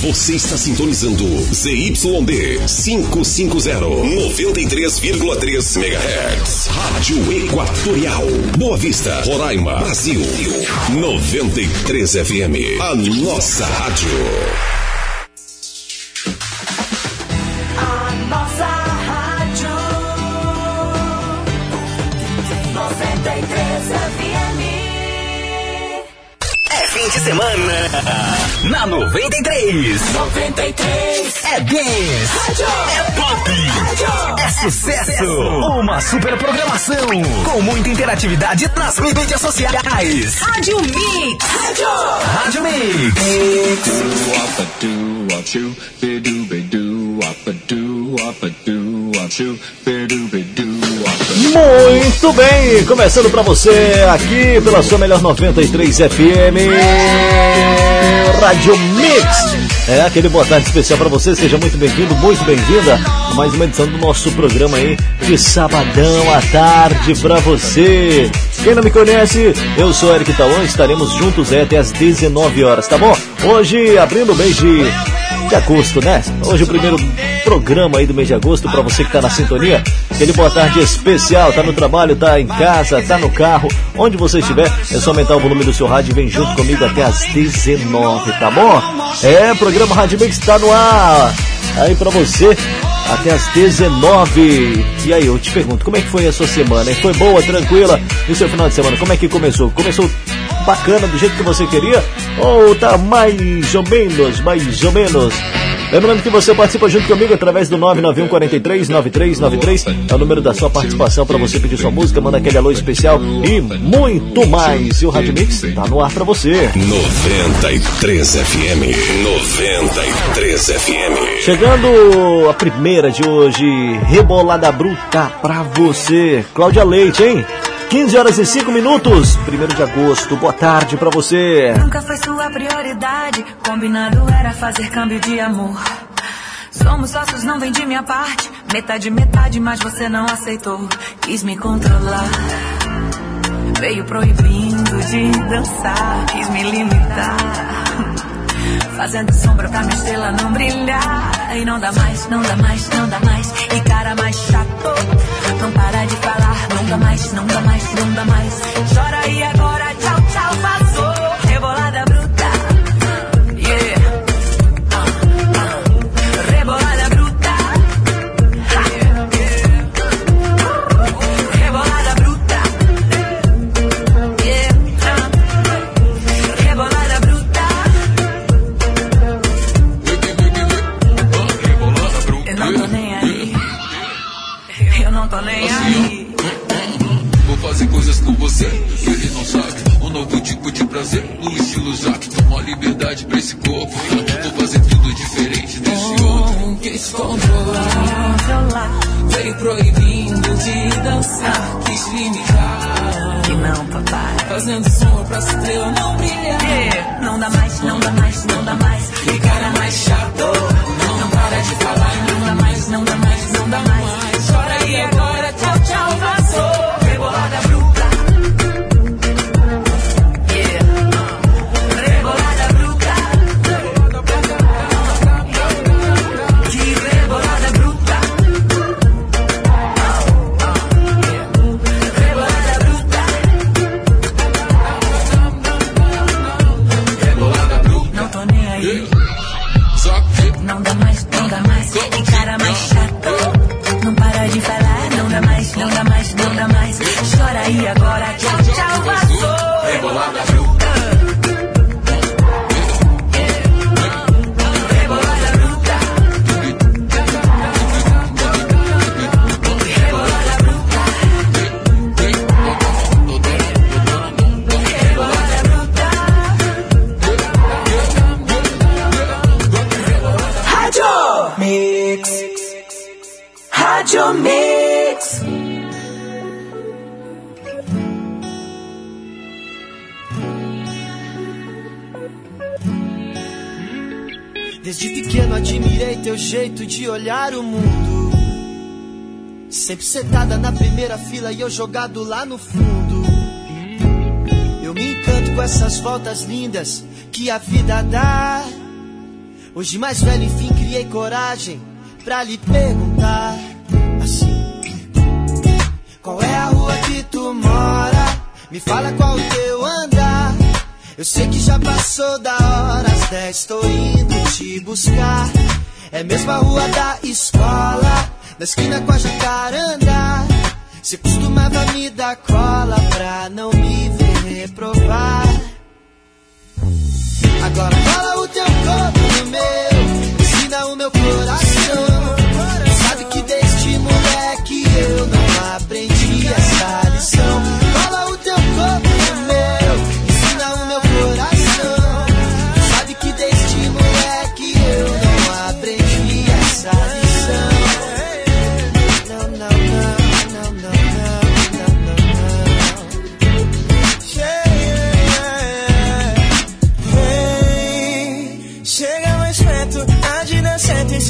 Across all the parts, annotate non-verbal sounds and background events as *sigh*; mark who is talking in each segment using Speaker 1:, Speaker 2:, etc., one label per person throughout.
Speaker 1: Você está sintonizando ZYD 550, 93,3 MHz. Rádio Equatorial. Boa Vista, Roraima, Brasil. 93 FM. A nossa rádio.
Speaker 2: Semana. Na 93.
Speaker 3: 93
Speaker 2: É dance. É pop. É sucesso. Uma super programação. Com muita interatividade nas mídias sociais.
Speaker 3: Rádio Mix.
Speaker 2: Rádio Mix.
Speaker 4: Muito bem, começando pra você aqui pela sua melhor 93 FM Rádio Mix. É aquele boa tarde especial pra você, seja muito bem-vindo, muito bem-vinda a mais uma edição do nosso programa aí de sabadão à tarde pra você. Quem não me conhece, eu sou Eric Tauan, estaremos juntos é, até às 19 horas, tá bom? Hoje, abrindo o mês de, de agosto, né? Hoje o primeiro programa aí do mês de agosto pra você que tá na sintonia. Aquele boa tarde especial, tá no trabalho, tá em casa, tá no carro, onde você estiver, é só aumentar o volume do seu rádio e vem junto comigo até às 19, tá bom? É, programa Rádio Mix tá no ar. Aí pra você até às 19. E aí, eu te pergunto, como é que foi a sua semana? Foi boa, tranquila? E o seu final de semana, como é que começou? Começou bacana do jeito que você queria? Ou tá mais ou menos, mais ou menos? Lembrando que você participa junto comigo através do 991 43 9393. É o número da sua participação para você pedir sua música, manda aquele alô especial e muito mais. E o Rádio Mix tá no ar para você.
Speaker 1: 93 FM. 93 FM.
Speaker 4: Chegando a primeira de hoje, rebolada bruta pra você. Cláudia Leite, hein? 15 horas e 5 minutos, 1 de agosto. Boa tarde pra você.
Speaker 5: Nunca foi sua prioridade. Combinado era fazer câmbio de amor. Somos sócios, não vendi minha parte. Metade, metade, mas você não aceitou. Quis me controlar. Veio proibindo de dançar. Quis me limitar. Fazendo sombra pra minha estrela não brilhar. E não dá mais, não dá mais, não dá mais. E cara mais chato. Não para de falar. Não dá mais, não dá mais, não dá mais. Chora aí agora,
Speaker 6: você, ele não sabe. Um novo tipo de prazer, no estilo Zack. Uma liberdade pra esse corpo. Vou fazer tudo diferente desse outro. Quis controlar, veio proibindo de dançar. Quis limitar,
Speaker 5: Que não, papai.
Speaker 6: fazendo som pra estrela não brilhar.
Speaker 5: Yeah. Não dá mais, não dá mais, não dá mais.
Speaker 6: E cara mais chato, não para de falar.
Speaker 5: Não dá mais, não dá mais, não dá mais.
Speaker 6: Chora aí agora,
Speaker 7: teu jeito de olhar o mundo. Sempre sentada na primeira fila e eu jogado lá no fundo. Eu me encanto com essas voltas lindas que a vida dá. Hoje mais velho, enfim, criei coragem pra lhe perguntar assim: Qual é a rua que tu mora? Me fala qual o teu andar. Eu sei que já passou da hora, às 10 tô indo te buscar. É mesmo a rua da escola, da esquina com a jacaranda. Você costumava me dar cola pra não me ver reprovar. Agora cola o teu corpo no meu, ensina o meu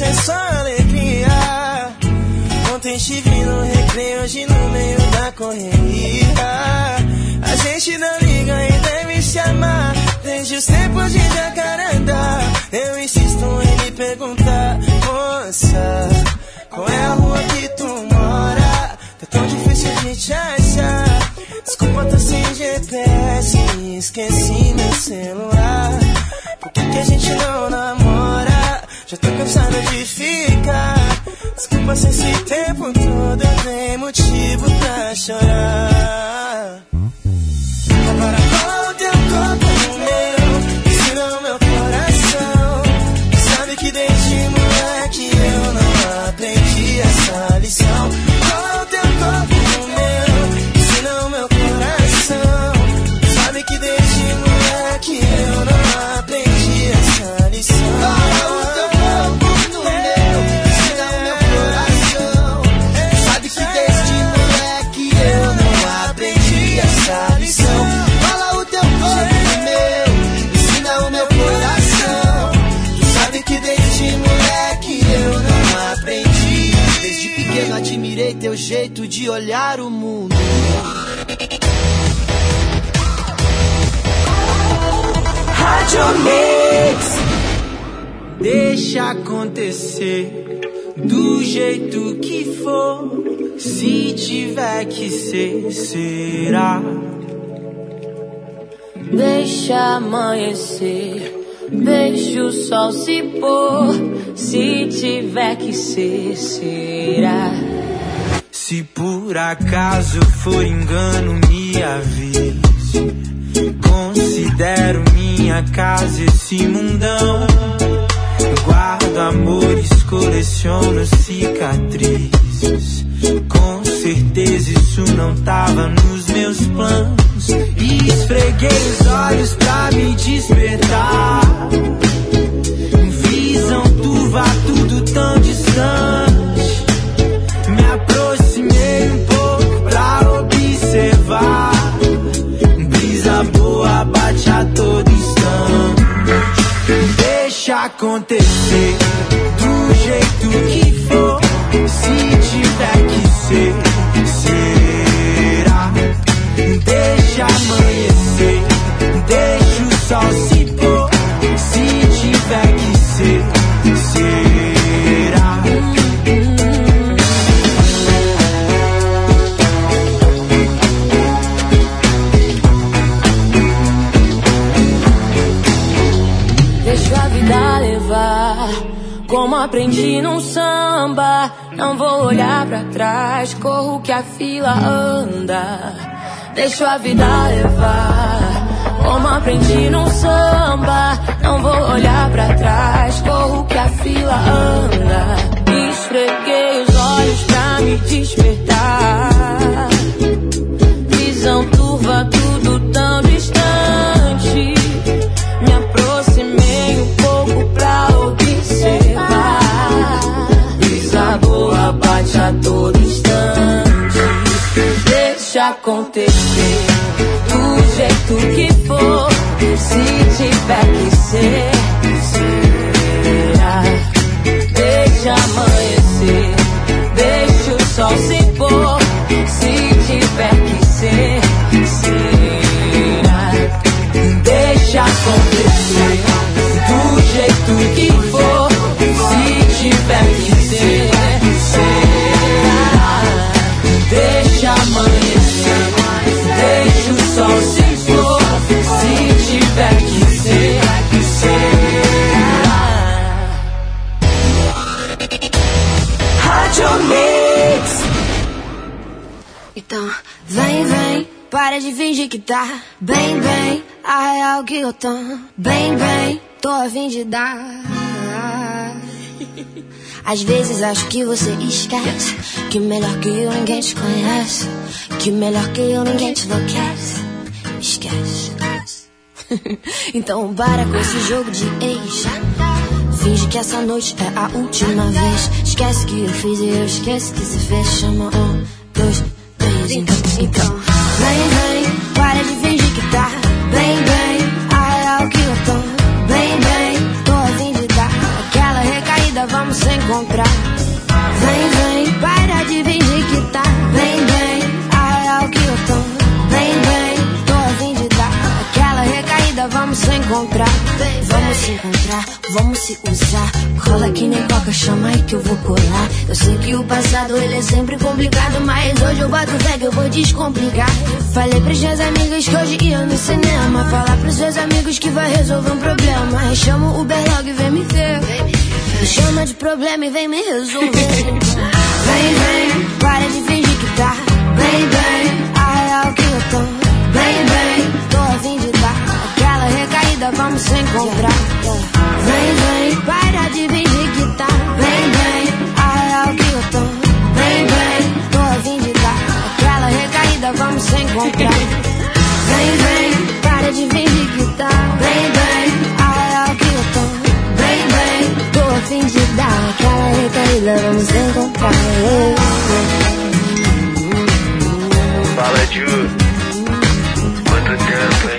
Speaker 8: é só alegria. Ontem estive no recreio, hoje no meio da correria. A gente não liga e deve se amar, desde os tempos de jacaranda. Eu insisto em lhe perguntar, moça, qual é a rua que tu mora? Tá tão difícil de te achar. Desculpa, tô sem GPS, esqueci meu celular. Por que, que a gente não namora? Já tô cansado de ficar. Desculpa se esse tempo todo eu motivo pra chorar.
Speaker 7: Admirei teu jeito de olhar o mundo.
Speaker 8: Rádio Mix. Deixa acontecer do jeito que for. Se tiver que ser, será.
Speaker 9: Deixa amanhecer, deixa o sol se pôr. Se tiver que ser, será.
Speaker 8: Se por acaso for engano, me avise. Considero minha casa esse mundão. Guardo amores, coleciono cicatrizes. Com certeza isso não tava nos meus planos. E esfreguei os olhos pra me despertar. Visão turva, tudo tão distante. Acontecer do jeito que for. Se tiver que ser,
Speaker 9: Não vou olhar pra trás, corro que a fila anda. Deixa a vida levar, como aprendi num samba. Não vou olhar pra trás, corro que a fila anda. Esfreguei os olhos pra me despertar. Bate a todo instante. Deixa acontecer do jeito que for. Se tiver que ser, será. Deixa amanhecer,
Speaker 10: para de fingir que tá. Bem, bem. A real que eu tô. Bem, bem. Tô a fim de dar. *laughs* Às vezes acho que você esquece Que melhor que eu ninguém te conhece Que melhor que eu ninguém te enlouquece. Esquece. *laughs* Então para com esse jogo de ex. Finge que essa noite é a última vez. Esquece que eu fiz e eu esqueço que se fez. Chama um, dois, três Então, então Vem, vem, para de fingir que tá Bem, bem, a real que eu tô Bem, bem, tô a fim de dar Aquela recaída vamos se encontrar vamos encontrar Vamos se encontrar, vamos se usar Cola que nem coca, chama aí que eu vou colar. Eu sei que o passado ele é sempre complicado Mas hoje eu boto fé que eu vou descomplicar. Falei pros meus amigos que hoje ia no cinema. Falar pros seus amigos que vai resolver um problema. Chama o Uber logo e vem me ver. Me chama de problema e vem me resolver. Vem, vem, para de fingir que tá. Bem, bem. A real que eu tô vamos se encontrar. Vem, vem, para de fingir que tá bem, bem. A real que eu tô bem, bem. Tô a fim de dar aquela recaída, vamos se encontrar. Vem, vem, para de fingir que tá bem, bem. A real que eu tô bem, bem. Tô a fim de dar aquela recaída, vamos se encontrar.
Speaker 11: Fala, Ju. Quanto tempo, hein?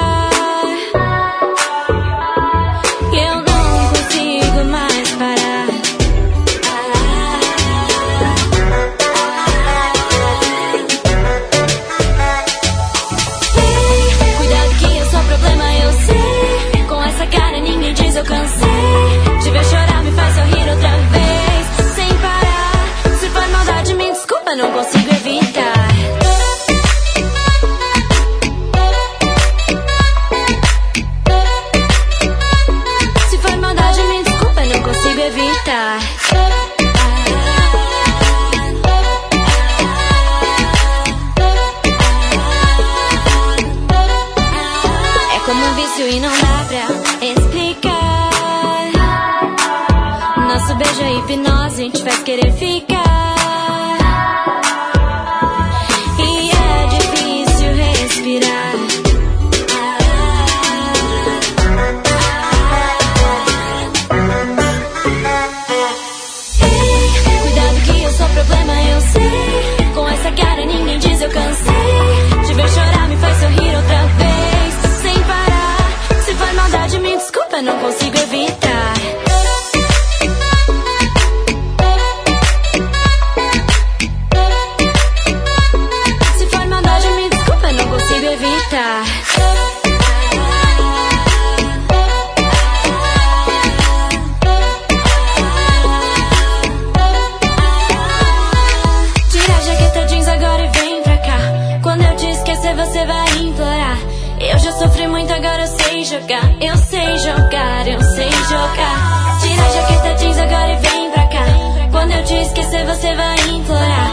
Speaker 10: esquecer, você vai implorar.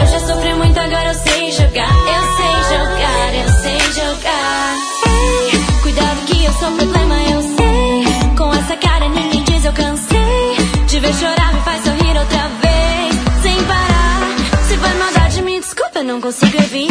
Speaker 10: Eu já sofri muito, agora eu sei jogar. Eu sei jogar, eu sei jogar. Cuidado que eu sou problema, eu sei. Com essa cara ninguém diz eu cansei. Te ver chorar me faz sorrir outra vez. Sem parar. Se for maldade, me desculpa, eu não consigo evitar.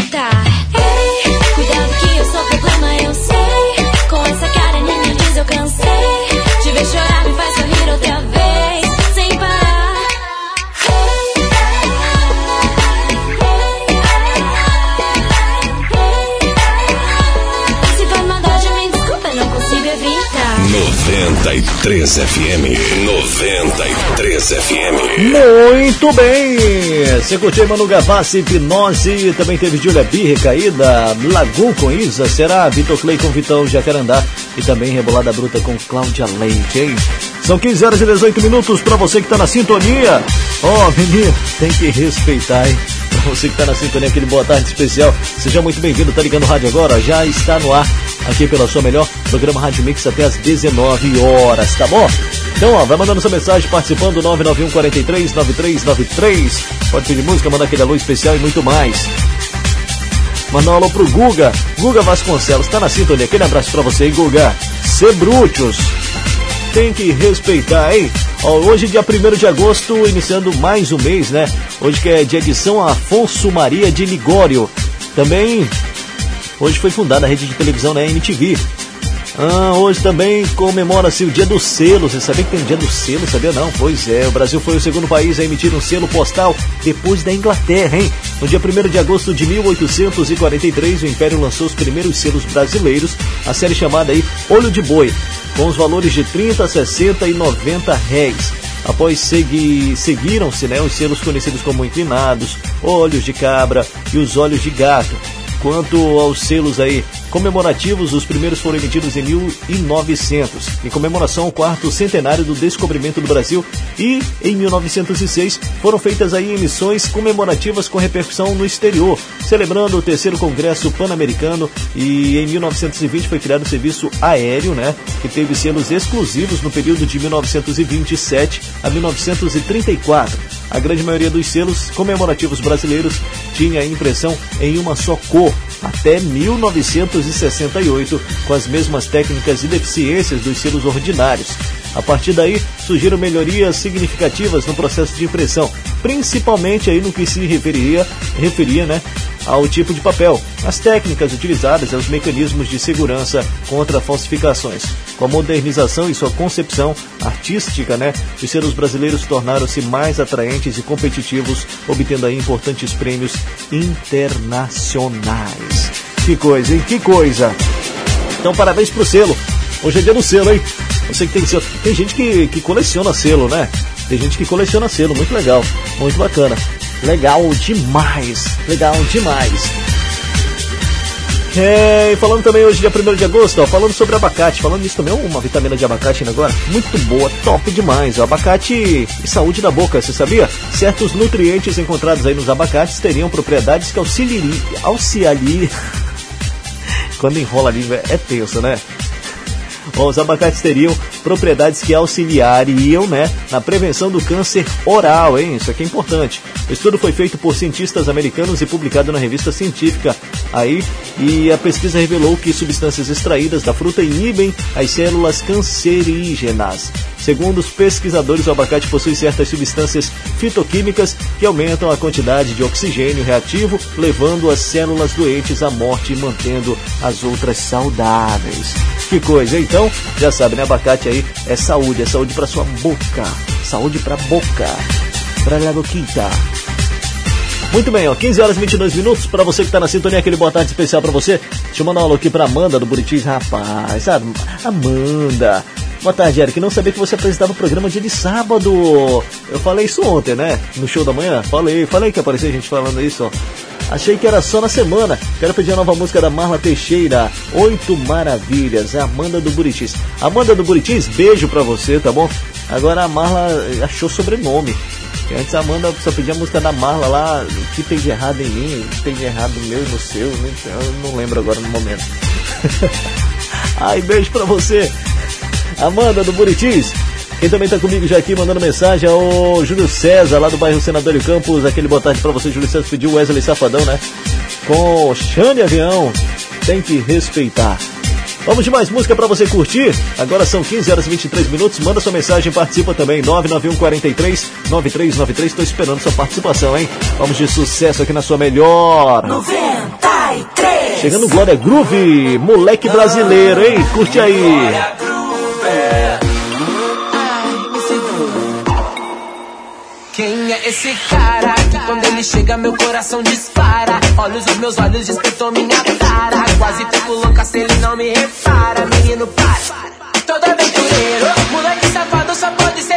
Speaker 12: 93 FM. 93 FM.
Speaker 4: Muito bem! Você curtiu Manu Gavassi, Hipnose, também teve Julia B, Recaída, Lagoon com Isa, Será, Vitor Clay com Vitão Jacarandá e também Rebolada Bruta com Cláudia Leite, hein? São 15 horas e 18 minutos para você que tá na sintonia. Ó, oh, menino, tem que respeitar, hein? Pra você que tá na sintonia, aquele boa tarde especial. Seja muito bem-vindo, tá ligando o rádio agora? Já está no ar aqui pela sua melhor programa Rádio Mix até as 19 horas, tá bom? Então, ó, vai mandando sua mensagem participando 991 43 9393. Pode pedir música, mandar aquele alô especial e muito mais. Mandar um alô pro Guga, Guga Vasconcelos, tá na sintonia. Aquele abraço pra você, hein, Guga. Cebrútios. Tem que respeitar, hein? Ó, hoje, dia 1 de agosto, iniciando mais um mês, né? Hoje que é dia de São Afonso Maria de Ligório. Também, hoje foi fundada a rede de televisão na MTV. Ah, hoje também comemora-se o dia do selo. Você sabia que tem o dia do selo? Sabia não? Pois é, o Brasil foi o segundo país a emitir um selo postal depois da Inglaterra, hein? No dia 1 de agosto de 1843, o Império lançou os primeiros selos brasileiros, a série chamada aí Olho de Boi, com os valores de 30, 60 e 90 réis. Após segui, seguiram-se né, os selos conhecidos como inclinados, olhos de cabra e os olhos de gato. Quanto aos selos aí comemorativos, os primeiros foram emitidos em 1900, em comemoração ao quarto centenário do descobrimento do Brasil, e em 1906 foram feitas aí emissões comemorativas com repercussão no exterior, celebrando o terceiro Congresso Pan-Americano, e em 1920 foi criado o serviço aéreo, né, que teve selos exclusivos no período de 1927 a 1934. A grande maioria dos selos comemorativos brasileiros tinha impressão em uma só cor, até 1968, com as mesmas técnicas e deficiências dos selos ordinários. A partir daí, surgiram melhorias significativas no processo de impressão, principalmente aí no que se referia, referia né, ao tipo de papel, as técnicas utilizadas e os mecanismos de segurança contra falsificações. Com a modernização e sua concepção artística, né, os selos brasileiros tornaram-se mais atraentes e competitivos, obtendo aí importantes prêmios internacionais. Que coisa, hein? Que coisa! Então, parabéns pro selo. Hoje é dia do selo, hein? Você que tem selo. Tem gente que, que coleciona selo, né? Tem gente que coleciona selo, muito legal, muito bacana. Legal demais, legal demais. É, e falando também hoje, dia 1 de agosto, ó, falando sobre abacate, falando nisso também, uma vitamina de abacate agora, muito boa, top demais. O abacate e saúde da boca, você sabia? Certos nutrientes encontrados aí nos abacates teriam propriedades que auxiliariam, *laughs* quando enrola ali é tenso, né? Os abacates teriam propriedades que auxiliariam né, na prevenção do câncer oral, hein? Isso aqui é importante. O estudo foi feito por cientistas americanos e publicado na revista científica aí, e a pesquisa revelou que substâncias extraídas da fruta inibem as células cancerígenas. Segundo os pesquisadores, o abacate possui certas substâncias fitoquímicas que aumentam a quantidade de oxigênio reativo, levando as células doentes à morte e mantendo as outras saudáveis. Que coisa, então, já sabe, né? Abacate aí é saúde, é saúde para sua boca, saúde para boca, para a boquita. Muito bem, ó, 15 horas e 22 minutos. Para você que tá na sintonia, aquele boa tarde especial para você. Deixa eu mandar um alô aqui pra Amanda do Buritis, rapaz. Sabe? Amanda. Boa tarde, Eric. Não sabia que você apresentava o programa dia de sábado. Eu falei isso ontem, né? No show da manhã. Falei, falei que apareceu gente falando isso, ó. Achei que era só na semana. Quero pedir a nova música da Marla Teixeira, Oito Maravilhas, Amanda do Buritis. Amanda do Buritis, beijo pra você, tá bom? Agora a Marla achou sobrenome. Antes a Amanda só pedia a música da Marla lá, o que tem de errado em mim, o que tem de errado meu e no seu, né? eu não lembro agora no momento. *laughs* Ai, beijo pra você, Amanda do Buritis. Quem também tá comigo já aqui mandando mensagem é o Júlio César, lá do bairro Senador Campos. Aquele boa tarde pra você, Júlio César. Pediu Wesley Safadão, né? Com Xane Avião. Tem que respeitar. Vamos de mais música para você curtir. Agora são 15 horas e 23 minutos. Manda sua mensagem, participa também. 991 43 9393. Estou esperando sua participação, hein? Vamos de sucesso aqui na sua melhor.
Speaker 13: 93.
Speaker 4: Chegando Glória Groove, moleque brasileiro, hein? Curte aí.
Speaker 14: Quem é esse cara? que Quando ele chega, meu coração dispara. Olhos dos meus olhos, despertou minha cara. Quase fico louca se ele não me repara. Menino, para. Todo aventureiro,
Speaker 9: moleque safado só pode ser.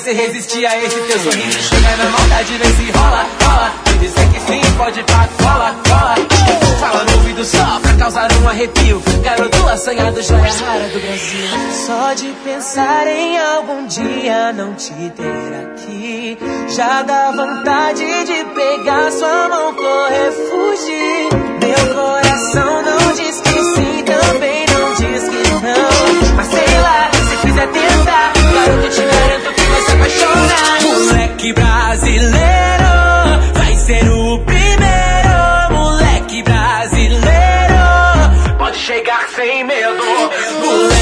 Speaker 9: Você resistia resistir a esse teu sorriso Chega na maldade, vê se rola, rola. Me dizer que sim, pode pra cola, cola. Fala no ouvido só pra causar um arrepio. Garoto assanhado, joia rara do Brasil.
Speaker 13: Só de pensar em algum dia não te ter aqui. Já dá vontade de pegar sua mão, correr, fugir Meu coração não diz que sim, também não diz que não. Mas sei lá, se quiser tentar, garoto te garanto
Speaker 9: Moleque brasileiro, vai ser o primeiro. Moleque brasileiro, pode chegar sem medo. Moleque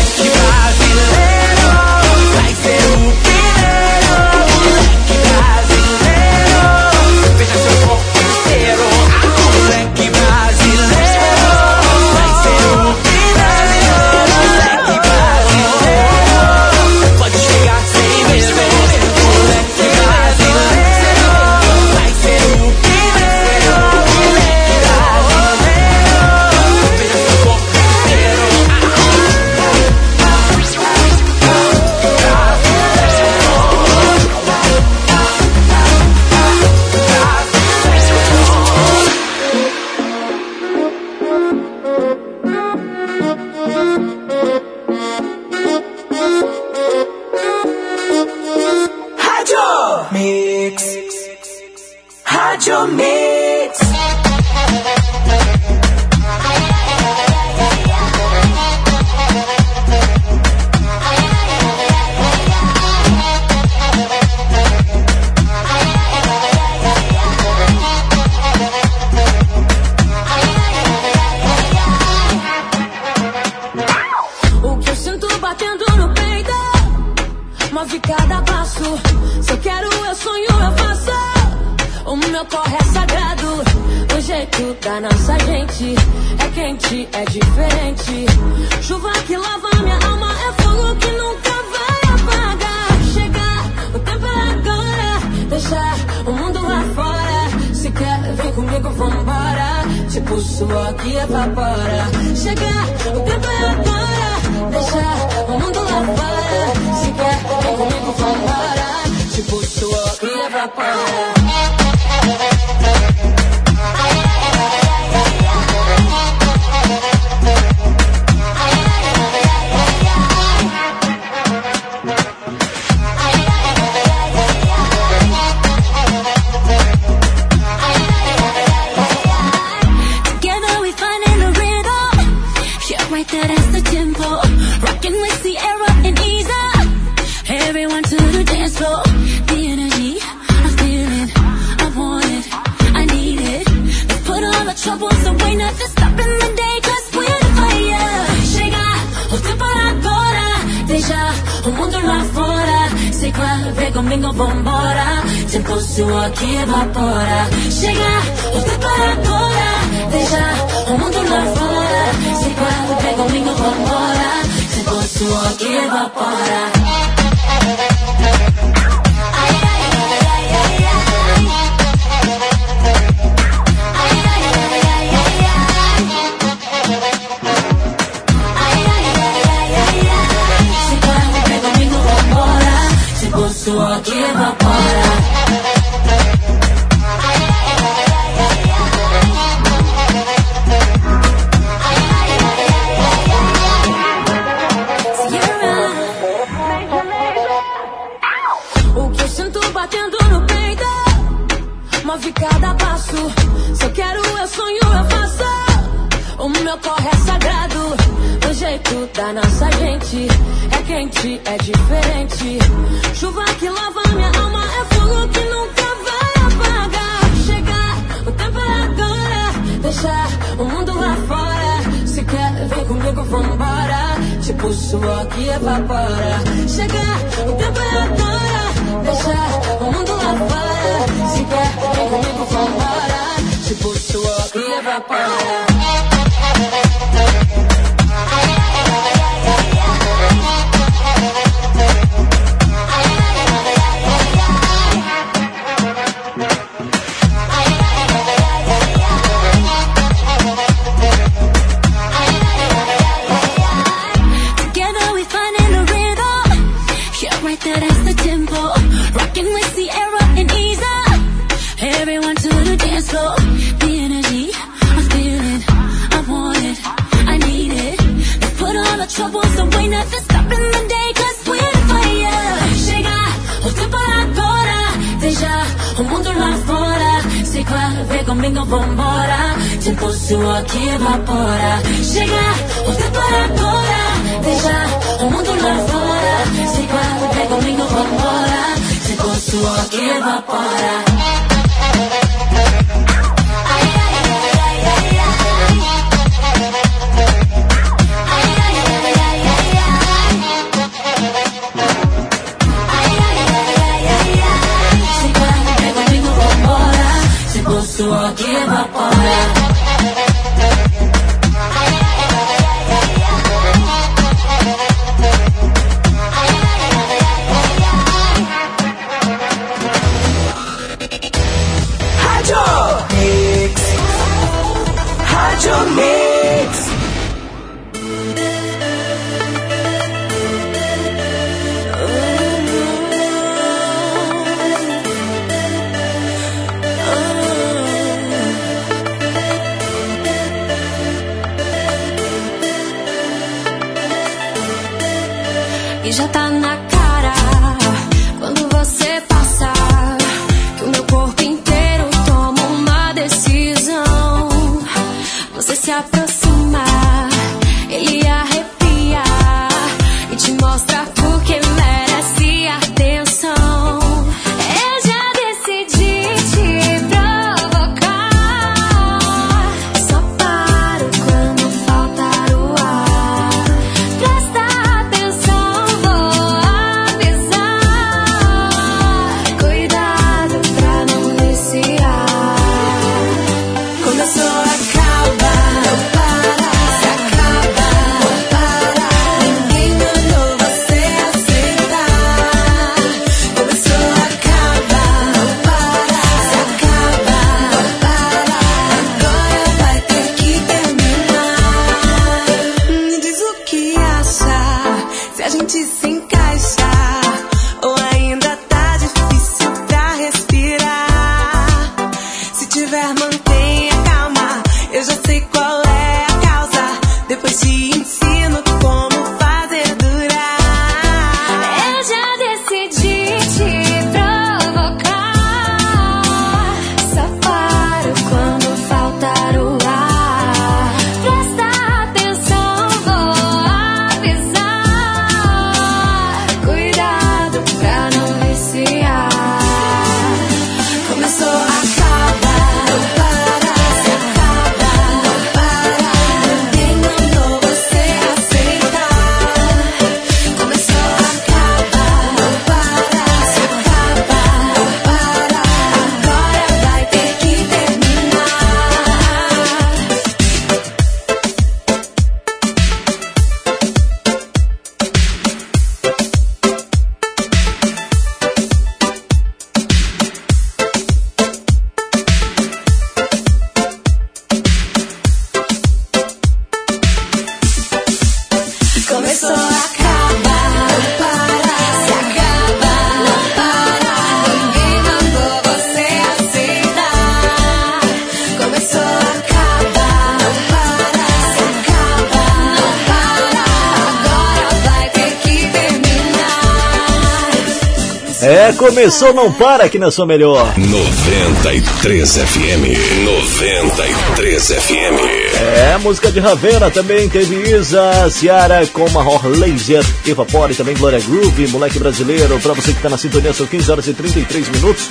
Speaker 15: É,
Speaker 10: começou, não para
Speaker 4: aqui na sua melhor.
Speaker 12: 93 FM. 93 FM.
Speaker 4: É, música de Ravena também teve Isa, Ciara com Mahor Laser, Evapore, também Glória Groove, moleque brasileiro. Pra você que tá na sintonia, são 15 horas e 33 minutos.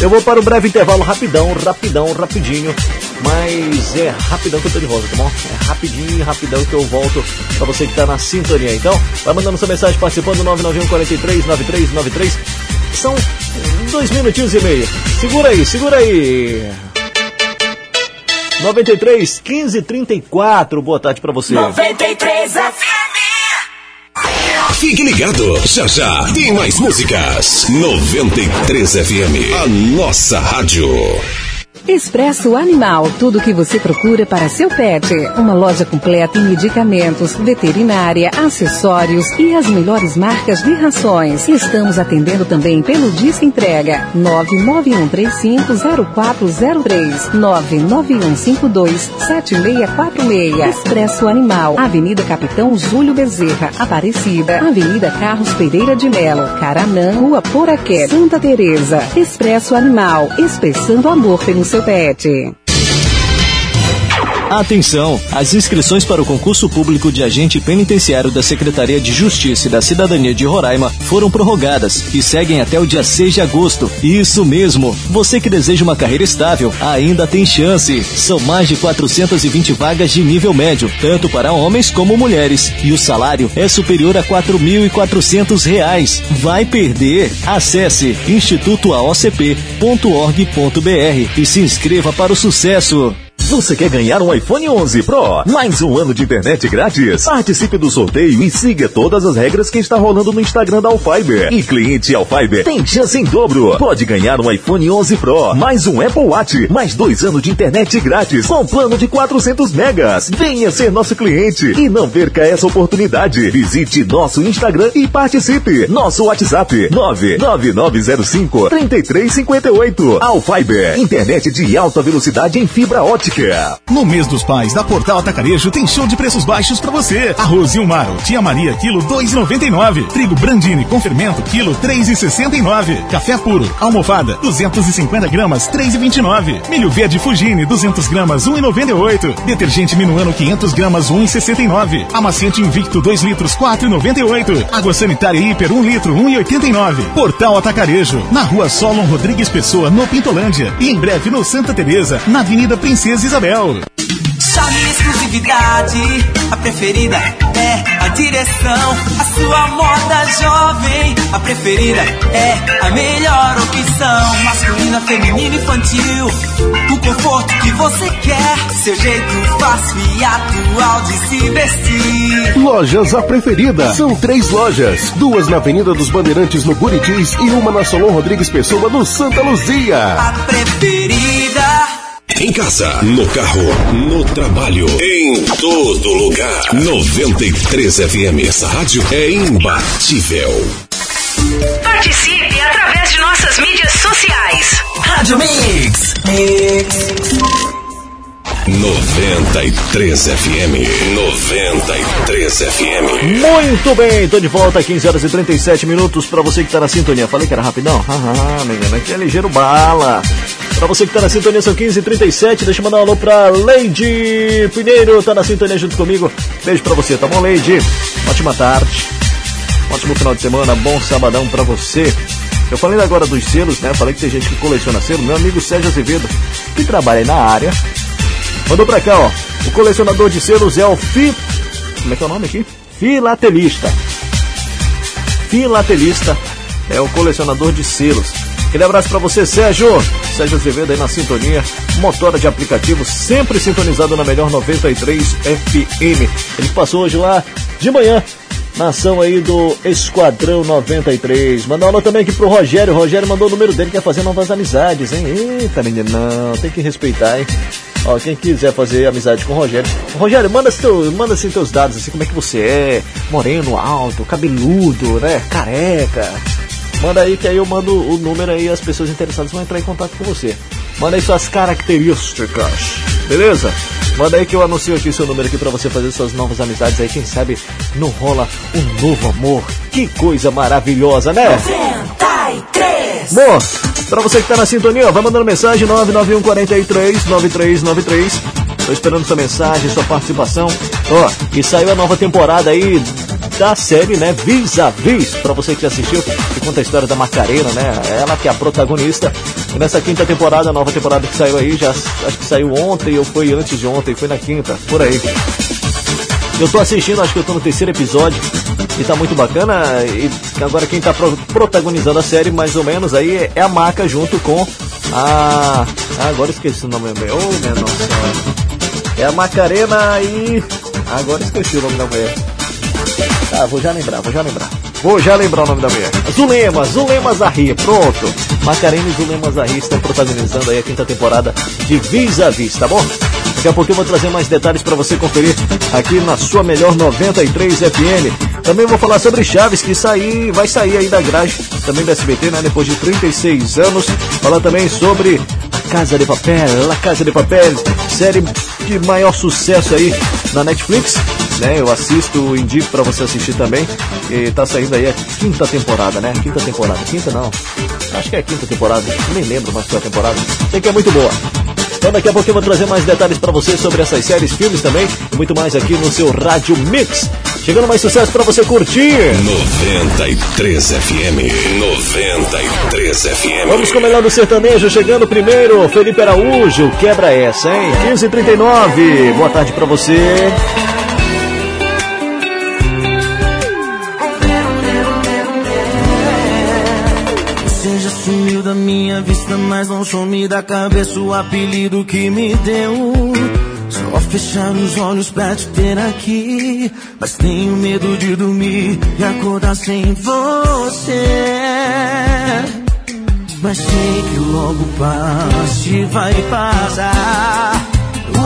Speaker 4: Eu vou para um breve intervalo, rapidão, rapidão, rapidinho. Mas é rapidão que eu tô de volta, tá bom? É rapidinho, rapidão que eu volto pra você que tá na sintonia. Então, vai mandando sua mensagem participando 991 43 9393. São dois minutinhos e meio. Segura aí, segura aí. 93 15 34. Boa tarde pra você.
Speaker 13: 93 FM.
Speaker 12: Fique ligado, já já tem mais músicas. 93 FM, a nossa rádio.
Speaker 16: Expresso Animal, tudo o que você procura para seu pet. Uma loja completa em medicamentos, veterinária, acessórios e as melhores marcas de rações. Estamos atendendo também pelo Disque Entrega 991350403 991527646. Expresso Animal, Avenida Capitão Júlio Bezerra, Aparecida, Avenida Carlos Pereira de Melo, Caranã, Rua Poraqué, Santa Teresa. Expresso Animal, expressando amor pelo seu pet.
Speaker 4: Atenção! As inscrições para o concurso público de agente penitenciário da Secretaria de Justiça e da Cidadania de Roraima foram prorrogadas e seguem até o dia 6 de agosto. Isso mesmo! Você que deseja uma carreira estável ainda tem chance. São mais de 420 vagas de nível médio, tanto para homens como mulheres. E o salário é superior a 4.400 reais. Vai perder? Acesse institutoaocp.org.br e se inscreva para o sucesso.
Speaker 12: Você quer ganhar um iPhone 11 Pro? Mais um ano de internet grátis? Participe do sorteio e siga todas as regras que está rolando no Instagram da Alfiber. E cliente Alfiber tem chance em dobro. Pode ganhar um iPhone 11 Pro, mais um Apple Watch, mais dois anos de internet grátis com plano de 400 megas. Venha ser nosso cliente e não perca essa oportunidade. Visite nosso Instagram e participe. Nosso WhatsApp 99905 3358. Alfiber, internet de alta velocidade em fibra ótica.
Speaker 17: No mês dos pais da Portal Atacarejo tem show de preços baixos para você. Arroz Ilmaro, Tia Maria, quilo 2,99. Trigo Brandini com fermento, quilo 3,69. Café puro, almofada, 250 gramas, 3,29. Milho verde Fugine, 200 gramas, 1,98. Detergente Minuano, 500 gramas, 1,69. Amaciante Invicto, 2 litros, 4,98. Água sanitária Hiper, 1 litro, 1,89. Portal Atacarejo, na rua Solon Rodrigues Pessoa, no Pintolândia. E em breve no Santa Teresa, na Avenida Princesa Isabel.
Speaker 13: Chame exclusividade, a preferida é a direção. A sua moda jovem, a preferida é a melhor opção. Masculina, feminina, infantil, o conforto que você quer. Seu jeito fácil e atual de se vestir.
Speaker 18: Lojas A Preferida. São três lojas. Duas na Avenida dos Bandeirantes, no Buritis, e uma na Solon Rodrigues Pessoa, no Santa Luzia.
Speaker 13: A preferida.
Speaker 12: Em casa, no carro, no trabalho, em todo lugar. 93 FM. Essa rádio é imbatível.
Speaker 19: Participe através de nossas mídias sociais.
Speaker 13: Rádio Mix. Mix.
Speaker 12: 93 FM. 93 FM.
Speaker 4: Muito bem, tô de volta, 15 horas e 37 minutos pra você que tá na sintonia. Falei que era rapidão? Ah, menina, aqui é ligeiro bala. Pra você que tá na sintonia, são 15 e 37 Deixa eu mandar um alô pra Leide Pinheiro, tá na sintonia junto comigo. Beijo pra você, tá bom, Leide? Ótima tarde. Ótimo final de semana, bom sabadão pra você. Eu falei agora dos selos, né? Falei que tem gente que coleciona selo. Meu amigo Sérgio Azevedo, que trabalha na área, mandou pra cá, ó. O colecionador de selos é o Fi. Como é que é o nome aqui? Filatelista. Filatelista é o colecionador de selos. Aquele abraço pra você, Sérgio. Sérgio Azevedo aí na sintonia. Motora de aplicativo, sempre sintonizado na melhor 93 FM. Ele passou hoje lá de manhã na ação aí do Esquadrão 93. Mandar um também aqui pro Rogério. O Rogério mandou o número dele, quer fazer novas amizades, hein? Eita, menino, não, tem que respeitar, hein? Ó, quem quiser fazer amizade com o Rogério. Rogério, manda, seu, manda assim teus dados, assim, como é que você é. Moreno, alto, cabeludo, né? Careca. Manda aí que aí eu mando o número aí as pessoas interessadas vão entrar em contato com você. Manda aí suas características, beleza? Manda aí que eu anuncio aqui seu número aqui para você fazer suas novas amizades aí, quem sabe não rola um novo amor. Que coisa maravilhosa, né?
Speaker 13: 93.
Speaker 4: Bom, pra você que tá na sintonia, ó, vai mandando mensagem 991 43 9393. Tô esperando sua mensagem, sua participação. Ó, e saiu a nova temporada aí da série, né? Vis a Vis, pra você que assistiu, que conta a história da Macarena, né? Ela que é a protagonista. E nessa quinta temporada, a nova temporada que saiu aí, já acho que saiu ontem ou foi antes de ontem, foi na quinta, por aí. Eu tô assistindo, acho que eu tô no terceiro episódio e tá muito bacana. E agora quem tá pro- protagonizando a série, mais ou menos, aí é a Maca junto com a. Ah, agora esqueci o nome bem. Ô, minha nossa. É a Macarena e. Agora esqueci o nome da mulher. Ah, vou já lembrar, vou já lembrar. Vou já lembrar o nome da mulher. Zulema, Zulema Zahri, pronto. Macarena e Zulema Zahri estão protagonizando aí a quinta temporada de Vis a Vis, tá bom? Daqui a pouco eu vou trazer mais detalhes para você conferir aqui na sua melhor 93 FM. Também vou falar sobre Chaves, que sair, vai sair aí da grade, também da SBT, né? Depois de 36 anos. Falar também sobre Casa de Papel, La Casa de Papel, série de maior sucesso aí na Netflix, né? Eu assisto, indico para você assistir também. E tá saindo aí a quinta temporada, né? Quinta temporada, quinta não. Acho que é a quinta temporada, nem lembro mais qual é a temporada. Sei que é muito boa. Então daqui a pouco eu vou trazer mais detalhes para você sobre essas séries, filmes também e muito mais aqui no seu Rádio Mix. Chegando mais sucesso para você curtir.
Speaker 2: 93 FM. 93 FM.
Speaker 4: Vamos com o melhor do sertanejo, chegando primeiro, Felipe Araújo, quebra essa, hein? 15h39, boa tarde pra você.
Speaker 20: Você mas não some da cabeça o apelido que me deu. Só fechar os olhos pra te ter aqui. Mas tenho medo de dormir e acordar sem você. Mas sei que logo passa e vai passar.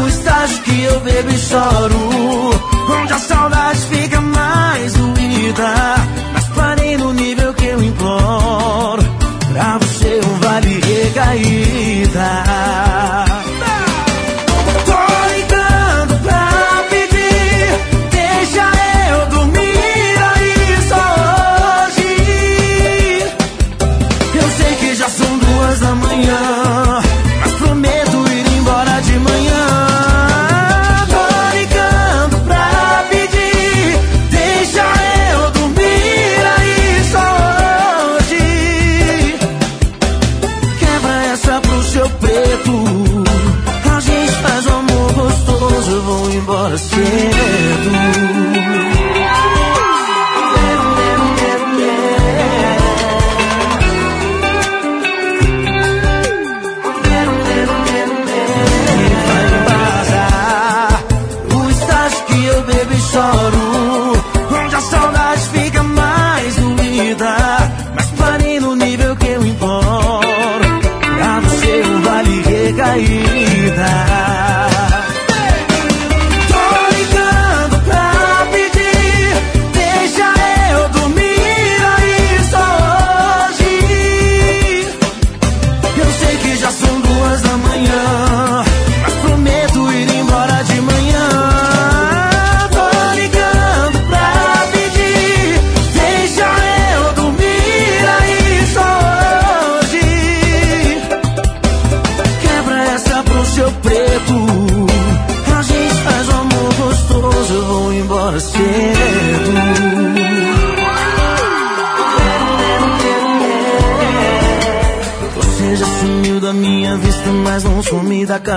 Speaker 20: O estágio que eu bebo e choro. Onde a saudade fica mais doída. Vale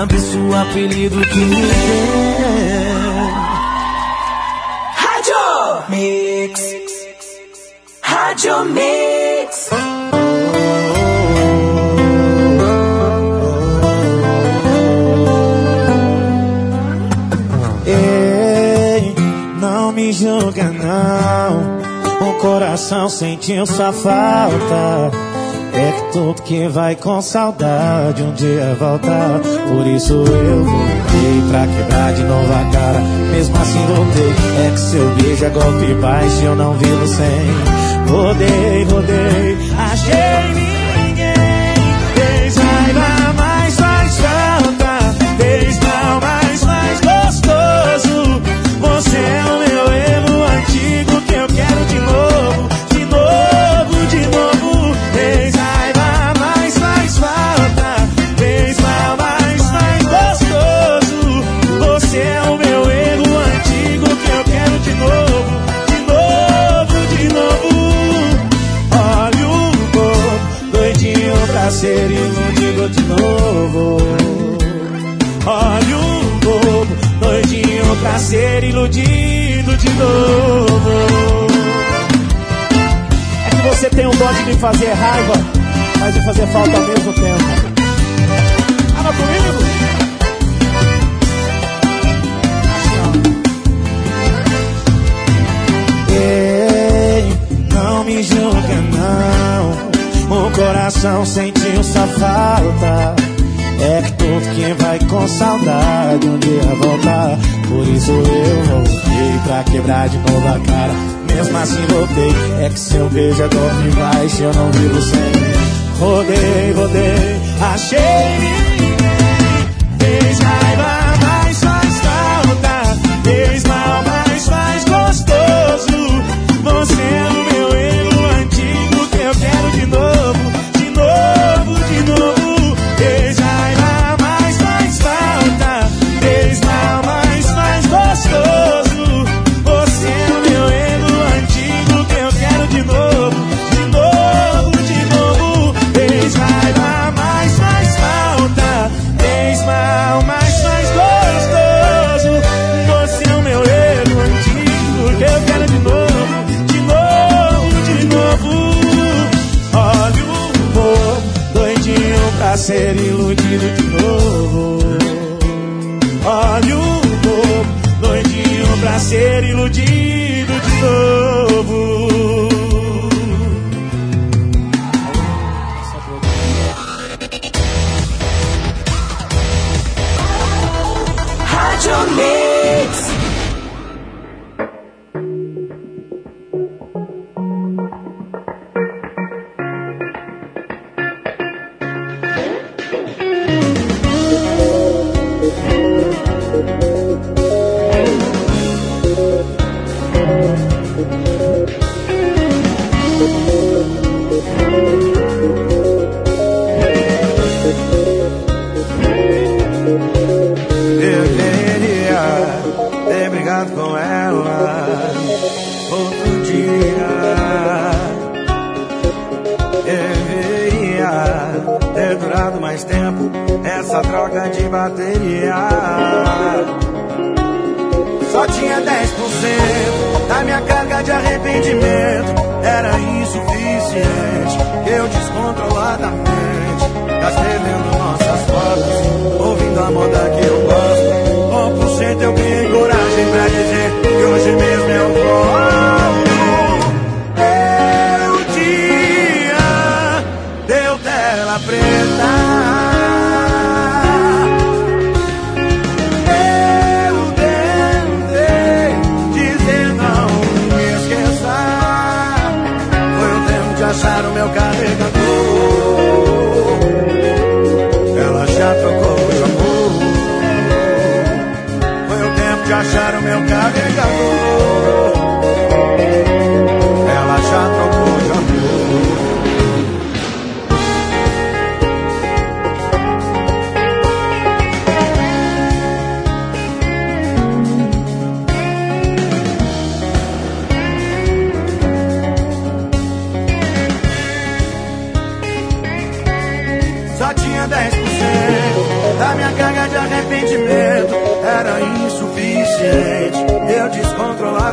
Speaker 20: cabeça o apelido que me deu. Rádio Mix. Rádio Mix.
Speaker 21: Ei, não me julga não. O coração sentiu sua falta. É que tudo que vai com saudade um dia volta. Por isso eu voltei pra quebrar de novo a cara. Mesmo assim voltei. É que seu beijo é golpe baixo e eu não vivo sem. Rodei, rodei, achei ser iludido de novo. É que você tem um dó de me fazer raiva, mas de fazer falta ao mesmo tempo. Fala comigo! Não me julga não. O coração sentiu sua falta. É que tudo que vai com saudade um dia voltar. Por isso eu voltei pra quebrar de novo a cara. Mesmo assim voltei. É que seu beijo é dor de baixo, eu não vivo sem. Rodei, rodei, achei ninguém. Fez raiva,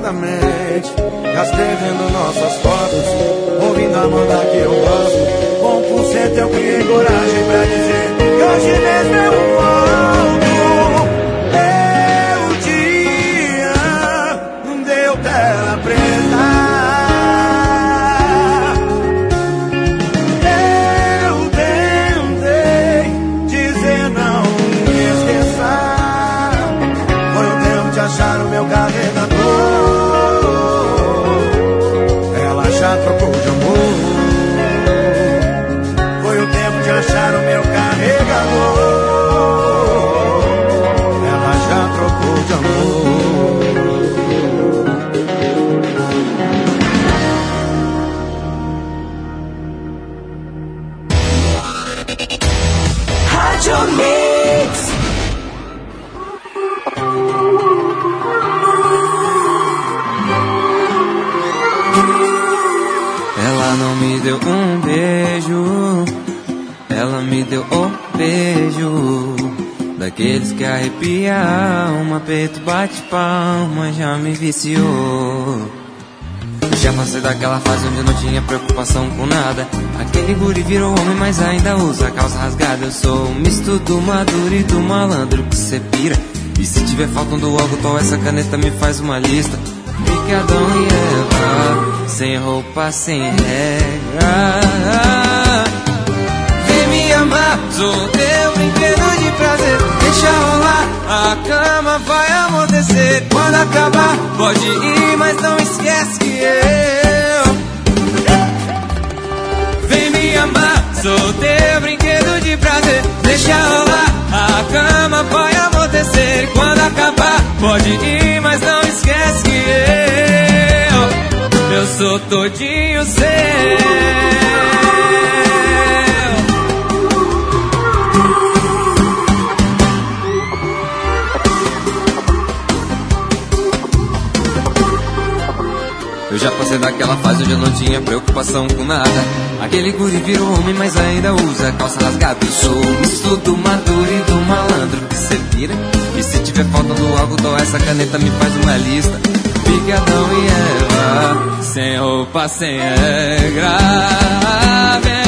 Speaker 21: descontroladamente gastei vendo nossas fotos, ouvindo a moda
Speaker 22: viciou. Já passei daquela fase onde não tinha preocupação com nada. Aquele guri virou homem, mas ainda usa calça rasgada. Eu sou um misto do maduro e do malandro que cê pira. E se tiver faltando algo, tal essa caneta me faz uma lista. Fique Adão e Eva, sem roupa, sem regra. Vem me amar, sou teu brinquedo de prazer. Deixa rolar, a cama vai amortecer. Quando acabar, pode ir, mas não esquece que eu. Vem me amar, sou teu brinquedo de prazer. Deixa rolar, a cama vai amortecer. Quando acabar, pode ir, mas não esquece que eu. Eu sou todinho seu. Eu já passei daquela fase onde eu não tinha preocupação com nada. Aquele guri virou homem, mas ainda usa calça rasgada. Eu sou o do maduro e do malandro que cê vira. E se tiver faltando algo, dou essa caneta, me faz uma lista. Fique Adão e Eva, sem roupa, sem regra. Vem,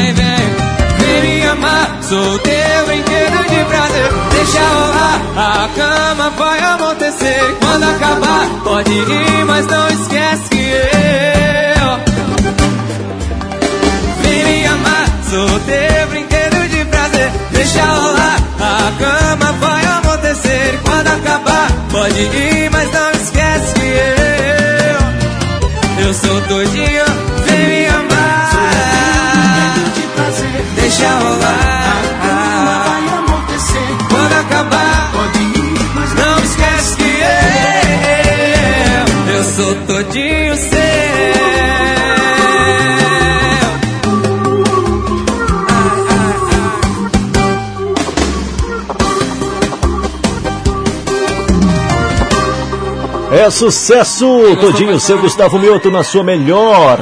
Speaker 22: vem me amar. Sou teu brinquedo de prazer. Deixa rolar, a cama vai amortecer. Quando acabar, pode ir, mas não esquece que eu. Vem me amar, sou teu brinquedo de prazer. Deixa rolar, a cama vai amortecer. Quando acabar, pode ir, mas não esquece que eu. Eu sou todinho. Deixa rolar, vai acontecer Quando acabar, pode ir, mas não esquece que eu Eu sou todinho seu
Speaker 4: É sucesso! Todinho seu Gustavo Mioto na sua melhor.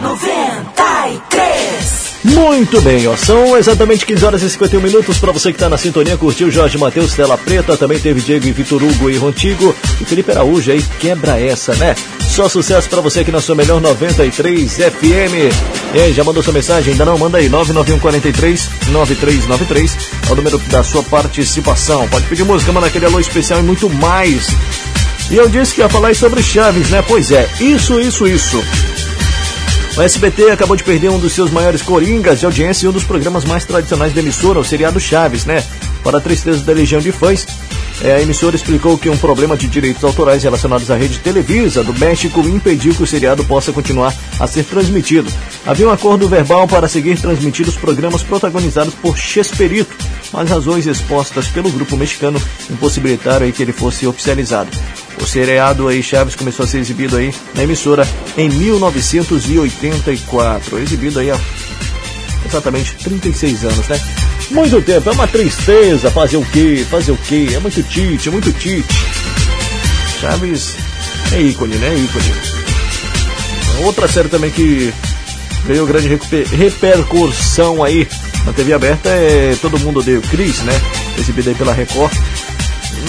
Speaker 19: 93.
Speaker 4: Muito bem, ó. São exatamente 15 horas e 51 minutos para você que está na sintonia. Curtiu Jorge Matheus, Tela Preta. Também teve Diego e Vitor Hugo e Rontigo. E Felipe Araújo aí, quebra essa, né? Só sucesso para você aqui na sua melhor 93 FM. E aí, já mandou sua mensagem? Ainda não? Manda aí, 99143 9393. É o número da sua participação. Pode pedir música, manda aquele alô especial e muito mais. E eu disse que ia falar sobre Chaves, né? Pois é, isso, isso, isso. O SBT acabou de perder um dos seus maiores coringas de audiência e um dos programas mais tradicionais da emissora, o seriado Chaves, né? Para a tristeza da legião de fãs, é, a emissora explicou que um problema de direitos autorais relacionados à rede Televisa do México impediu que o seriado possa continuar a ser transmitido. Havia um acordo verbal para seguir transmitindo os programas protagonizados por Chesperito, mas razões expostas pelo grupo mexicano impossibilitaram que ele fosse oficializado. O seriado aí Chaves começou a ser exibido aí na emissora em 1984, exibido aí há exatamente 36 anos, né? Muito tempo, é uma tristeza fazer o quê? Fazer o quê? É muito tite, é muito tite. Chaves é ícone, né? É ícone. Outra série também que ganhou grande repercussão aí na TV aberta é Todo Mundo Odeia o Chris, né? Exibida aí pela Record.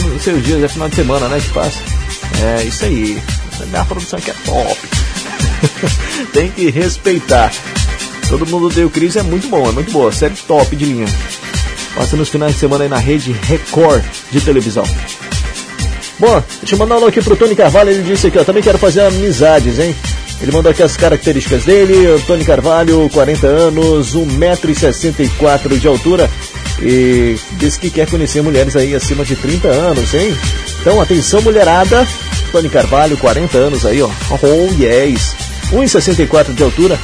Speaker 4: Nos seus dias, é final de semana, né? Que passa. É isso aí. A produção aqui é top. *laughs* Tem que respeitar. Todo mundo odeia o Chris é muito bom, é muito boa. Série top de linha. Passa nos finais de semana aí na rede Record de televisão. Bom, deixa eu mandar um alô aqui pro Tony Carvalho. Ele disse aqui, ó, também quero fazer amizades, hein? Ele mandou aqui as características dele. Tony Carvalho, 40 anos, 1,64m de altura. E disse que quer conhecer mulheres aí acima de 30 anos, hein? Então, atenção, mulherada. Tony Carvalho, 40 anos aí, ó. Oh, yes. 1,64 de altura.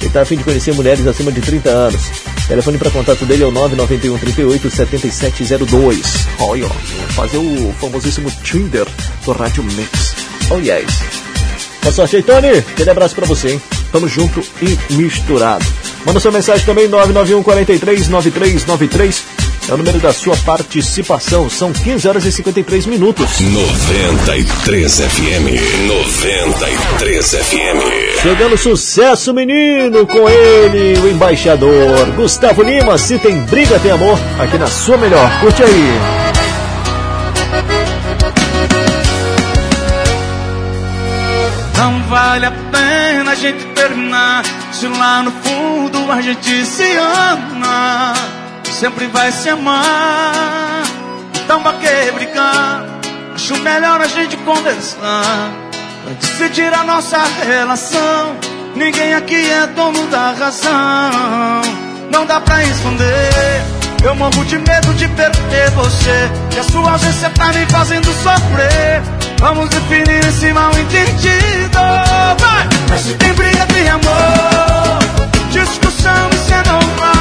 Speaker 4: Ele tá a fim de conhecer mulheres acima de 30 anos. Telefone para contato dele é o 991 38 7702. Olha, ó, fazer o famosíssimo Tinder do Rádio Mix. Oh, yes. Boa sorte aí, Tony. Aquele abraço pra você, hein? Tamo junto e misturado. Manda sua mensagem também, 991 43 9393. É o número da sua participação. São 15 horas e 53 minutos.
Speaker 2: 93 FM. 93 FM.
Speaker 4: Chegando sucesso, menino, com ele, o embaixador Gustavo Lima. Se tem briga, tem amor, aqui na sua melhor. Curte aí.
Speaker 23: Não vale a pena a gente terminar Se lá no fundo a gente se ama Sempre vai se amar. Então pra que brigar? Acho melhor a gente conversar. Pra decidir a nossa relação. Ninguém aqui é dono da razão. Não dá pra esconder. Eu morro de medo de perder você. E a sua ausência tá me fazendo sofrer. Vamos definir esse mal entendido. Vai! Mas se tem briga, tem amor. Discussão, isso é normal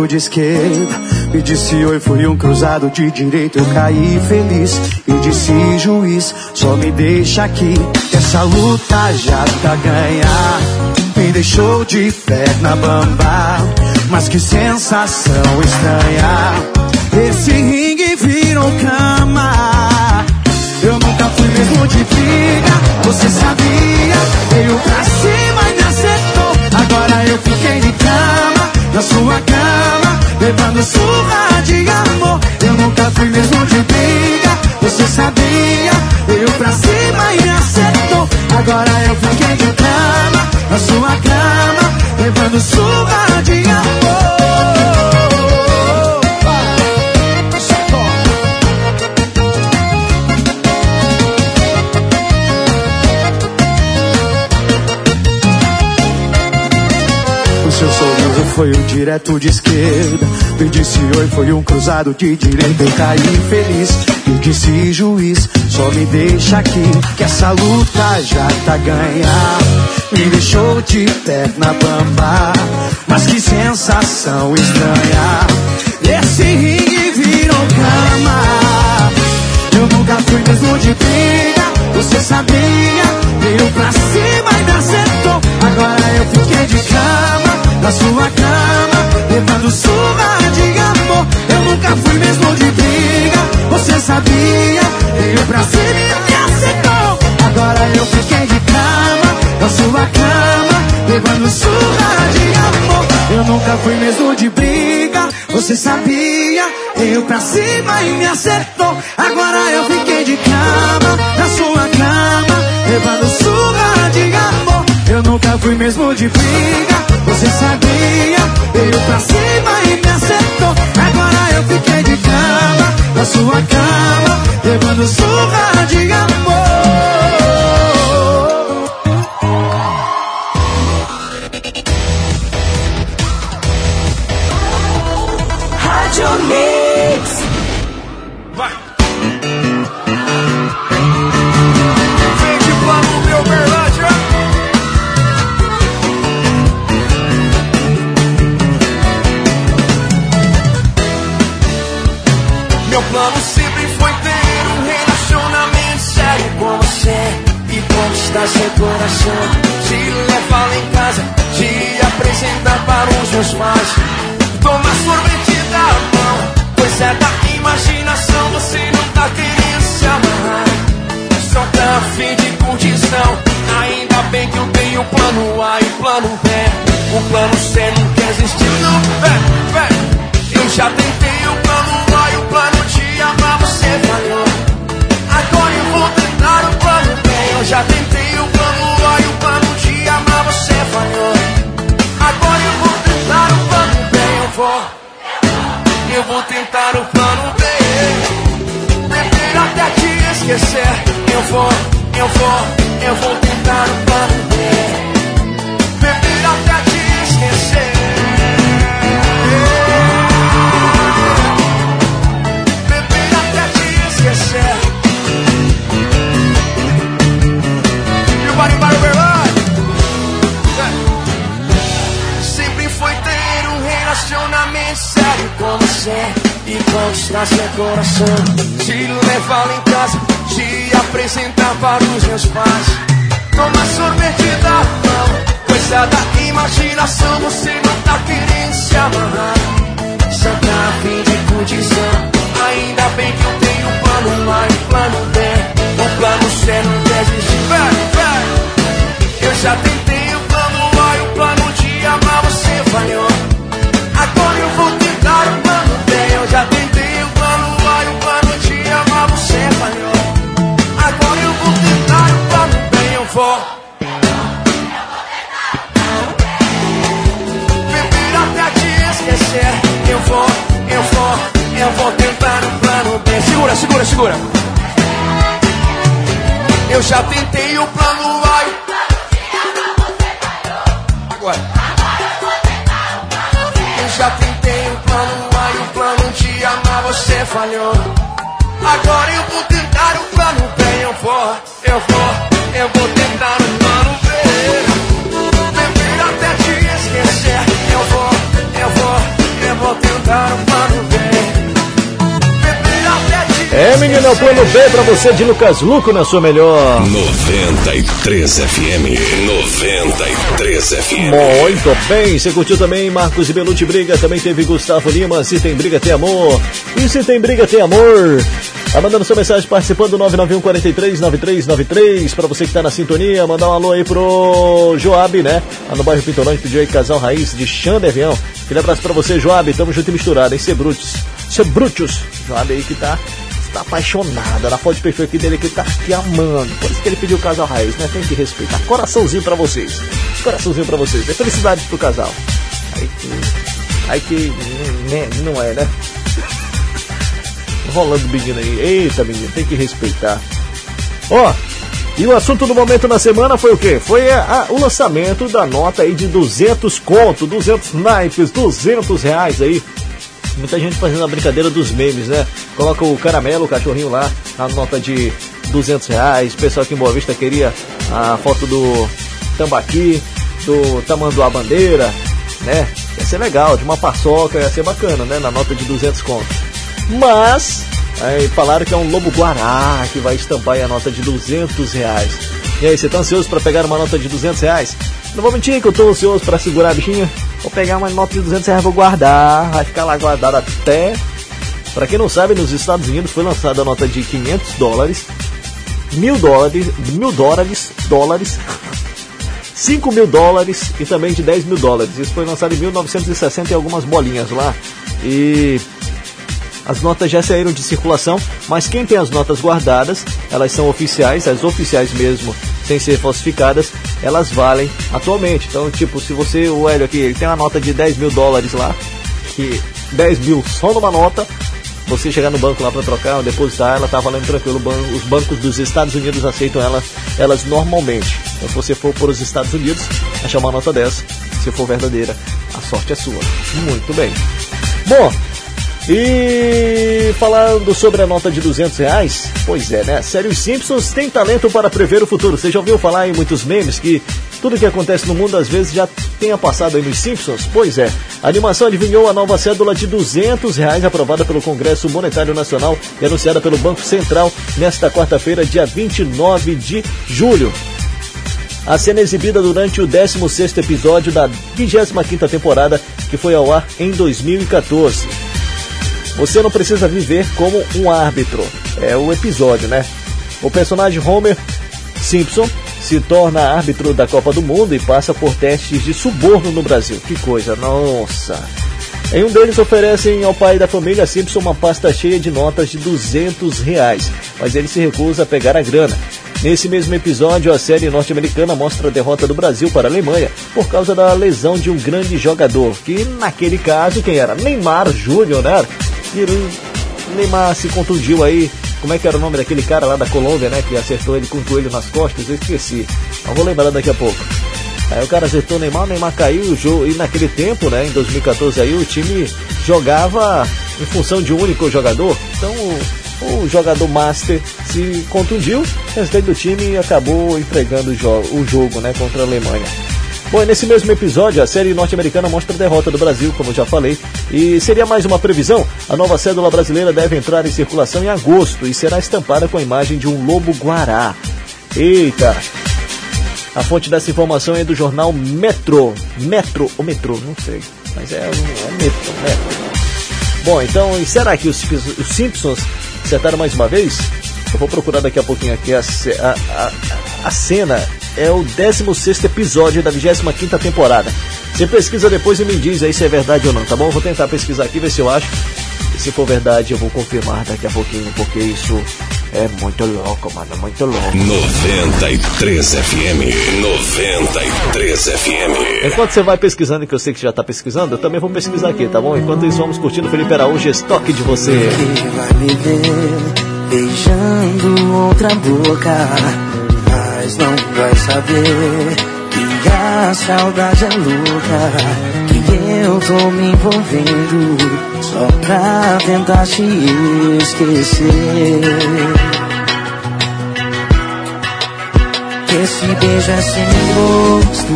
Speaker 24: de esquerda. Me disse oi, foi um cruzado de direita. Eu caí feliz e disse juiz, só me deixa aqui. Essa luta já tá ganhar. Me deixou de perna bamba. Mas que sensação estranha. Esse ringue virou cama. Eu nunca fui mesmo de briga, você sabia. Veio pra cima e me acertou. Agora eu fiquei de cama, na sua cama, levando surra de amor. Eu nunca fui mesmo de briga, você sabia. Veio pra cima e acertou. Agora eu fiquei de cama, na sua cama, levando surra direto de esquerda. Me disse oi, foi um cruzado de direita. Eu caí feliz e disse juiz, só me deixa aqui, que essa luta já tá ganha. Me deixou de perna bamba, mas que sensação estranha. Esse ringue virou cama. Eu nunca fui mesmo de briga, você sabia. Veio pra cima e me acertou. Agora eu fiquei de cama, na sua cama, levando surra de amor. Eu nunca fui mesmo de briga, você sabia. Veio pra cima e me acertou. Agora eu fiquei de cama, na sua cama, levando surra de amor. Eu nunca fui mesmo de briga, você sabia. Veio pra cima e me acertou. Agora eu fiquei de cama, na sua cama, levando surra de amor. Eu nunca fui mesmo de briga, você sabia. Veio pra cima e me acertou. Agora eu fiquei de cama, na sua cama, levando surra de amor.
Speaker 4: Pra você de Lucas Luco na sua melhor.
Speaker 2: 93 FM. 93 FM.
Speaker 4: Muito bem, você curtiu também Marcos e Belucci Briga, também teve Gustavo Lima, se tem briga tem amor, e se tem briga tem amor. Tá mandando sua mensagem participando do 991 43 9393 pra você que tá na sintonia, mandar um alô aí pro Joab, né? Lá no bairro Pintorão, pediu aí Casal Raiz de Xande Avião. Aquele abraço pra você, Joab, tamo junto e misturado, hein? Ser Brutus. Joab aí que tá tá apaixonada na foto de perfil aqui dele que ele tá te amando. Por isso que ele pediu o casal raiz, né? Tem que respeitar. Coraçãozinho pra vocês. Coraçãozinho pra vocês. É felicidade pro casal. Aí que. Aí que. Né, não é, né? Rolando menino aí. Eita, menino, tem que respeitar. Ó, e o assunto do momento na semana foi o quê? Foi a, a, o lançamento da nota aí de 200 conto, 200 naipes, 200 reais aí Muita gente fazendo a brincadeira dos memes, né? Coloca o caramelo, o cachorrinho lá, a nota de 200 reais. O pessoal aqui em Boa Vista queria a foto do tambaqui, do tamanduá bandeira, né? Ia ser legal, de uma paçoca, ia ser bacana, né? Na nota de 200 contos. Mas, aí falaram que é um lobo guará que vai estampar a nota de 200 reais. E aí, você tá ansioso para pegar uma nota de 200 reais? Não vou mentir que eu tô ansioso para segurar a bichinha. Vou pegar uma nota de 200 reais, vou guardar. Vai ficar lá guardada até. Para quem não sabe, nos Estados Unidos foi lançada a nota de 500 dólares, mil dólares, mil dólares, dólares, 5 mil dólares e também de 10 mil dólares. Isso foi lançado em 1960 e algumas bolinhas lá. E as notas já saíram de circulação, mas quem tem as notas guardadas, elas são oficiais, as oficiais mesmo, sem ser falsificadas, elas valem atualmente. Então, tipo, se você, o Hélio aqui, ele tem uma nota de 10 mil dólares lá, que 10 mil só numa nota, você chegar no banco lá para trocar ou depositar, ela tá valendo tranquilo. Os bancos dos Estados Unidos aceitam ela, elas normalmente. Então, se você for para os Estados Unidos, achar uma nota dessa, se for verdadeira, a sorte é sua. Muito bem. Bom, e falando sobre a nota de 200 reais, pois é, né? Os Simpsons tem talento para prever o futuro. Você já ouviu falar em muitos memes que tudo que acontece no mundo às vezes já tenha passado aí nos Simpsons? Pois é, a animação adivinhou a nova cédula de 200 reais aprovada pelo Congresso Monetário Nacional e anunciada pelo Banco Central nesta quarta-feira, dia 29 de julho. A cena é exibida durante o 16º episódio da 25ª temporada, que foi ao ar em 2014. Você não precisa viver como um árbitro. É o episódio, né? O personagem Homer Simpson se torna árbitro da Copa do Mundo e passa por testes de suborno no Brasil. Que coisa, nossa! Em um deles oferecem ao pai da família Simpson uma pasta cheia de notas de 200 reais, mas ele se recusa a pegar a grana. Nesse mesmo episódio, a série norte-americana mostra a derrota do Brasil para a Alemanha por causa da lesão de um grande jogador, que naquele caso, quem era? Neymar Júnior, né? E Neymar se contundiu aí. Como é que era o nome daquele cara lá da Colômbia, né? Que acertou ele com o joelho nas costas? Eu esqueci. Eu vou lembrar daqui a pouco. Aí o cara acertou o Neymar, o Neymar caiu e naquele tempo, né, em 2014 aí, o time jogava em função de um único jogador. Então o, o jogador master se contundiu, o restante do time acabou entregando o, jo o jogo né, contra a Alemanha. Bom, nesse mesmo episódio, a série norte-americana mostra a derrota do Brasil, como já falei, e seria mais uma previsão. A nova cédula brasileira deve entrar em circulação em agosto e será estampada com a imagem de um lobo guará. Eita! A fonte dessa informação é do jornal Metro. Metro ou Metro, não sei. Mas é, é Metro, Metro. Bom, então, e será que os, os Simpsons acertaram mais uma vez? Eu vou procurar daqui a pouquinho aqui a, a, a, a cena é o 16 episódio da 25 temporada. Você pesquisa depois e me diz aí se é verdade ou não, tá bom? Eu vou tentar pesquisar aqui, ver se eu acho. E se for verdade, eu vou confirmar daqui a pouquinho, porque isso é muito louco, mano, muito louco.
Speaker 2: 93 FM, 93 FM.
Speaker 4: Enquanto você vai pesquisando, que eu sei que já tá pesquisando, eu também vou pesquisar aqui, tá bom? Enquanto isso, vamos curtindo Felipe Araújo, estoque de você.
Speaker 25: Ele vai me ver beijando outra boca mas não vai saber que a saudade é louca, que eu tô me envolvendo só pra tentar te esquecer. Esse beijo é sem gosto.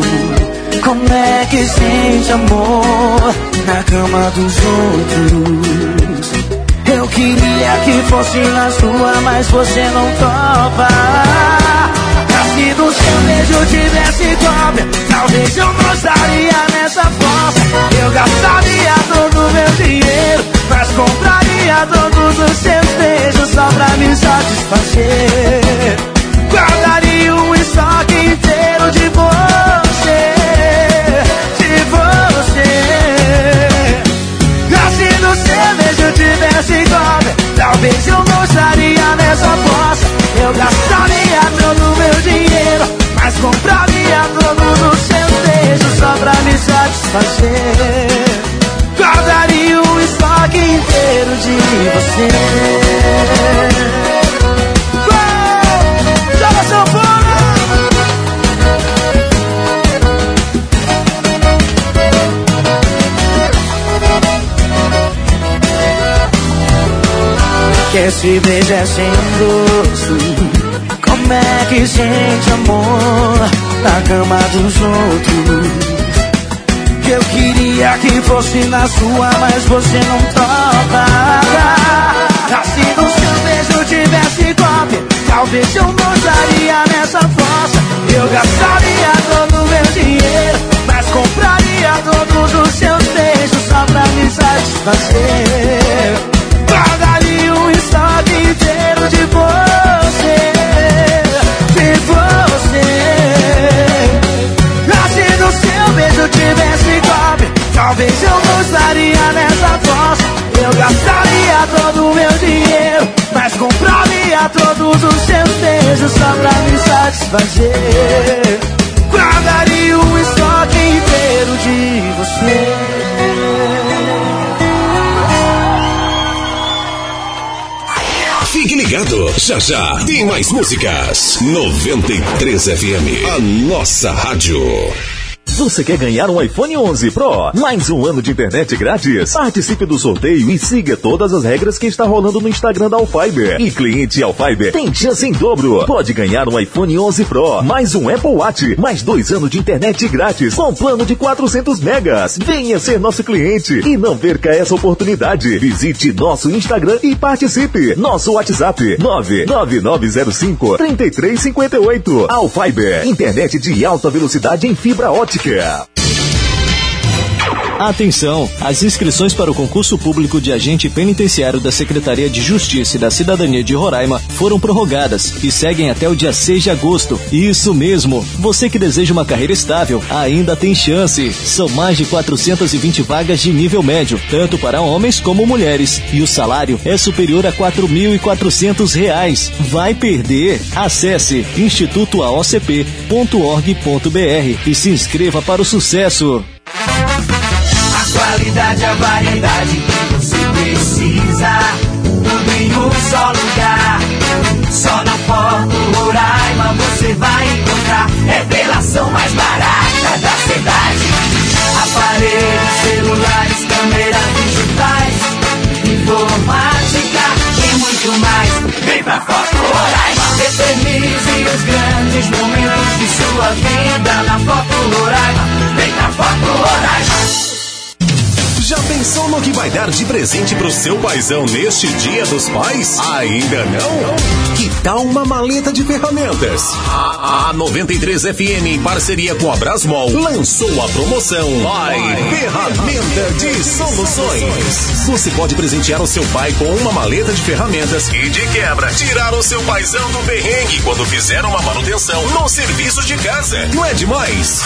Speaker 25: Como é que sente amor na cama dos outros? Eu
Speaker 23: queria que fosse na sua, mas você não topa. Se do seu beijo tivesse cópia, talvez eu não estaria nessa fossa. Eu gastaria todo o meu dinheiro, mas compraria todos os seus beijos só pra me satisfazer. Guardaria um estoque inteiro de você, de você. Se do seu beijo tivesse cópia, talvez eu não estaria nessa fossa. Eu gastaria todo o meu dinheiro, mas compraria todos os seus beijos só pra me satisfazer. Guardaria um estoque inteiro de você. Uou! Joga! Que esse beijo é sem gosto Como é que sente amor Na cama dos outros? Que eu queria que fosse na sua Mas você não topa Se no seu beijo tivesse cópia Talvez eu não nessa fossa Eu gastaria todo o meu dinheiro Mas compraria todos os seus beijos Só pra me satisfazer. Guardaria um estoque inteiro de você No seu beijo tivesse cópia Talvez eu não estaria nessa fossa Eu gastaria todo o meu dinheiro Mas compraria todos os seus beijos Só pra me satisfazer. Guardaria um estoque inteiro de você.
Speaker 1: Fique ligado, já já. Tem mais músicas. 93 FM, a nossa rádio. Você quer ganhar um iPhone 11 Pro? Mais um ano de internet grátis? Participe do sorteio e siga todas as regras que está rolando no Instagram da Alfiber. E cliente Alfiber tem chance em dobro. Pode ganhar um iPhone 11 Pro, mais um Apple Watch, mais dois anos de internet grátis com plano de 400 megas. Venha ser nosso cliente e não perca essa oportunidade. Visite nosso Instagram e participe. Nosso WhatsApp 99905 3358. Alfiber, internet de alta velocidade em fibra ótica. Yeah.
Speaker 4: Atenção! As inscrições para o concurso público de agente penitenciário da Secretaria de Justiça e da Cidadania de Roraima foram prorrogadas e seguem até o dia 6 de agosto. Isso mesmo! Você que deseja uma carreira estável ainda tem chance. São mais de 420 vagas de nível médio, tanto para homens como mulheres, e o salário é superior a 4.400 reais. Vai perder? Acesse institutoaocp.org.br e se inscreva para o sucesso.
Speaker 13: Qualidade, a variedade que você precisa. Tudo em um só lugar. Só na Foto Roraima você vai encontrar. Revelação mais barata da cidade. Aparelhos, celulares, câmeras digitais. Informática e muito mais. Vem pra Foto Roraima. Eternize os grandes momentos de sua vida na Foto Roraima. Vem pra Foto Roraima.
Speaker 1: Já pensou no que vai dar de presente pro seu paizão neste Dia dos Pais? Ainda não? Que tal uma maleta de ferramentas? A, a 93 FM, em parceria com a Brasmol, lançou a promoção Pai Ferramenta de Soluções. Você pode presentear o seu pai com uma maleta de ferramentas e, de quebra, tirar o seu paizão do perrengue quando fizer uma manutenção no serviço de casa. Não é demais?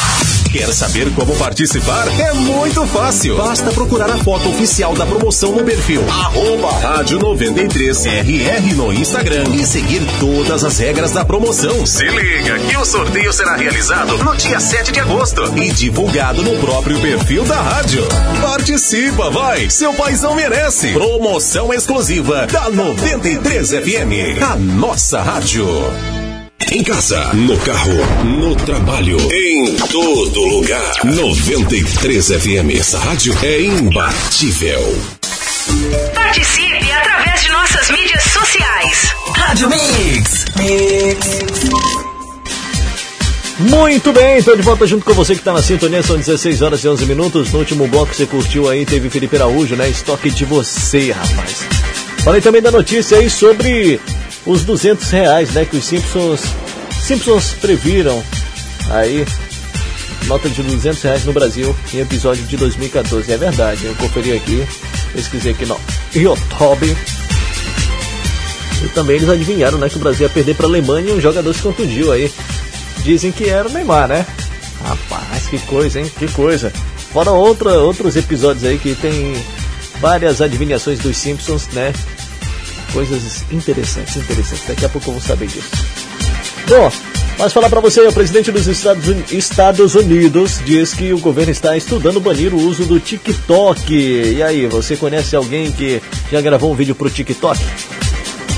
Speaker 1: Quer saber como participar? É muito fácil. Basta procurar a foto oficial da promoção no perfil arroba rádio 93RR no Instagram e seguir todas as regras da promoção. Se liga que o sorteio será realizado no dia 7 de agosto e divulgado no próprio perfil da rádio. Participa, vai! Seu paizão merece. Promoção exclusiva da 93 FM, a nossa rádio. Em casa, no carro, no trabalho, em todo lugar. 93 FM. Essa rádio é imbatível.
Speaker 26: Participe através de nossas mídias sociais.
Speaker 2: Rádio Mix.
Speaker 4: Muito bem, estou de volta junto com você que está na sintonia, são 16 horas e 11 minutos. No último bloco que você curtiu aí, teve Felipe Araújo, né? Estoque de você, rapaz. Falei também da notícia aí sobre os 200 reais, né? Que os Simpsons, Simpsons previram aí nota de 200 reais no Brasil em episódio de 2014. É verdade, eu conferi aqui, pesquisei aqui no YouTube. E também eles adivinharam, né, que o Brasil ia perder para a Alemanha e um jogador se contundiu aí. Dizem que era o Neymar, né? Rapaz, que coisa, hein? Que coisa. Fora outra, outros episódios aí que tem várias adivinhações dos Simpsons, né? Coisas interessantes, interessantes. Daqui a pouco eu vou saber disso. Bom, mas falar para você, o presidente dos Estados Unidos diz que o governo está estudando banir o uso do TikTok. E aí, você conhece alguém que já gravou um vídeo pro TikTok?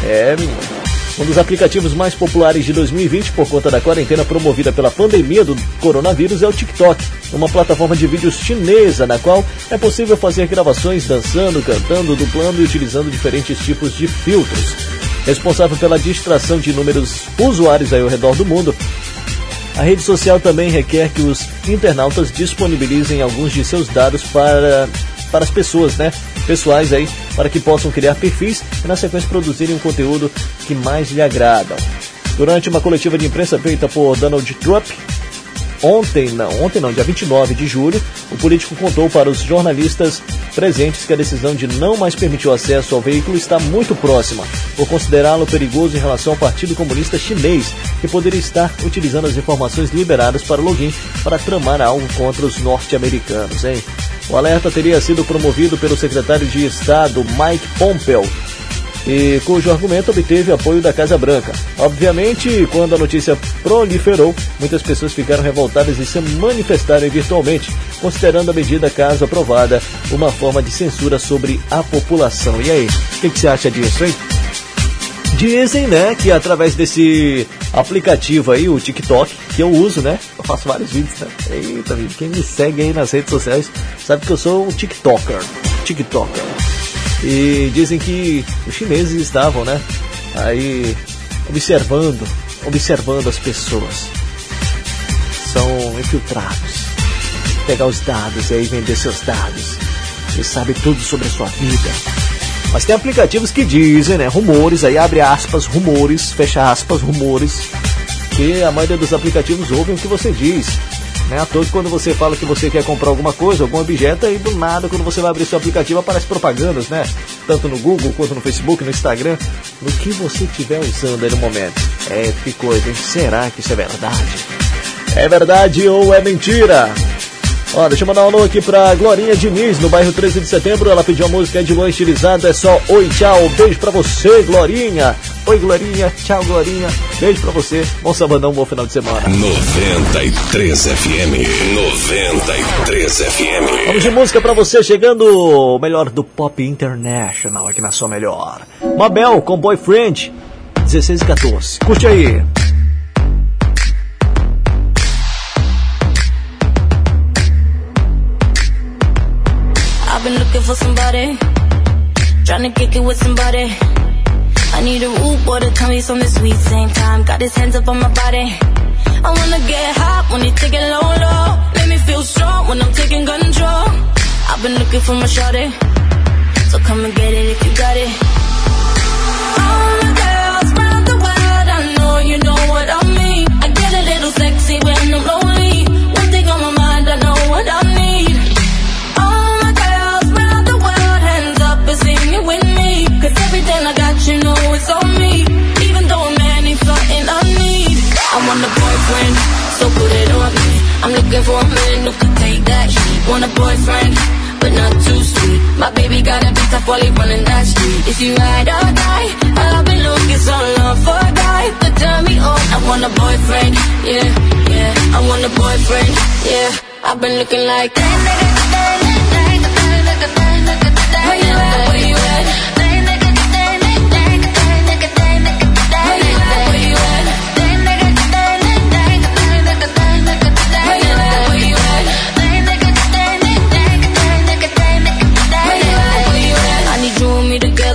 Speaker 4: É, menino. Um dos aplicativos mais populares de 2020 por conta da quarentena promovida pela pandemia do coronavírus é o TikTok, uma plataforma de vídeos chinesa na qual é possível fazer gravações dançando, cantando, dublando e utilizando diferentes tipos de filtros. Responsável pela distração de inúmeros usuários ao redor do mundo, a rede social também requer que os internautas disponibilizem alguns de seus dados para, para as pessoas, né? Pessoais aí para que possam criar perfis e, na sequência, produzirem um conteúdo que mais lhe agradam. Durante uma coletiva de imprensa feita por Donald Trump, ontem, não, ontem não, dia 29 de julho, o político contou para os jornalistas presentes que a decisão de não mais permitir o acesso ao veículo está muito próxima, por considerá-lo perigoso em relação ao Partido Comunista Chinês, que poderia estar utilizando as informações liberadas para o login para tramar algo contra os norte-americanos, hein? O alerta teria sido promovido pelo secretário de Estado Mike Pompeo, e cujo argumento obteve apoio da Casa Branca. Obviamente, quando a notícia proliferou, muitas pessoas ficaram revoltadas e se manifestaram virtualmente, considerando a medida, caso aprovada, uma forma de censura sobre a população. E aí, o que, que você acha disso, hein? Dizem, né, que através desse aplicativo aí, o TikTok, que eu uso, né? Eu faço vários vídeos, né? Eita. Quem me segue aí nas redes sociais sabe que eu sou um TikToker. TikToker. E dizem que os chineses estavam, né? Aí observando, observando as pessoas. São infiltrados. Pegar os dados e aí vender seus dados. Eles sabem tudo sobre a sua vida. Mas tem aplicativos que dizem, né? Rumores, aí abre aspas, rumores, fecha aspas, rumores. Que a maioria dos aplicativos ouvem o que você diz. Né? Toa que quando você fala que você quer comprar alguma coisa, algum objeto, aí do nada, quando você vai abrir seu aplicativo, aparece propagandas, né? Tanto no Google quanto no Facebook, no Instagram, no que você estiver usando aí no momento. É, que coisa, hein? Será que isso é verdade? É verdade ou é mentira? Ó, deixa eu mandar um alô aqui pra Glorinha Diniz, no bairro 13 de setembro. Ela pediu a música de Luan estilizado. É só oi, tchau. Beijo pra você, Glorinha. Oi, Glorinha. Tchau, Glorinha. Beijo pra você. Bom sabadão, bom final de semana.
Speaker 2: 93 FM. 93 FM.
Speaker 4: Vamos de música pra você, chegando o melhor do Pop International aqui na sua melhor. Mabel com Boyfriend, 16 e 14. Curte aí.
Speaker 11: Been looking for somebody, trying to kick it with somebody. I need a root boy to tell me something sweet. Same time, got his hands up on my body. I wanna get hot when he take it low, low. Let me feel strong when I'm taking control. I've been looking for my shorty, so come and get it if you got it. All my girls round the world, I know you know what. I want a boyfriend, so put it on me. I'm looking for a man who can take that heat. Want a boyfriend, but not too sweet. My baby gotta be tough while he running that street. If you ride or die, I've been looking so long for a guy to turn me on. I want a boyfriend, yeah, yeah. I want a boyfriend, yeah. I've been looking like that that nigga, Where you at? Where you at?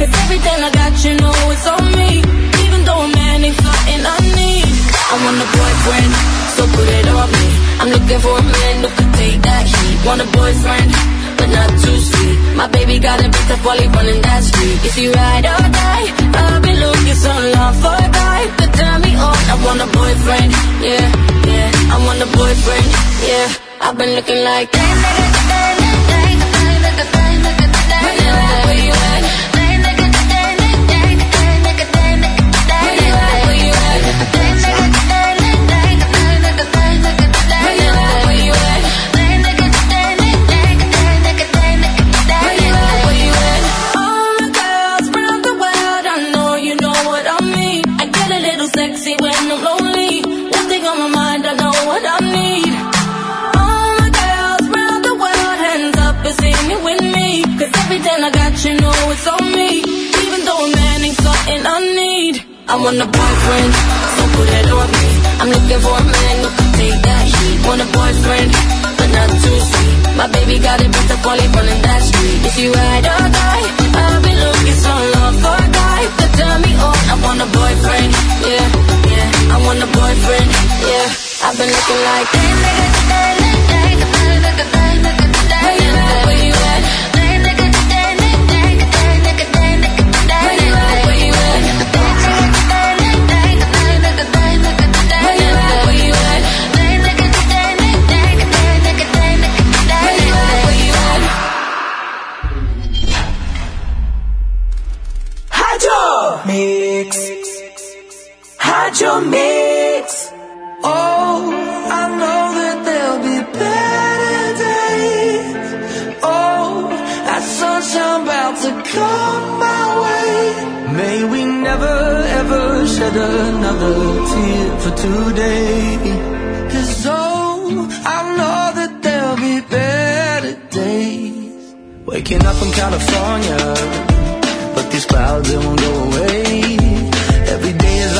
Speaker 11: Cause everything I got, you know it's on me. Even though a man ain't something I need. I want a boyfriend, so put it on me. I'm looking for a man who can take that heat. Want a boyfriend, but not too sweet. My baby got a bit of volley running that street. Is he ride or die? I've been looking so long for a guy to turn me on. I want a boyfriend, yeah, yeah. I want a boyfriend, yeah. I've been looking like. Where I want a boyfriend, so put it on me. I'm looking for a man who can take that heat. Want a boyfriend, but not too sweet. My baby got it, but the quality running that street. If you ride or die, I've been looking so long for a guy to turn me on. I want a boyfriend, yeah, yeah. I want a boyfriend, yeah. I've been looking like. Where
Speaker 13: Rádio Mix.
Speaker 20: Oh, I know that there'll be better days. Oh, that sunshine about to come my way. May we never ever shed another tear for today. Cause oh, I know that there'll be better days. Waking up in California, but these clouds they won't go away.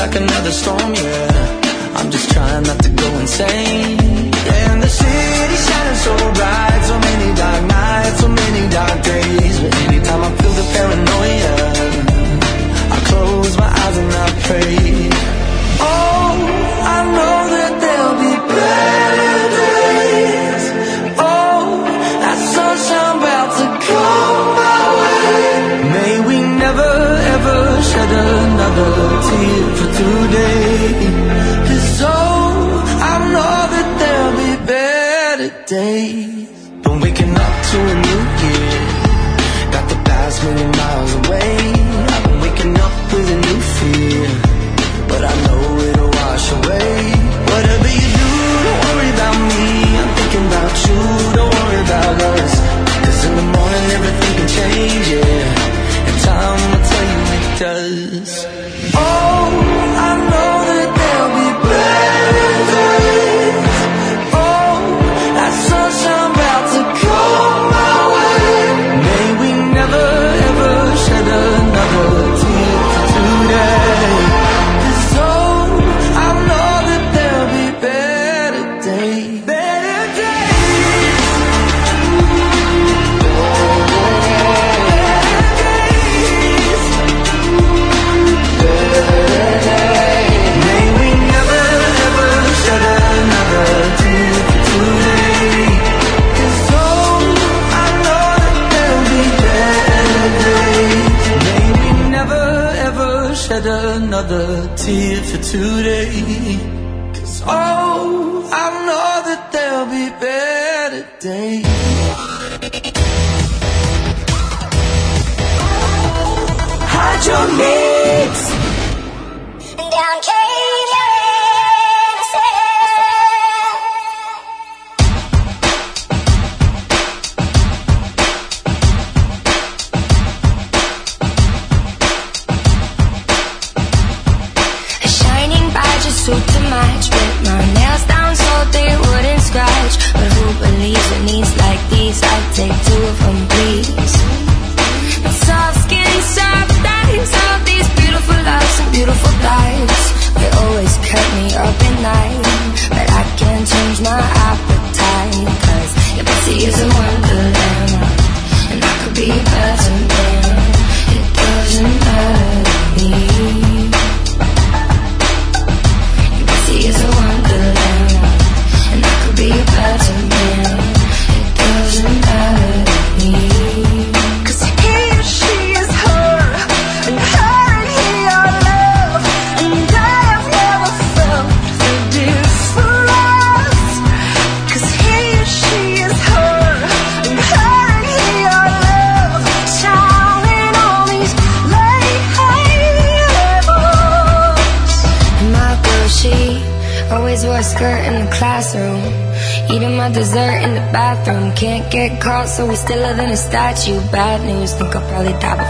Speaker 20: Like another storm, yeah. I'm just trying not to go insane. And the city's shining so bright, so many dark nights, so many dark days. But anytime I feel the paranoia, I close my eyes and I pray. changes. Another tear for today. 'Cause oh, I know that there'll be better days.
Speaker 13: Rádio Mix.
Speaker 11: we stiller than a statue. Bad news, think I'll probably die.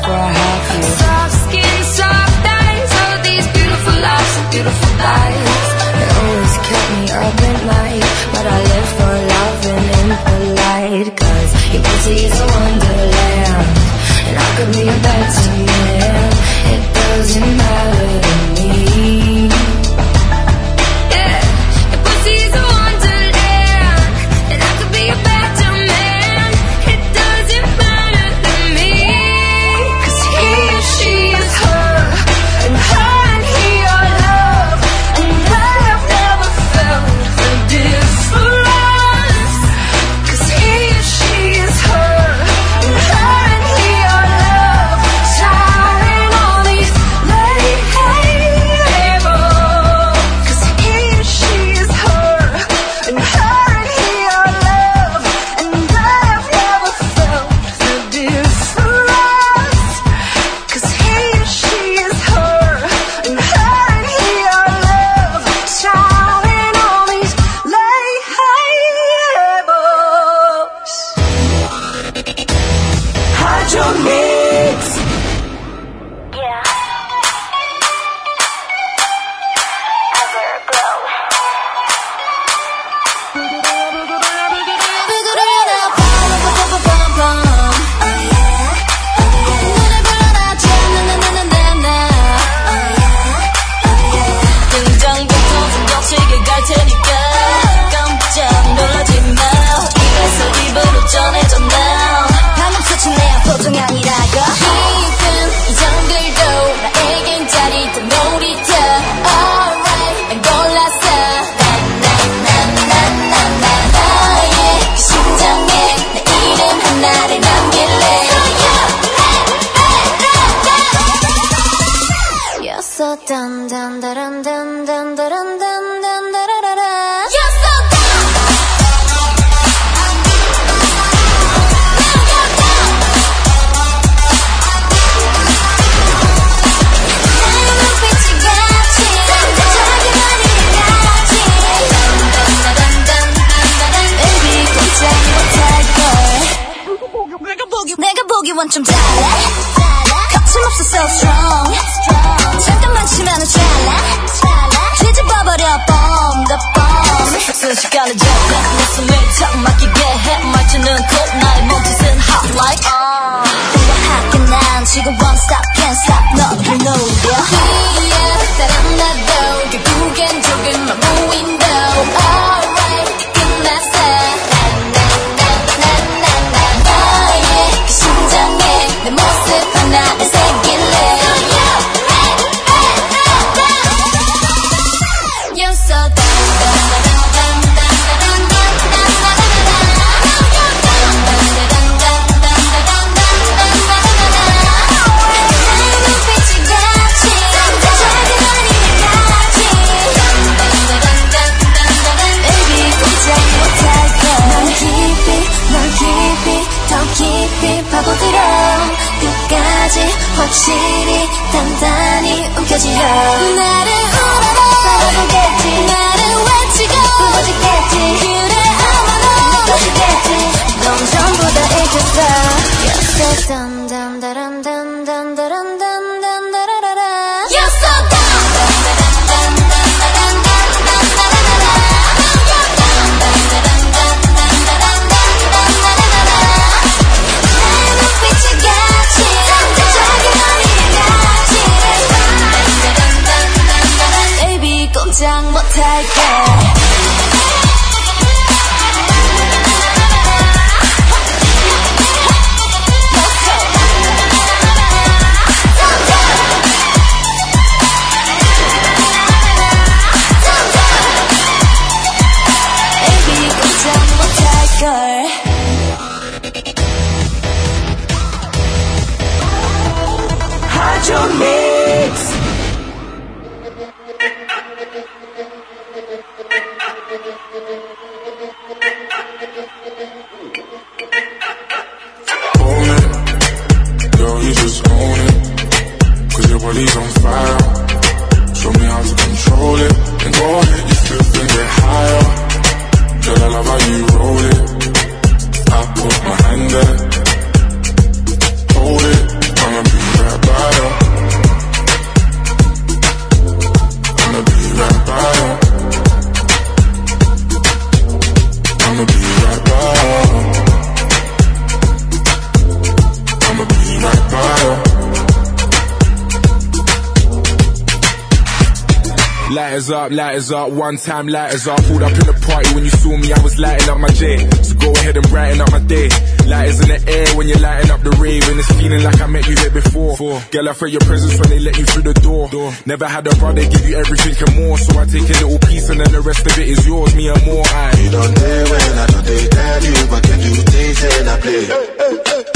Speaker 27: Lighters up, one time lighters up. Pulled up in the party when you saw me, I was lighting up my J. So go ahead and brighten up my day. Lighters in the air when you're lighting up the rave, and it's feeling like I met you here before. Girl, I felt your presence when they let you through the door. Never had a brother give you everything and more, so I take a little piece and then the rest of it is yours, me and more. I
Speaker 28: You don't dare when I don't they tell you, but can you taste and I play?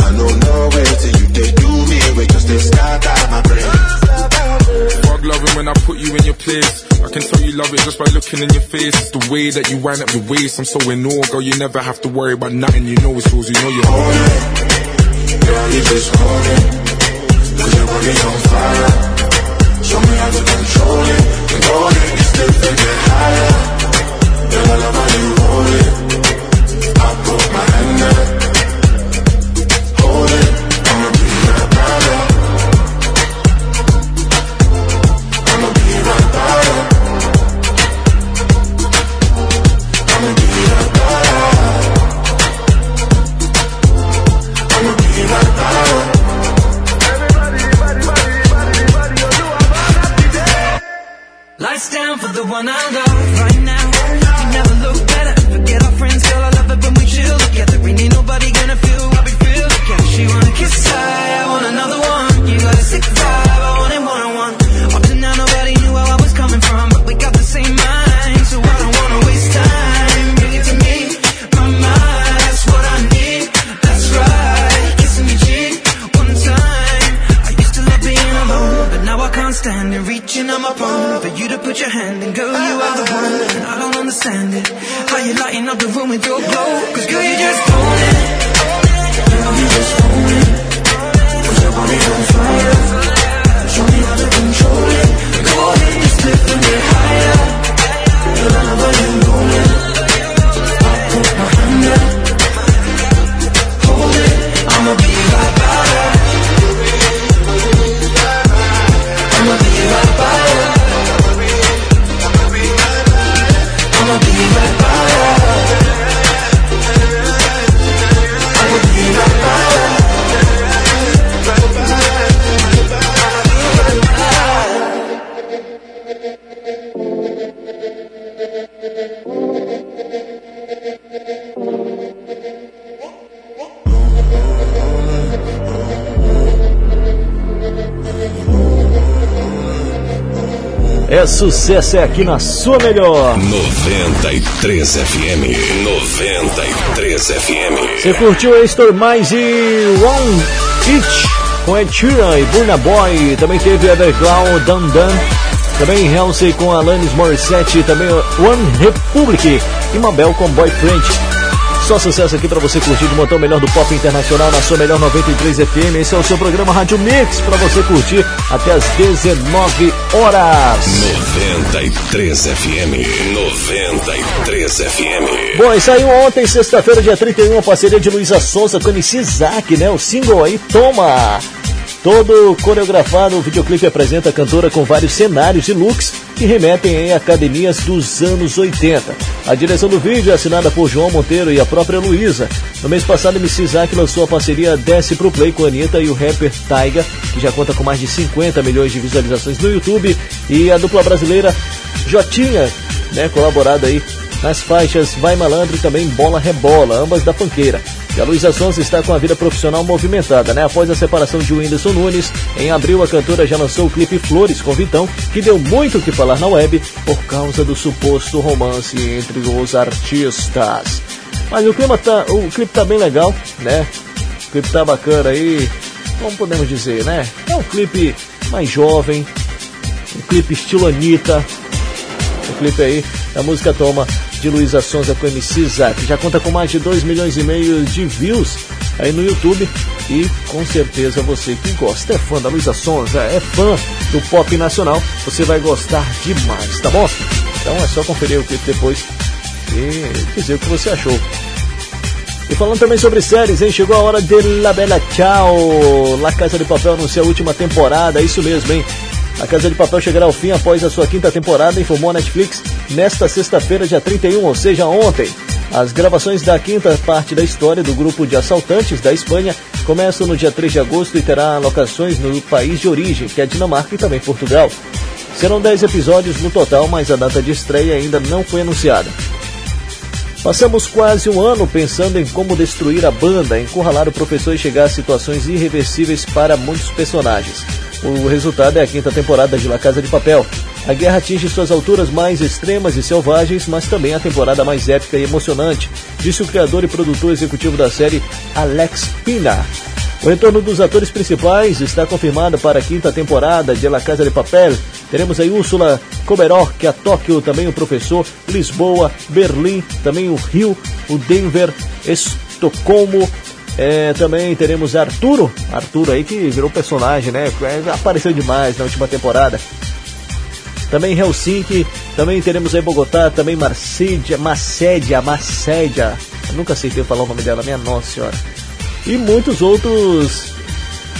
Speaker 28: I know no way till you they do me, we just they scatter my brain.
Speaker 27: Loving when I put you in your place. I can tell you love it just by looking in your face. It's the way that you wind up your waist. I'm so in awe, girl. You never have to worry about nothing. You know it's yours. You know you're it.
Speaker 28: Girl, you just hold cause your body's on fire. Show me how to control it, control it, it's different, get higher. Girl, I love how you roll it. I put my hand there.
Speaker 4: Sucesso, é aqui na sua melhor.
Speaker 2: 93 FM. 93 FM.
Speaker 4: Você curtiu a Stormize e One Each com Ed Sheeran e Burna Boy. Também teve Everglow, Dan Dan. Também Halsey com Alanis Morissette. Também One Republic e Mabel com Boyfriend. Só sucesso aqui para você curtir de montão melhor do pop internacional na sua melhor 93 FM. Esse é o seu programa Rádio Mix para você curtir até as 19 horas.
Speaker 2: 93 FM. 93 FM.
Speaker 4: Bom, e saiu ontem, sexta-feira, dia 31, a parceria de Luísa Sonza com MC Isaac, né? O single aí, Toma! Todo coreografado, o videoclipe apresenta a cantora com vários cenários e looks que remetem a academias dos anos 80. A direção do vídeo é assinada por João Monteiro e a própria Luísa. No mês passado, MC Isaac lançou a parceria Desce Pro Play com a Anitta e o rapper Taiga, que já conta com mais de 50 milhões de visualizações no YouTube. E a dupla brasileira Jotinha, né, colaborada aí nas faixas Vai Malandro e também Bola Rebola, ambas da Panqueira. E a Luísa Sons está com a vida profissional movimentada, né? Após a separação de Whindersson Nunes, em abril a cantora já lançou o clipe Flores com Vitão, que deu muito o que falar na web por causa do suposto romance entre os artistas. Mas o clima tá, o clipe tá bem legal, né? O clipe tá bacana aí, como podemos dizer, né? É um clipe mais jovem, um clipe estilo Anitta, o clipe aí, a música Toma, de Luísa Sonza com MC Zack. Já conta com mais de 2 milhões e meio de views aí no YouTube. E com certeza você que gosta, é fã da Luísa Sonza, é fã do pop nacional, você vai gostar demais, tá bom? Então é só conferir o clipe depois e dizer o que você achou. E falando também sobre séries, hein? Chegou a hora de La Bella Ciao. La Casa de Papel anuncia a última temporada, isso mesmo, hein? A Casa de Papel chegará ao fim após a sua quinta temporada, informou a Netflix nesta sexta-feira, dia 31, ou seja, ontem. As gravações da quinta parte da história do grupo de assaltantes da Espanha começam no dia 3 de agosto e terá locações no país de origem, que é Dinamarca e também Portugal. Serão 10 episódios no total, mas a data de estreia ainda não foi anunciada. Passamos quase um ano pensando em como destruir a banda, encurralar o professor e chegar a situações irreversíveis para muitos personagens. O resultado é a quinta temporada de La Casa de Papel. A guerra atinge suas alturas mais extremas e selvagens, mas também a temporada mais épica e emocionante, disse o criador e produtor executivo da série, Alex Pina. O retorno dos atores principais está confirmado para a quinta temporada de La Casa de Papel. Teremos aí Úrsula Koberok, a Tóquio, também o professor, Lisboa, Berlim, também o Rio, o Denver, Estocolmo, é, também teremos Arturo, Arturo aí que virou personagem, né? É, apareceu demais na última temporada. Também Helsinki, também teremos aí Bogotá, também Marcédia, Macédia, Macédia. Nunca acertei falar o nome dela, minha nossa senhora. E muitos outros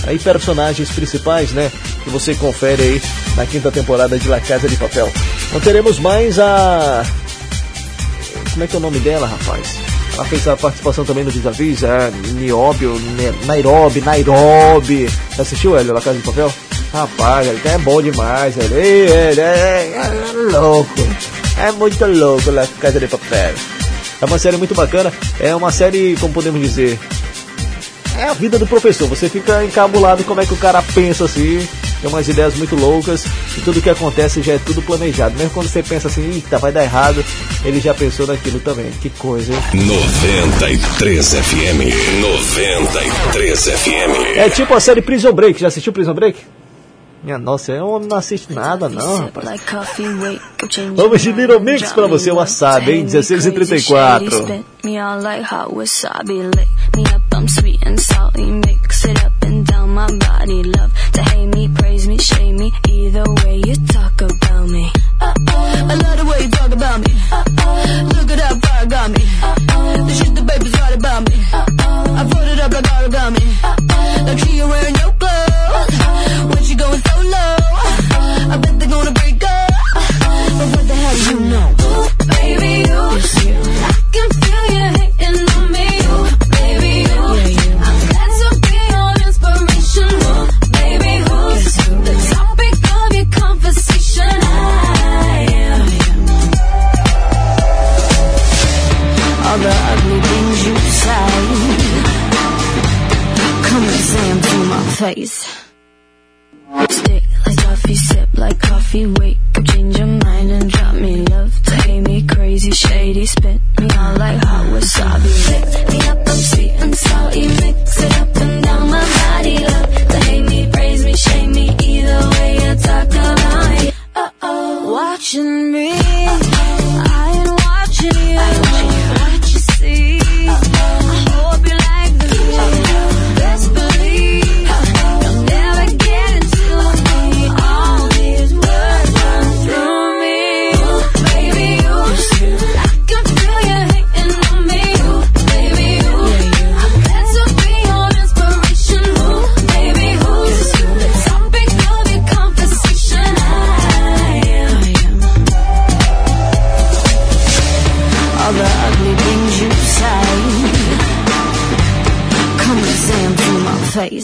Speaker 4: aí personagens principais, né? Que você confere aí na quinta temporada de La Casa de Papel. Não teremos mais a. Como é que é o nome dela, rapaz? Ela fez a participação também no Vis-a-Vis, é, Niobe, Nairobi, Nairobi. Já assistiu ele, La Casa de Papel? Rapaz, ele é bom demais, ele, ele é, é, louco. É muito louco La Casa de Papel. É uma série muito bacana, é uma série, como podemos dizer, é a vida do professor. Você fica encabulado como é que o cara pensa assim, tem umas ideias muito loucas e tudo que acontece já é tudo planejado. Mesmo quando você pensa assim, eita, vai dar errado, ele já pensou naquilo também. Que coisa, hein?
Speaker 2: 93 FM. 93 FM.
Speaker 4: É tipo a série Prison Break. Já assistiu Prison Break? Minha nossa, eu não assisto nada não, rapaz. Vamos de Little Mix pra você, o Wasabi, hein? 16 34.
Speaker 11: Me all like hot wasabi, lick me up, I'm sweet and salty, mix it up and down my body, love to hate me, praise me, shame me, either way you talk about me. Uh-oh. I love the way you talk about me. Uh-oh. Look at how far I got me. Uh-oh. The shit the baby's right about me. Uh-oh. I put it up like origami. Uh-oh. Like she ain't wearing no clothes. When she going so low, I bet they're gonna break up. But what the hell do you know? Ooh, baby, you. It's you. I can feel you hating face. Stick like toffee, sip like coffee, wake change your mind and drop me love to hate me crazy, shady, spit me out like hot wasabi. Lick me up, I'm sweet and salty, mix it up and down my body. Love to hate me, praise me, shame me, either way you talk about me. Uh oh, watching me, I ain't watching you. What you Stick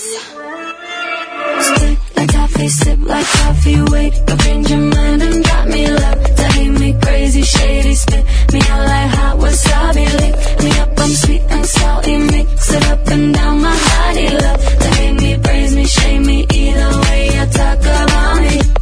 Speaker 11: like toffee, sip like coffee, wake up, change your mind and drop me love. To hate me crazy, shady, spit me out like hot wasabi. Lick me up, I'm sweet and salty, mix it up and down my body. Love to hate me, praise me, shame me, either way you talk about me.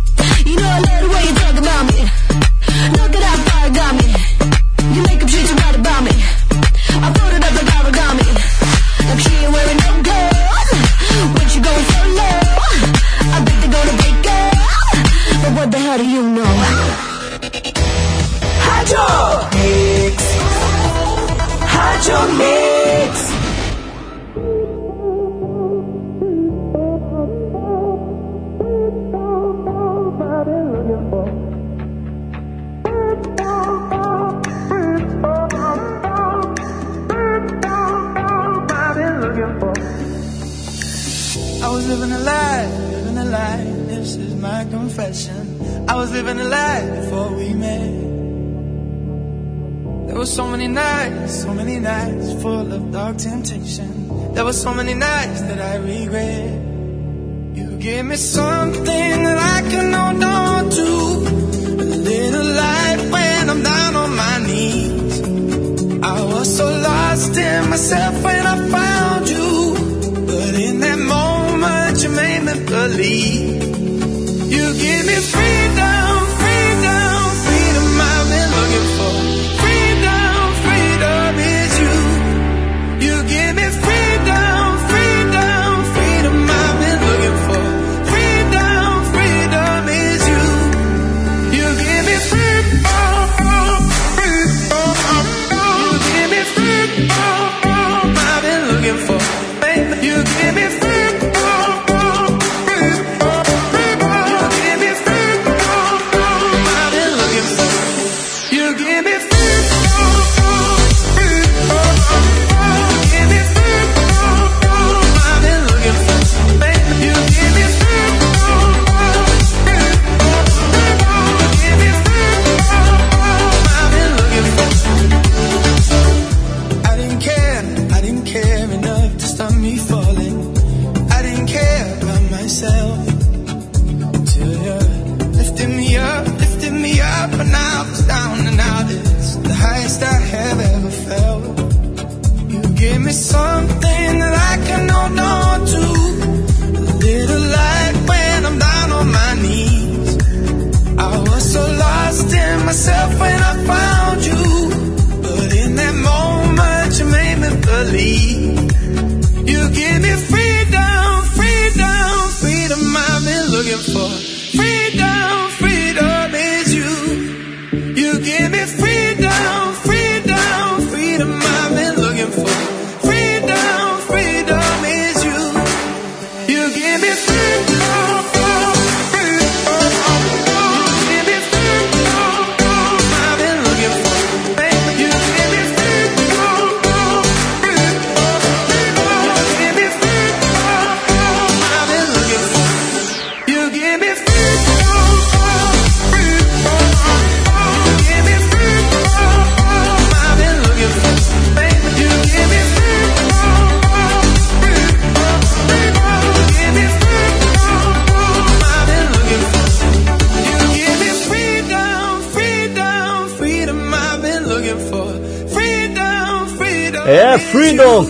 Speaker 11: How do you know? Hydro Mix. Hydro Mix. I was living a lie, living a
Speaker 13: lie. This is my
Speaker 29: confession. I was living a lie before we met. There were so many nights, so many nights full of dark temptation. There were so many nights that I regret. You gave me something that I can hold on to. A little light when I'm down on my knees. I was so lost in myself when I found you. But in that moment, you made me believe. You give me freedom,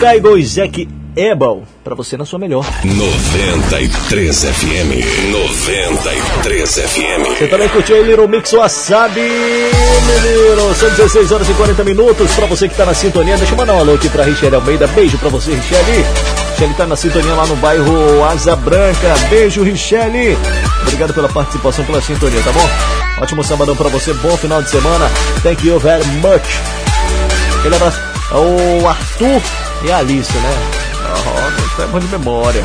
Speaker 4: 92 Zec Ebal, para você na sua melhor.
Speaker 1: 93 FM, 93 FM.
Speaker 4: Você também curtiu o Little Mix Wasabi, menino? São 16 horas e 40 minutos. Para você que tá na sintonia, deixa eu mandar um alô aqui pra Richelle Almeida. Beijo para você, Richelle. Richelle tá na sintonia lá no bairro Asa Branca. Beijo, Richelle. Obrigado pela participação, pela sintonia, tá bom? Ótimo sabadão para você, bom final de semana. Thank you very much. Aquele abraço. O Arthur a Alice, né? Oh, é bom de memória.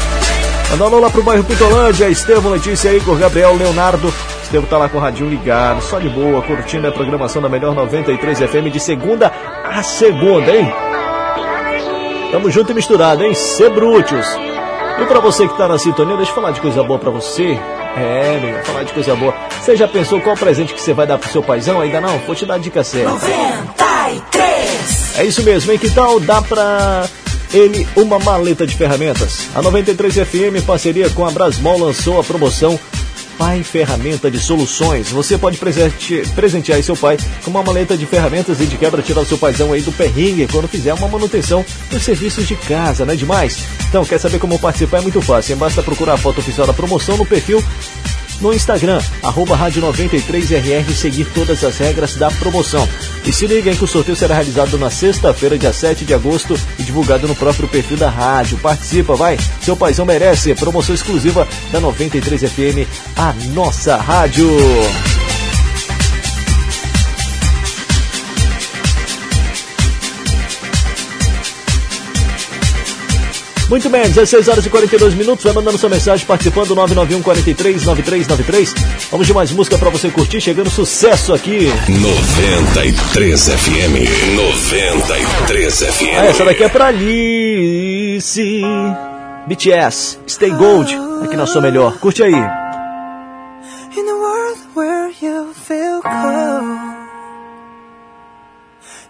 Speaker 4: Mandar um lá pro bairro Pitolândia, Estevam, Letícia, Igor, Gabriel, Leonardo. Estevam tá lá com o radinho ligado, só de boa, curtindo a programação da melhor 93 FM de segunda a segunda, hein? Tamo junto e misturado, hein? Sebrútios. E pra você que tá na sintonia, deixa eu falar de coisa boa pra você. É, meu, falar de coisa boa. Você já pensou qual presente que você vai dar pro seu paizão? Ainda não? Vou te dar a dica certa.
Speaker 30: 93.
Speaker 4: É isso mesmo, hein? Que tal dar pra ele uma maleta de ferramentas? A 93 FM, parceria com a Brasmol, lançou a promoção Pai Ferramenta de Soluções. Você pode presente, presentear seu pai com uma maleta de ferramentas e de quebra tirar o seu paizão aí do perrengue quando fizer uma manutenção dos serviços de casa, não é demais? Então, quer saber como participar? É muito fácil, basta procurar a foto oficial da promoção no perfil no Instagram, arroba Rádio 93RR e seguir todas as regras da promoção. E se liga hein, que o sorteio será realizado na sexta-feira, dia 7 de agosto, e divulgado no próprio perfil da rádio. Participa, vai! Seu paizão merece! Promoção exclusiva da 93FM, a nossa rádio. Muito bem, 16 horas e 42 minutos. Vai mandando sua mensagem participando 991 43 9393. Vamos de mais música pra você curtir. Chegando sucesso aqui.
Speaker 1: 93 FM. 93 FM.
Speaker 4: Ah, essa daqui é pra Alice. BTS, Stay Gold, aqui na sua melhor. Curte aí.
Speaker 31: In a world where you feel cold,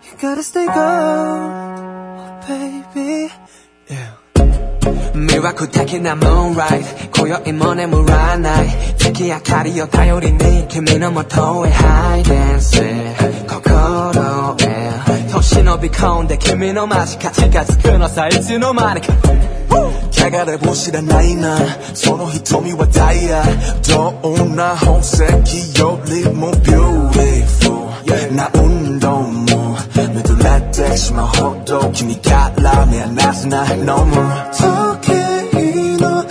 Speaker 31: you gotta stay gold, oh baby.
Speaker 32: Miracle taking a moonrise 고요인 모네 물아 나이 특히야 가리어 다요리니君の 모토의 high dancing
Speaker 33: 코코로에 톱신업이 가운데 君の 마지까지 같이 끊어서 일지노마니까
Speaker 31: 가가를 보시라 나이나 서로 히토미와 다이라 더운 나 홍색 기어리 more beautiful 나 운나 ってしま
Speaker 32: うほど君がラーメンな
Speaker 31: ぜな飲む時計の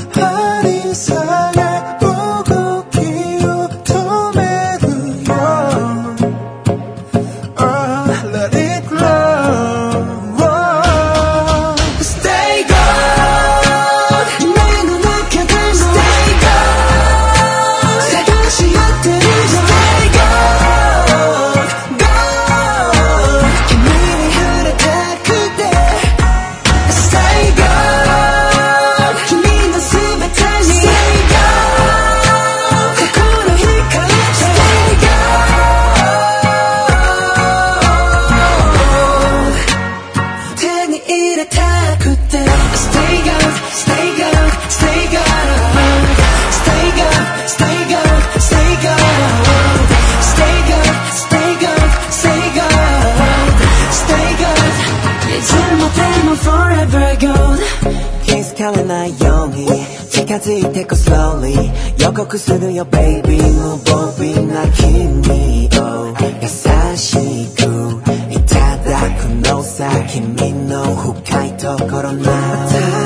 Speaker 31: 가지 take it slowly. 여거그 쓰는 your baby 무법인 나 kimi oh 야사시구 이타다쿠 노사 kimi no 후카이토 코로나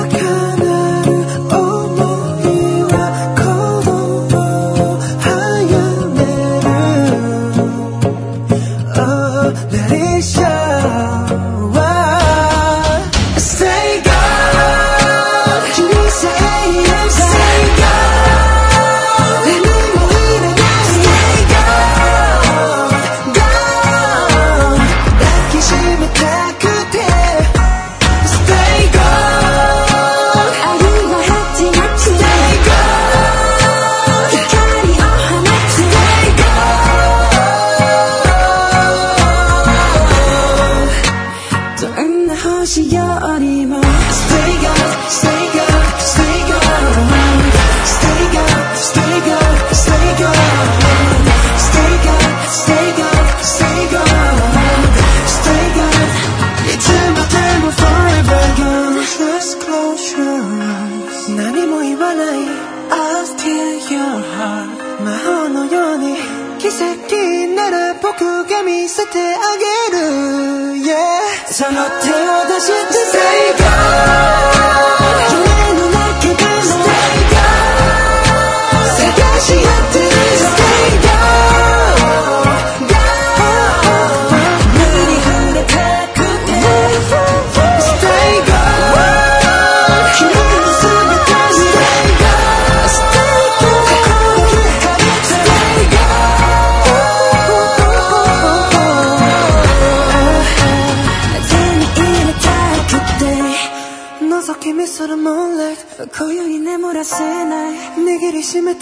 Speaker 31: 아침에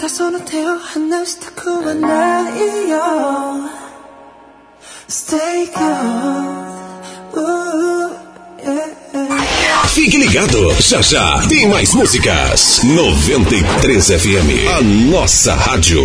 Speaker 31: Stay good.
Speaker 1: Fique ligado, já já. Tem mais músicas. 93 FM, a nossa rádio.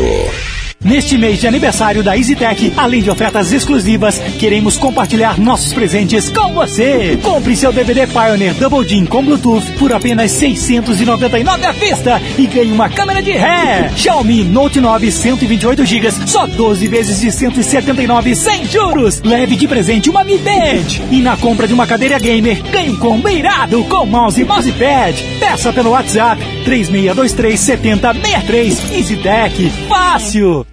Speaker 29: Neste mês de aniversário da EasyTech, além de ofertas exclusivas, queremos compartilhar nossos presentes com você. Compre seu DVD Pioneer Double Jean com Bluetooth por apenas 699 à vista e ganhe uma câmera de ré. Xiaomi Note 9 128 GB, só 12 vezes de 179 sem juros. Leve de presente uma Mi Band. E na compra de uma cadeira gamer, ganhe um combo irado com mouse e mousepad. Peça pelo WhatsApp 3623 7063. EasyTech, fácil.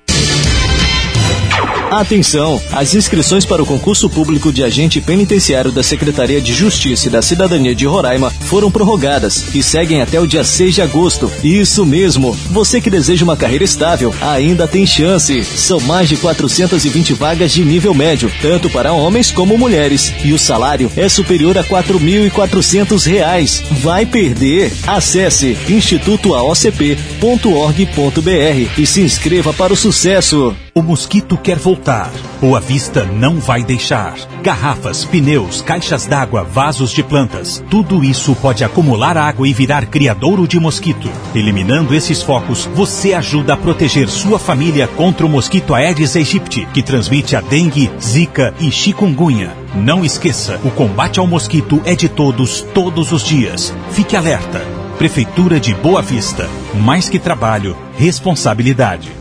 Speaker 4: Atenção! As inscrições para o concurso público de agente penitenciário da Secretaria de Justiça e da Cidadania de Roraima foram prorrogadas e seguem até o dia 6 de agosto. Isso mesmo! Você que deseja uma carreira estável ainda tem chance. São mais de 420 vagas de nível médio, tanto para homens como mulheres. E o salário é superior a R$ 4.400. Vai perder? Acesse institutoaocp.org.br e se inscreva para o sucesso.
Speaker 34: O mosquito quer voltar. Boa Vista não vai deixar. Garrafas, pneus, caixas d'água, vasos de plantas. Tudo isso pode acumular água e virar criadouro de mosquito. Eliminando esses focos, você ajuda a proteger sua família contra o mosquito Aedes aegypti, que transmite a dengue, zika e chikungunya. Não esqueça, o combate ao mosquito é de todos, todos os dias. Fique alerta. Prefeitura de Boa Vista. Mais que trabalho, responsabilidade.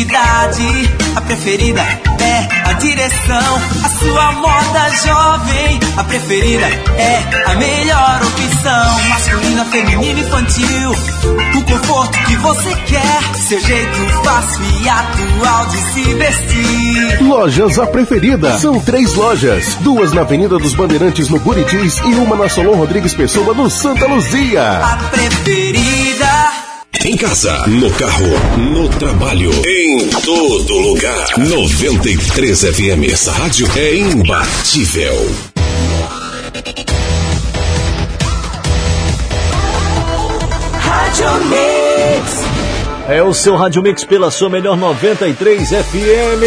Speaker 13: A preferida é a direção. A sua moda jovem, a preferida é a melhor opção. Masculina, feminina, infantil, o conforto que você quer. Seu jeito fácil e atual de se vestir.
Speaker 18: Lojas A Preferida. São três lojas. Duas na Avenida dos Bandeirantes, no Buritis, e uma na Solon Rodrigues Pessoa, no Santa Luzia.
Speaker 13: A preferida.
Speaker 1: Em casa, no carro, no trabalho, em todo lugar. 93 FM. Essa rádio é imbatível.
Speaker 13: Rádio Mix.
Speaker 4: É o seu Rádio Mix pela sua melhor 93 FM.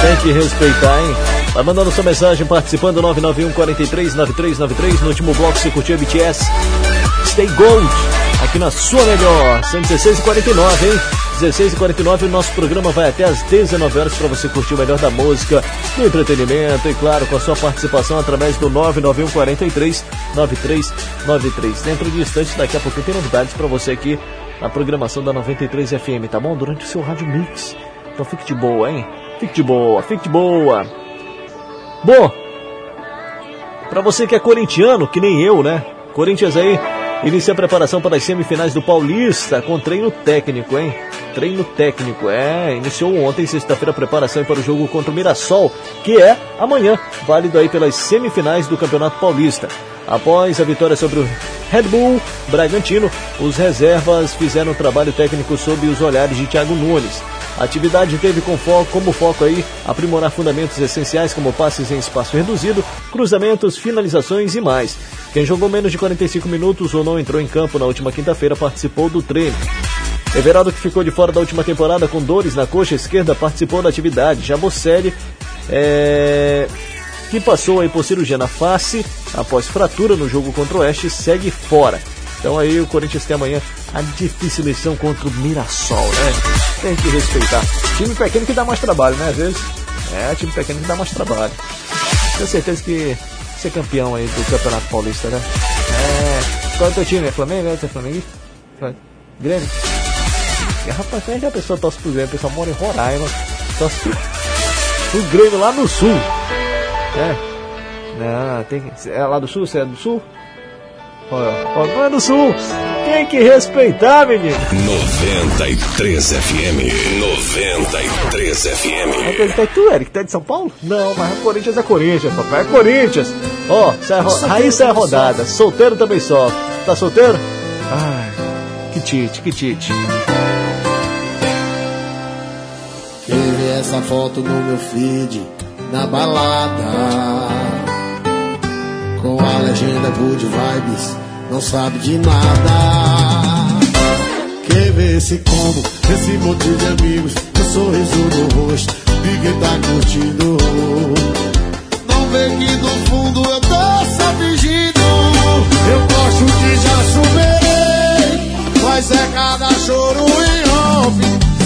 Speaker 4: Tem que respeitar, hein? Vai mandando sua mensagem, participando 991 43 9393. No último bloco você curtiu a BTS Stay Gold, aqui na sua melhor, 116 e 49, hein? 16 e 49 o nosso programa vai até às 19 horas para você curtir o melhor da música, do entretenimento e claro, com a sua participação através do 991 43 9393. Dentro de instantes, daqui a pouco tem novidades para você aqui na programação da 93 FM, tá bom? Durante o seu Rádio Mix. Então fique de boa, hein? Fique de boa, fique de boa. Bom, para você que é corintiano, que nem eu, né? Corinthians aí inicia a preparação para as semifinais do Paulista com treino técnico, hein? Treino técnico, é. Iniciou ontem, sexta-feira, a preparação para o jogo contra o Mirassol, que é amanhã, válido aí pelas semifinais do Campeonato Paulista. Após a vitória sobre o Red Bull Bragantino, os reservas fizeram um trabalho técnico sob os olhares de Thiago Nunes. A atividade teve com foco, como foco aí aprimorar fundamentos essenciais como passes em espaço reduzido, cruzamentos, finalizações e mais. Quem jogou menos de 45 minutos ou não entrou em campo na última quinta-feira participou do treino. Everaldo, que ficou de fora da última temporada com dores na coxa esquerda, participou da atividade. Já Bocelli, é... que passou aí por cirurgia na face após fratura no jogo contra o Oeste, segue fora. Então aí o Corinthians tem amanhã a difícil missão contra o Mirassol, né? Tem que respeitar. Time pequeno que dá mais trabalho, né? Às vezes. É, time pequeno que dá mais trabalho. Tenho certeza que ser campeão aí do Campeonato Paulista, né? É. Qual é o teu time? É Flamengo? É Flamengo? Grêmio? E, rapaz, a pessoa torce pro Grêmio, a pessoa mora em Roraima, torce pro, pro Grêmio lá no sul. É. Não, tem que. É lá do sul? Você é do sul? Olha do sul. Tem que respeitar, menino.
Speaker 1: 93 FM. 93 FM.
Speaker 4: Acredita tu, Eric? É de São Paulo? Não, mas o Corinthians é Corinthians, papai. É Corinthians. Ó, oh, é ro... Raíssa é rodada. Solteiro também sofre. Tá solteiro? Ai, que tite, que tite.
Speaker 35: Quem vê essa foto no meu feed, na balada com a legenda Good Vibes, não sabe de nada. Quer ver esse combo, esse monte de amigos, o sorriso no rosto, quem tá curtindo. Não vê que no fundo eu tô só fingindo. Eu gosto que já superei, mas é cada choro em off.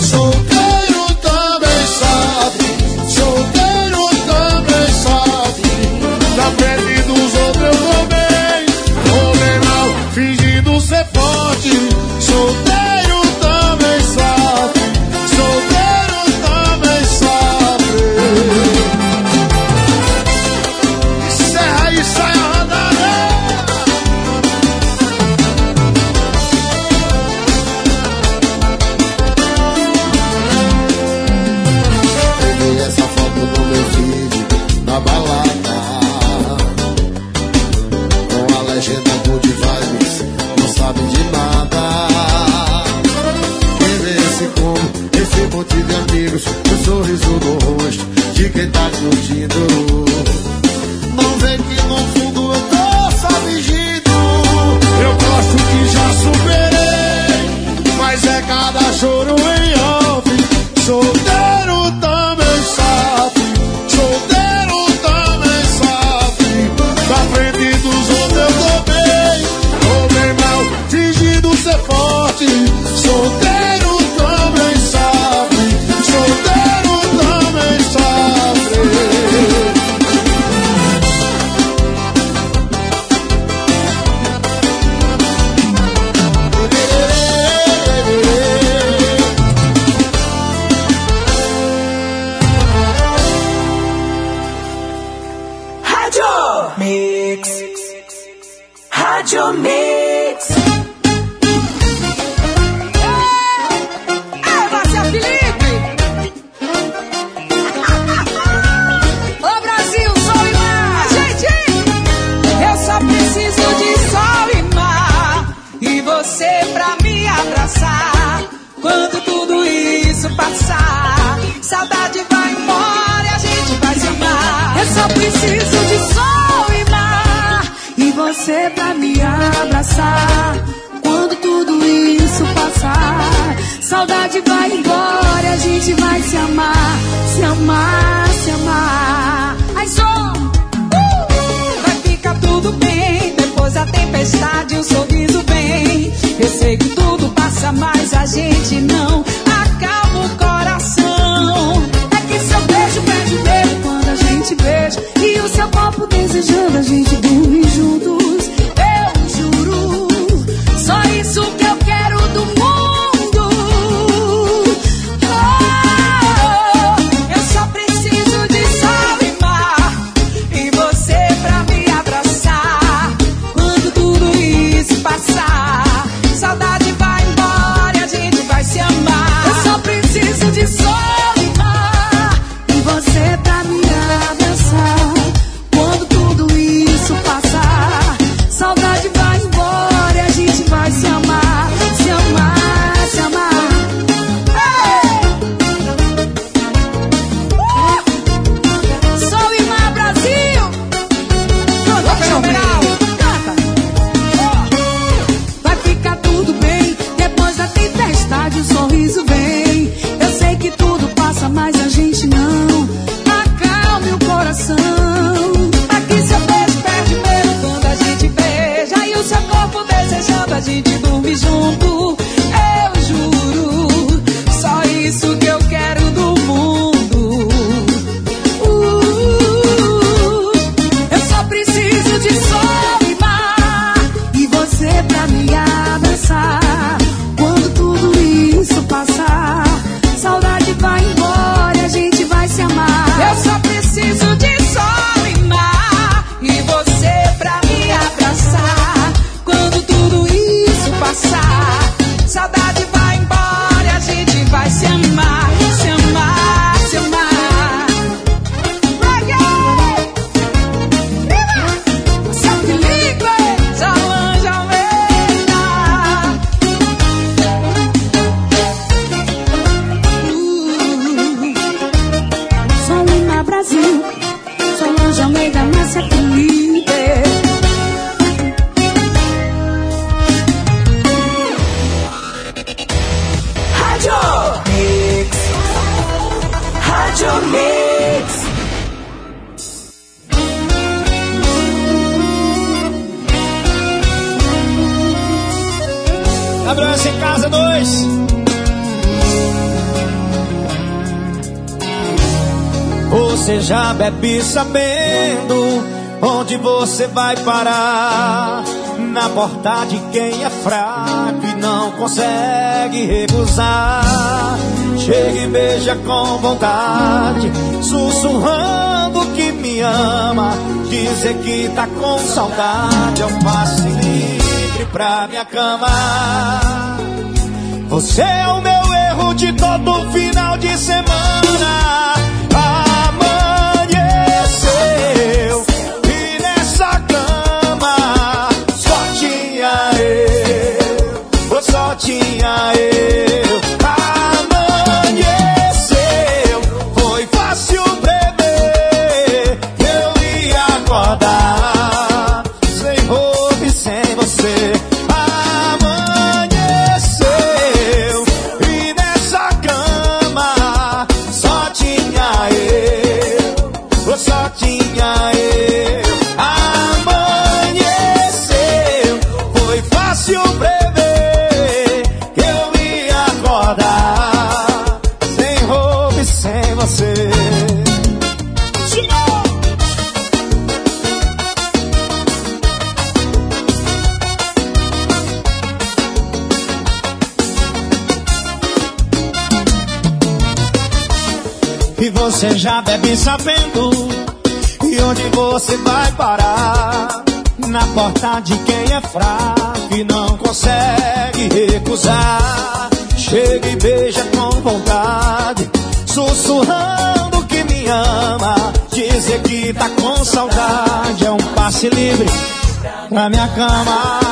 Speaker 35: Solteiro também sabe, solteiro também sabe. Na pele ser forte. Solteiro
Speaker 36: olhos, o sorriso no rosto de quem tá curtindo. Não vê que no fundo eu tô só fingindo. Eu gosto que já superei, mas
Speaker 35: é cada
Speaker 37: choro em off. Solteiro vai parar na porta de quem é fraco e não consegue recusar. Chega e beija com vontade, sussurrando que me ama. Dizer que tá com saudade é um passe livre pra minha cama. Você
Speaker 21: na minha cama.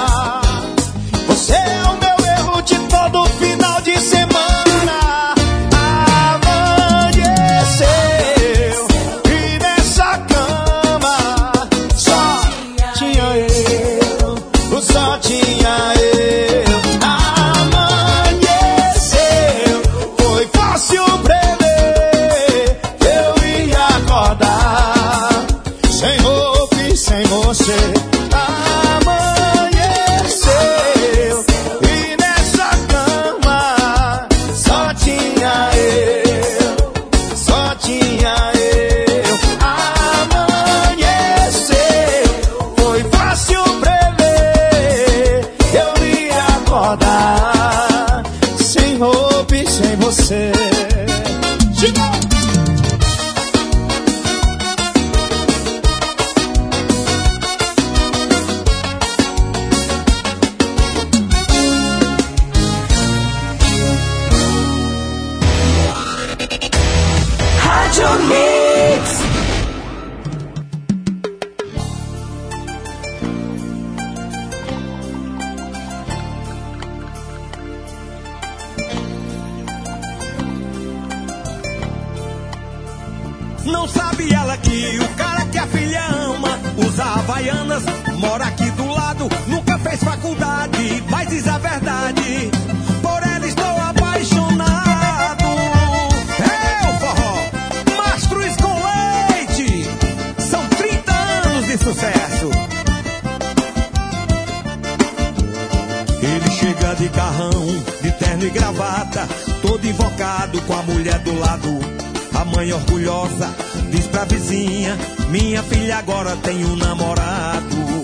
Speaker 38: faculdade, mas diz a verdade. Por ela estou apaixonado. É o forró, mastruz com. São 30 anos de sucesso. Ele chega de carrão, de terno e gravata, todo invocado com a mulher do lado. A mãe orgulhosa diz pra vizinha: Minha filha agora tem um namorado.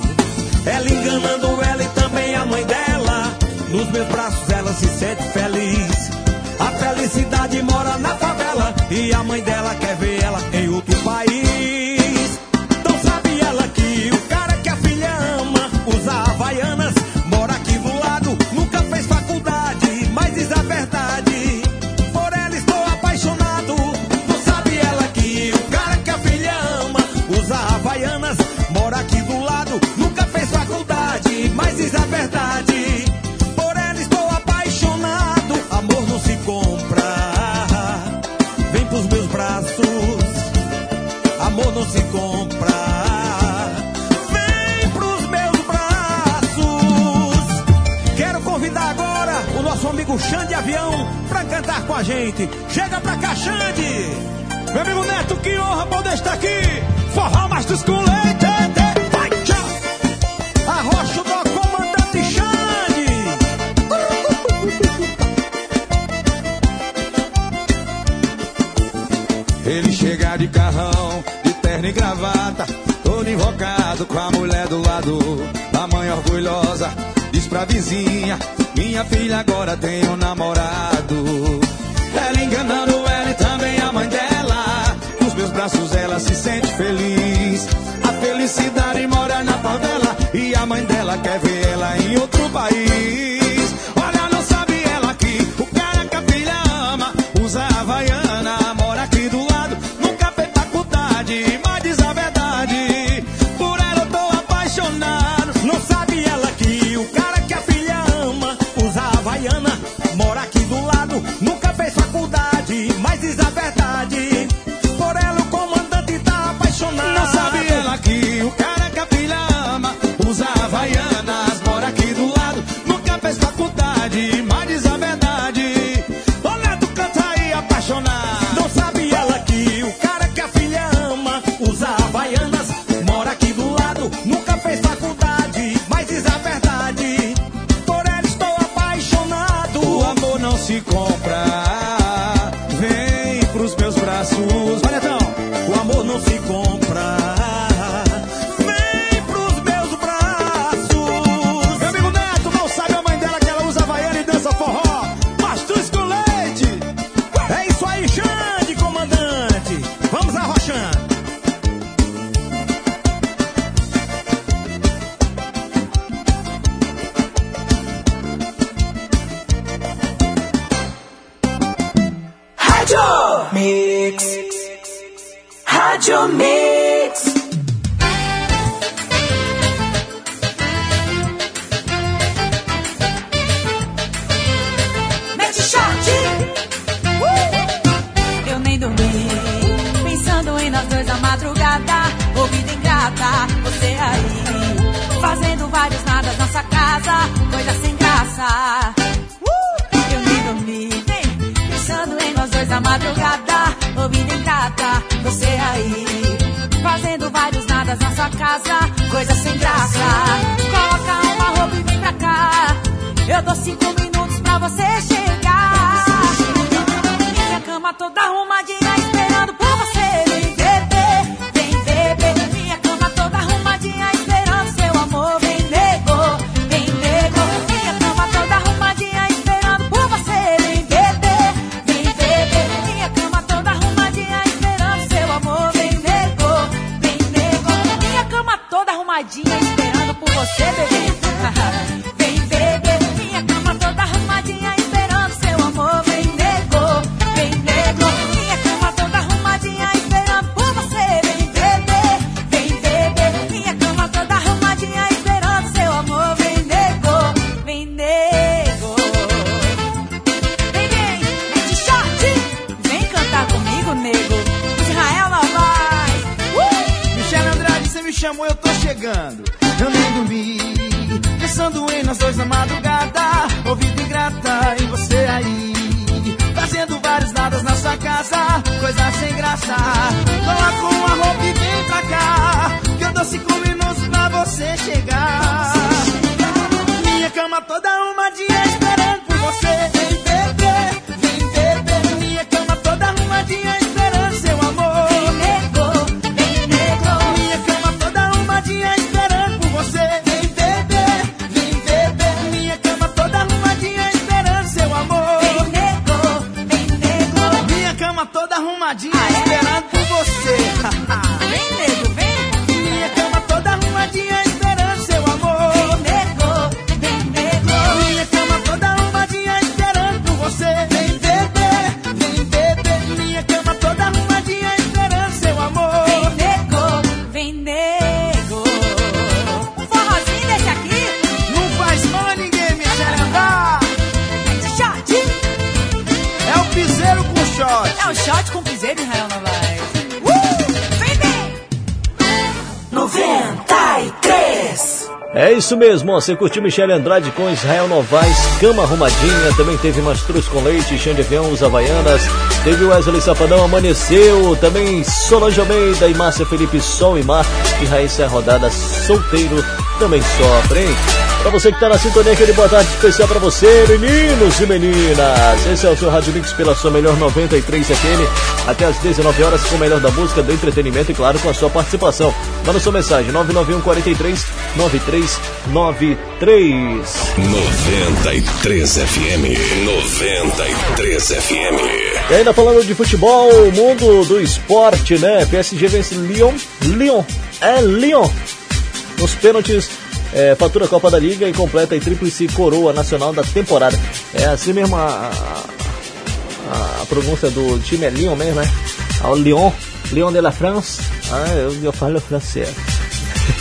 Speaker 38: Ela enganando ela e também a mãe dela. Nos meus braços ela se sente feliz. A felicidade mora na favela e a mãe dela quer ver ela em outro país. a gente. Chega pra cá, Xande! Meu amigo Neto, que honra poder estar aqui! Forró Mastros com leite! É, é. Arrocha o do comandante Xande! Ele chega de carrão, de terno e gravata, todo invocado com a mulher do lado. A mãe orgulhosa diz pra vizinha: Minha filha agora tem um namorado.
Speaker 4: enganado isso mesmo, ó, você curtiu Michele Andrade com Israel Novaes, Cama Arrumadinha, também teve Mastruz com Leite, Chão de Avião, os Havaianas, teve Wesley Safadão, Amanheceu, também Solange Almeida e Márcia Felipe Sol e Mar, e Raíssa Rodada Solteiro também sofre, hein? Pra você que tá na sintonia, aquele boa tarde especial pra você, meninos e meninas. Esse é o seu Rádio Mix pela sua melhor 93 FM, até às 19 horas com o melhor da música, do entretenimento e claro, com a sua participação. Manda sua mensagem, 991 43 9393.
Speaker 1: 93 FM. 93 FM.
Speaker 4: E ainda falando de futebol, o mundo do esporte, né? PSG vence Lyon. Lyon. É Lyon. Nos pênaltis, é, fatura a Copa da Liga e completa a tríplice coroa nacional da temporada. É assim mesmo a, a, a pronúncia do time é Lyon mesmo, né? Ao Lyon. Lyon de la France. Ah, eu, eu falo francês.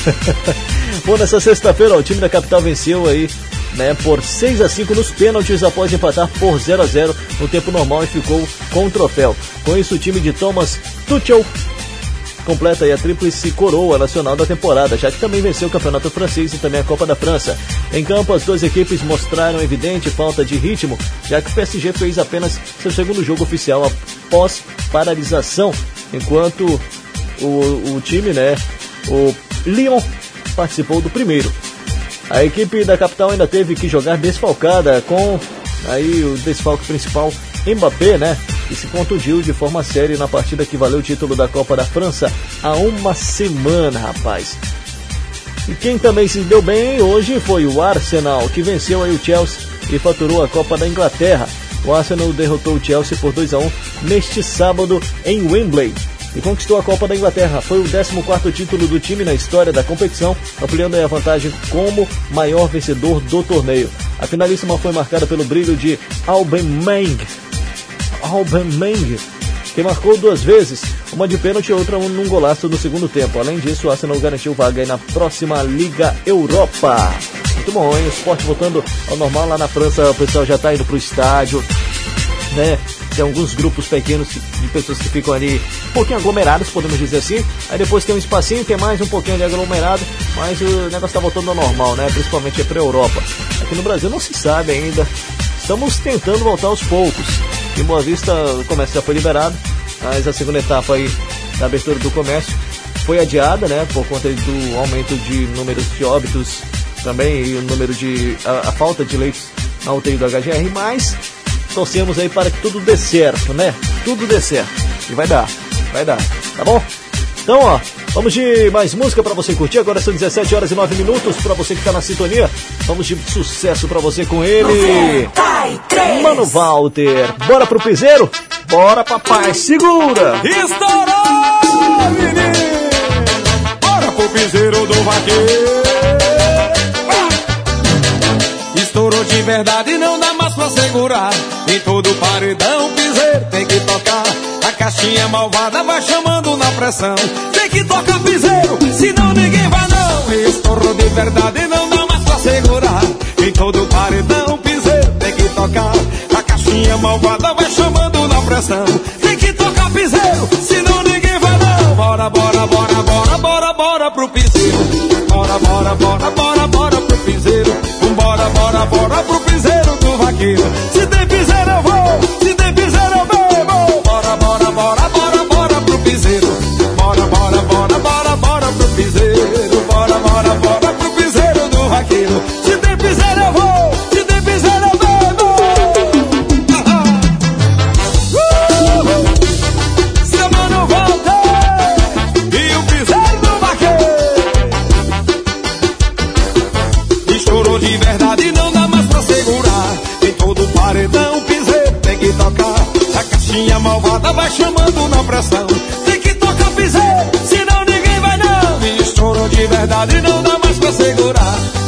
Speaker 4: *laughs* Bom, nessa sexta-feira o time da capital venceu aí né, por 6 a 5 nos pênaltis após empatar por 0 a 0 no tempo normal e ficou com o troféu. Com isso, o time de Thomas Tuchel completa aí a tríplice coroa nacional da temporada, já que também venceu o Campeonato Francês e também a Copa da França. Em campo, as duas equipes mostraram evidente falta de ritmo, já que o PSG fez apenas seu segundo jogo oficial após paralisação, enquanto o, o time, né, o Lyon, participou do primeiro. A equipe da capital ainda teve que jogar desfalcada com aí o desfalque principal Mbappé, né? Que se contundiu de forma séria na partida que valeu o título da Copa da França há uma semana, rapaz. E quem também se deu bem hoje foi o Arsenal, que venceu aí o Chelsea e faturou a Copa da Inglaterra. O Arsenal derrotou o Chelsea por 2 a 1 neste sábado em Wembley e conquistou a Copa da Inglaterra. Foi o 14º título do time na história da competição, ampliando a vantagem como maior vencedor do torneio. A finalíssima foi marcada pelo brilho de Aubameyang. Aubameyang, que marcou duas vezes, uma de pênalti e outra num golaço no segundo tempo. Além disso, o Arsenal garantiu vaga na próxima Liga Europa. Muito bom, hein? O esporte voltando ao normal lá na França, o pessoal já está indo pro estádio, né? Tem alguns grupos pequenos de pessoas que ficam ali um pouquinho aglomeradas, podemos dizer assim. Aí depois tem um espacinho, tem mais um pouquinho de aglomerado, mas o negócio está voltando ao normal, né? Principalmente para a Europa. Aqui no Brasil não se sabe ainda. Estamos tentando voltar aos poucos. Em Boa Vista o comércio já foi liberado, mas a segunda etapa aí da abertura do comércio foi adiada, né? Por conta do aumento de números de óbitos também e o número de. a, a falta de leitos na UTI do HGR, mas torcemos aí para que tudo dê certo, né? Tudo dê certo. E vai dar, vai dar, tá bom? Então, ó, vamos de mais música para você curtir. Agora são 17 horas e 9 minutos para você que tá na sintonia. Vamos de sucesso para você com ele.
Speaker 2: 93.
Speaker 4: Mano Walter. Bora pro piseiro? Bora, papai. Segura.
Speaker 38: Estourou, menino! Bora pro piseiro do vaqueiro! Estourou de verdade, não dá mais pra segurar. Em todo paredão, piseiro tem que tocar. A caixinha malvada vai chamando na pressão. Tem que tocar piseiro, senão ninguém vai não. Estourou de verdade, não dá mais pra segurar. Em todo paredão, piseiro tem que tocar. A caixinha malvada vai chamando na pressão. Tem que tocar piseiro, senão ninguém vai não. Bora, bora, bora, bora, bora, bora pro piseiro. Bora, bora, bora, bora, bora pro piseiro. Bora, bora, bora pro piseiro Se tem piseiro eu vou, se tem piseiro eu bebo. Bora, bora, bora, bora, bora pro piseiro. A caixinha malvada vai chamando na pressão. Tem que tocar piseiro, senão ninguém vai não. E estourou de verdade, não dá mais pra segurar.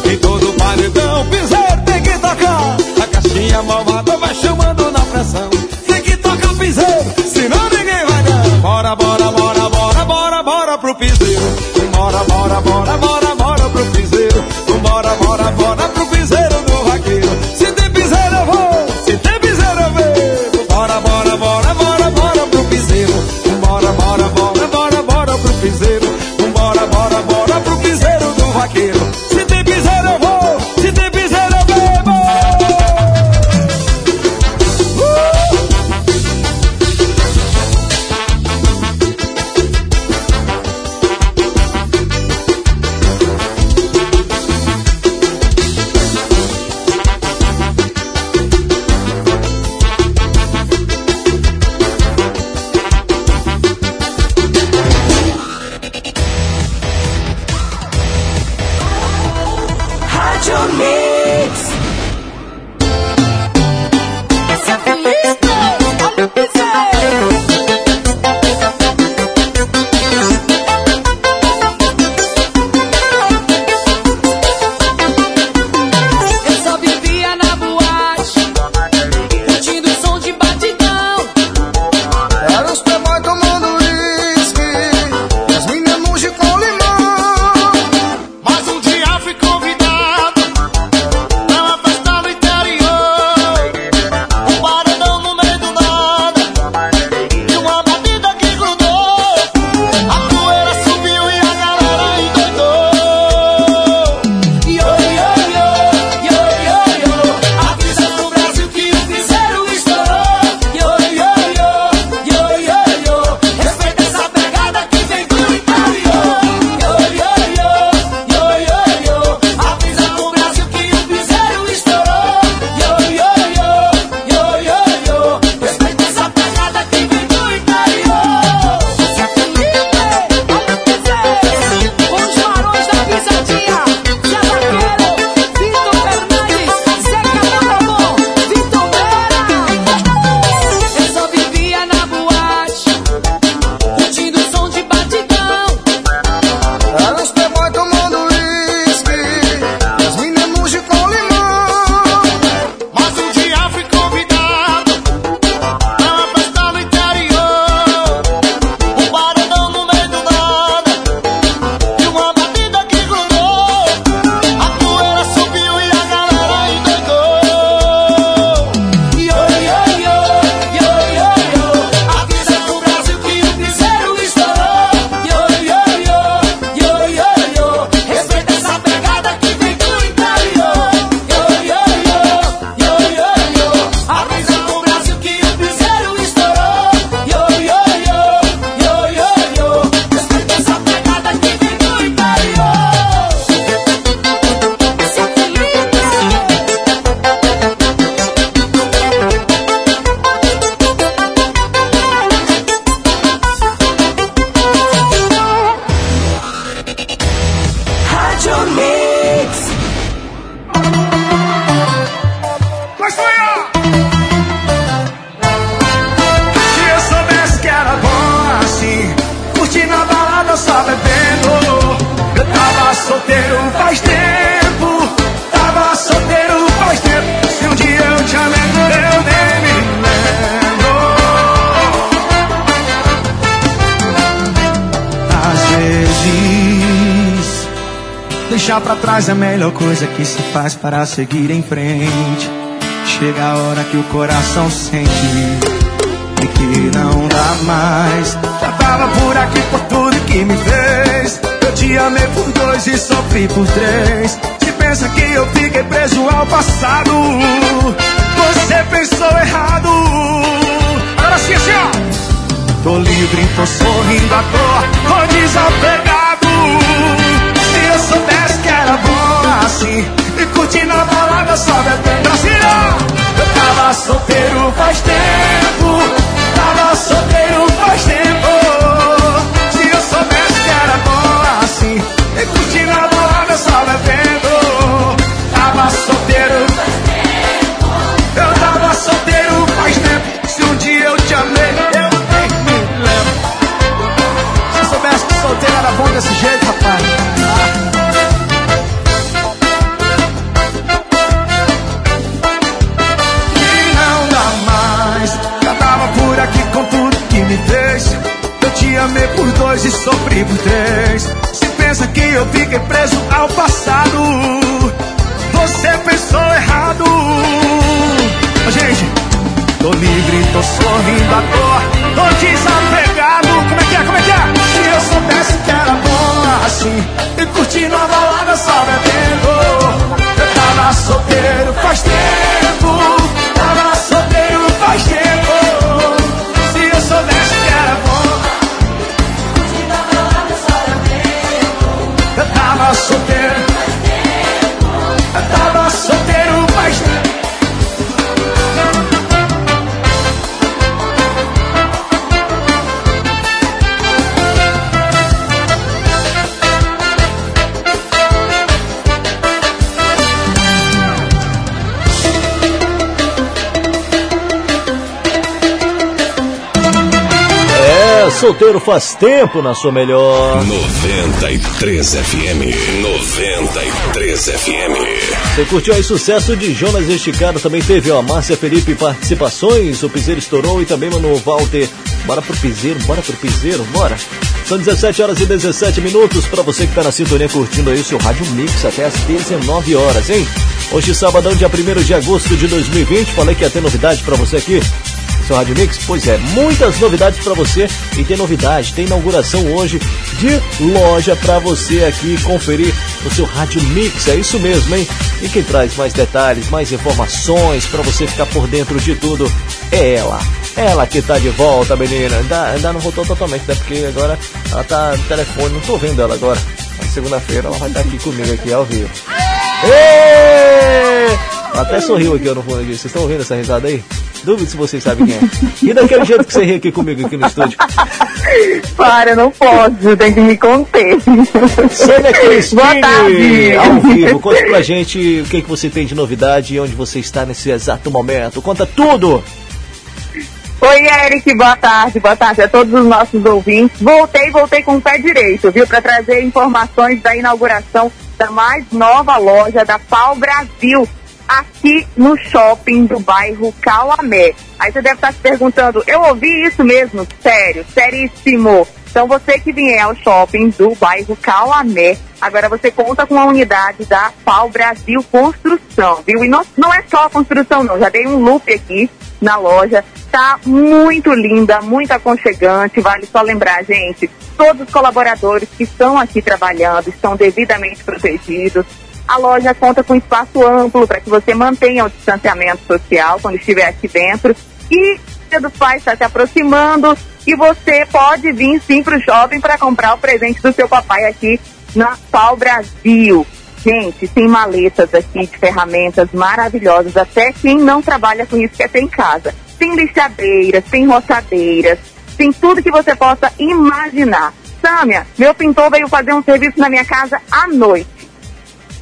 Speaker 39: Deixar pra trás é a melhor coisa que se faz para seguir em frente. Chega a hora que o coração sente e que não dá mais. Já tava por aqui por tudo que me fez. Eu te amei por dois e sofri por três. Se pensa que eu fiquei preso ao passado, você pensou errado. Agora sim, assim, ó. Tô livre, tô sorrindo à toa, tô desapegado. Era bom assim, e curtindo a balada só bebendo Brasília. Eu tava solteiro faz tempo, tava solteiro faz tempo. Se eu soubesse que era bom assim, e curtindo a balada só bebendo. Tava solteiro faz tempo, eu tava solteiro faz tempo. Se um dia eu te amei, eu nem me lembro. Se eu soubesse que solteiro era bom desse jeito, rapaz. Amei por dois e sofri por três. Se pensa que eu fiquei preso ao passado, você pensou errado. Gente, tô livre, tô sorrindo à toa, tô desapegado. Como é que é? Como é que é? Se eu soubesse que era bom assim, e curtindo a balada só bebendo. Eu tava solteiro faz tempo, tava solteiro faz tempo. Solteiro faz tempo
Speaker 4: na sua melhor.
Speaker 1: 93 FM. 93 FM.
Speaker 4: Você curtiu aí sucesso de Jonas Esticado, também teve ó, a Márcia Felipe participações, o Piseiro estourou e também mano Walter. Bora pro Piseiro, bora pro Piseiro, bora. São 17 horas e 17 minutos para você que tá na sintonia curtindo aí o seu Rádio Mix até as 19 horas, hein? Hoje, sabadão, dia 1 de agosto de 2020, falei que ia ter novidade para você aqui. Seu Rádio Mix? Pois é, muitas novidades para você e tem novidade, tem inauguração hoje de loja para você aqui conferir no seu Rádio Mix, é isso mesmo, hein? E quem traz mais detalhes, mais informações para você ficar por dentro de tudo é ela. Ela que tá de volta, menina. Ainda, ainda não voltou totalmente, né? Porque agora ela tá no telefone, não tô vendo ela agora. Segunda-feira ela vai estar aqui comigo aqui ao vivo. Ê! Até sorriu aqui, eu não fone aqui. Vocês estão ouvindo essa risada aí? Duvido se vocês sabem quem é. E daquele jeito que você ri aqui comigo aqui no estúdio.
Speaker 40: Para, não posso, tem que me conter.
Speaker 4: Sônia Cristine,
Speaker 40: Boa tarde.
Speaker 4: ao vivo. Conte pra gente o que, que você tem de novidade e onde você está nesse exato momento. Conta tudo!
Speaker 40: Oi, Eric, boa tarde, boa tarde a todos os nossos ouvintes. Voltei, voltei com o pé direito, viu, para trazer informações da inauguração da mais nova loja da Pau Brasil, aqui no shopping do bairro Cauamé. Aí você deve estar se perguntando, eu ouvi isso mesmo? Sério, seríssimo. Então você que vier ao shopping do bairro Cauamé, agora você conta com a unidade da Pau Brasil Construção, viu? E não, não é só construção não, já dei um loop aqui na loja, tá muito linda, muito aconchegante, vale só lembrar, gente, todos os colaboradores que estão aqui trabalhando estão devidamente protegidos, a loja conta com espaço amplo para que você mantenha o distanciamento social quando estiver aqui dentro. E Dia dos Pais está se aproximando e você pode vir sim para o shopping para comprar o presente do seu papai aqui na Pau Brasil. Gente, tem maletas aqui de ferramentas maravilhosas, até quem não trabalha com isso quer ter em casa. Tem lixadeiras, tem roçadeiras, tem tudo que você possa imaginar. Sâmia, meu pintor veio fazer um serviço na minha casa à noite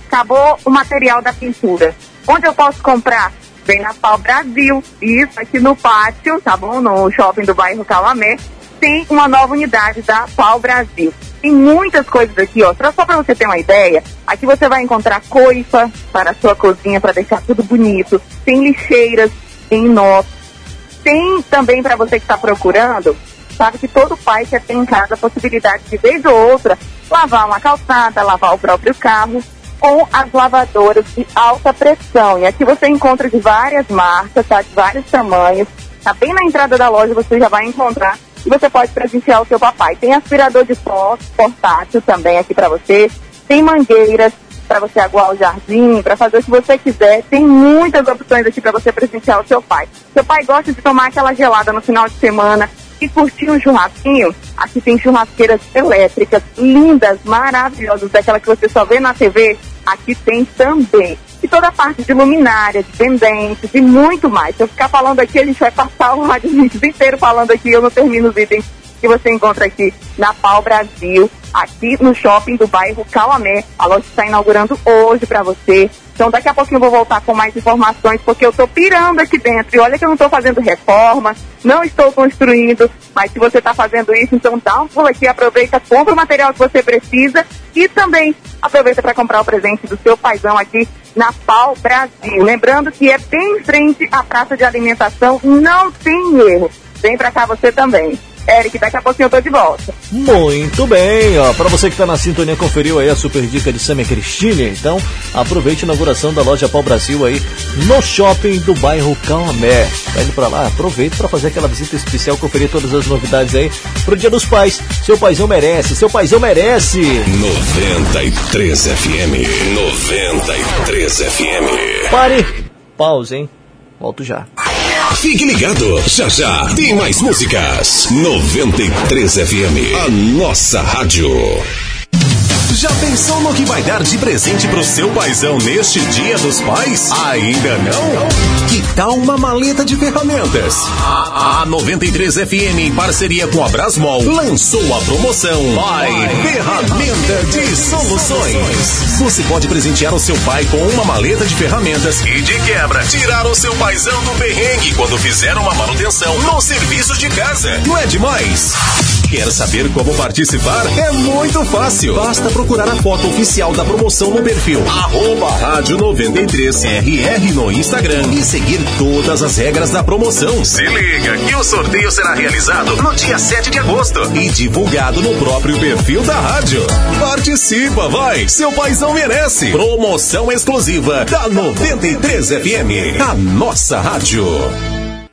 Speaker 40: acabou o material da pintura. Onde eu posso comprar? Vem na Pau Brasil, isso aqui no pátio, tá bom? No shopping do bairro Calamé, tem uma nova unidade da Pau Brasil. Tem muitas coisas aqui, ó. Só para você ter uma ideia, aqui você vai encontrar coifa para a sua cozinha, para deixar tudo bonito. Tem lixeiras em inox. Tem também para você que está procurando, sabe que todo pai quer ter em casa a possibilidade de vez ou outra lavar uma calçada, lavar o próprio carro. Com as lavadoras de alta pressão. E aqui você encontra de várias marcas, tá? De vários tamanhos. Tá bem na entrada da loja, você já vai encontrar. E você pode presentear o seu papai. Tem aspirador de pó portátil também aqui para você. Tem mangueiras para você aguar o jardim, para fazer o que você quiser. Tem muitas opções aqui para você presentear o seu pai. Seu pai gosta de tomar aquela gelada no final de semana e curtir um churrasquinho. Aqui tem churrasqueiras elétricas, lindas, maravilhosas, daquela que você só vê na TV. Aqui tem também. E toda a parte de luminária, de pendentes e muito mais. Se eu ficar falando aqui, a gente vai passar o rádio inteiro falando aqui, eu não termino os itens que você encontra aqui na Pau Brasil, aqui no shopping do bairro Cauamé. A loja está inaugurando hoje para você. Então daqui a pouquinho eu vou voltar com mais informações, porque eu estou pirando aqui dentro. E olha que eu não estou fazendo reforma, não estou construindo, mas se você está fazendo isso, então dá um pulo aqui, aproveita, compra o material que você precisa e também aproveita para comprar o presente do seu paizão aqui na Pau Brasil. Lembrando que é bem em frente à praça de alimentação, não tem erro. Vem para cá você também. Eric, daqui a pouquinho eu tô de volta.
Speaker 4: Muito bem, ó. Para você que tá na sintonia, conferiu aí a super dica de Samia Cristine. Então, aproveite a inauguração da loja Pau Brasil aí no shopping do bairro Calmé. Tá indo pra lá, aproveita para fazer aquela visita especial, conferir todas as novidades aí pro Dia dos Pais. Seu paizão merece, seu paizão merece.
Speaker 1: 93 FM. 93 FM.
Speaker 4: Pare, pause, hein? Volto já.
Speaker 1: Fique ligado, já já tem mais músicas. 93 FM, a nossa rádio. Já pensou no que vai dar de presente pro seu paizão neste Dia dos Pais? Ainda não? Que tal uma maleta de ferramentas? A, a 93 FM, em parceria com a Brasmol, lançou a promoção Pai Ferramenta de Soluções. Você pode presentear o seu pai com uma maleta de ferramentas e, de quebra, tirar o seu paizão do perrengue quando fizer uma manutenção no serviço de casa. Não é demais? Quer saber como participar? É muito fácil. Basta procurar a foto oficial da promoção no perfil rádio 93RR no Instagram e seguir todas as regras da promoção. Se liga que o sorteio será realizado no dia 7 de agosto e divulgado no próprio perfil da rádio. Participa, vai! Seu paizão merece! Promoção exclusiva da 93 FM, a nossa rádio.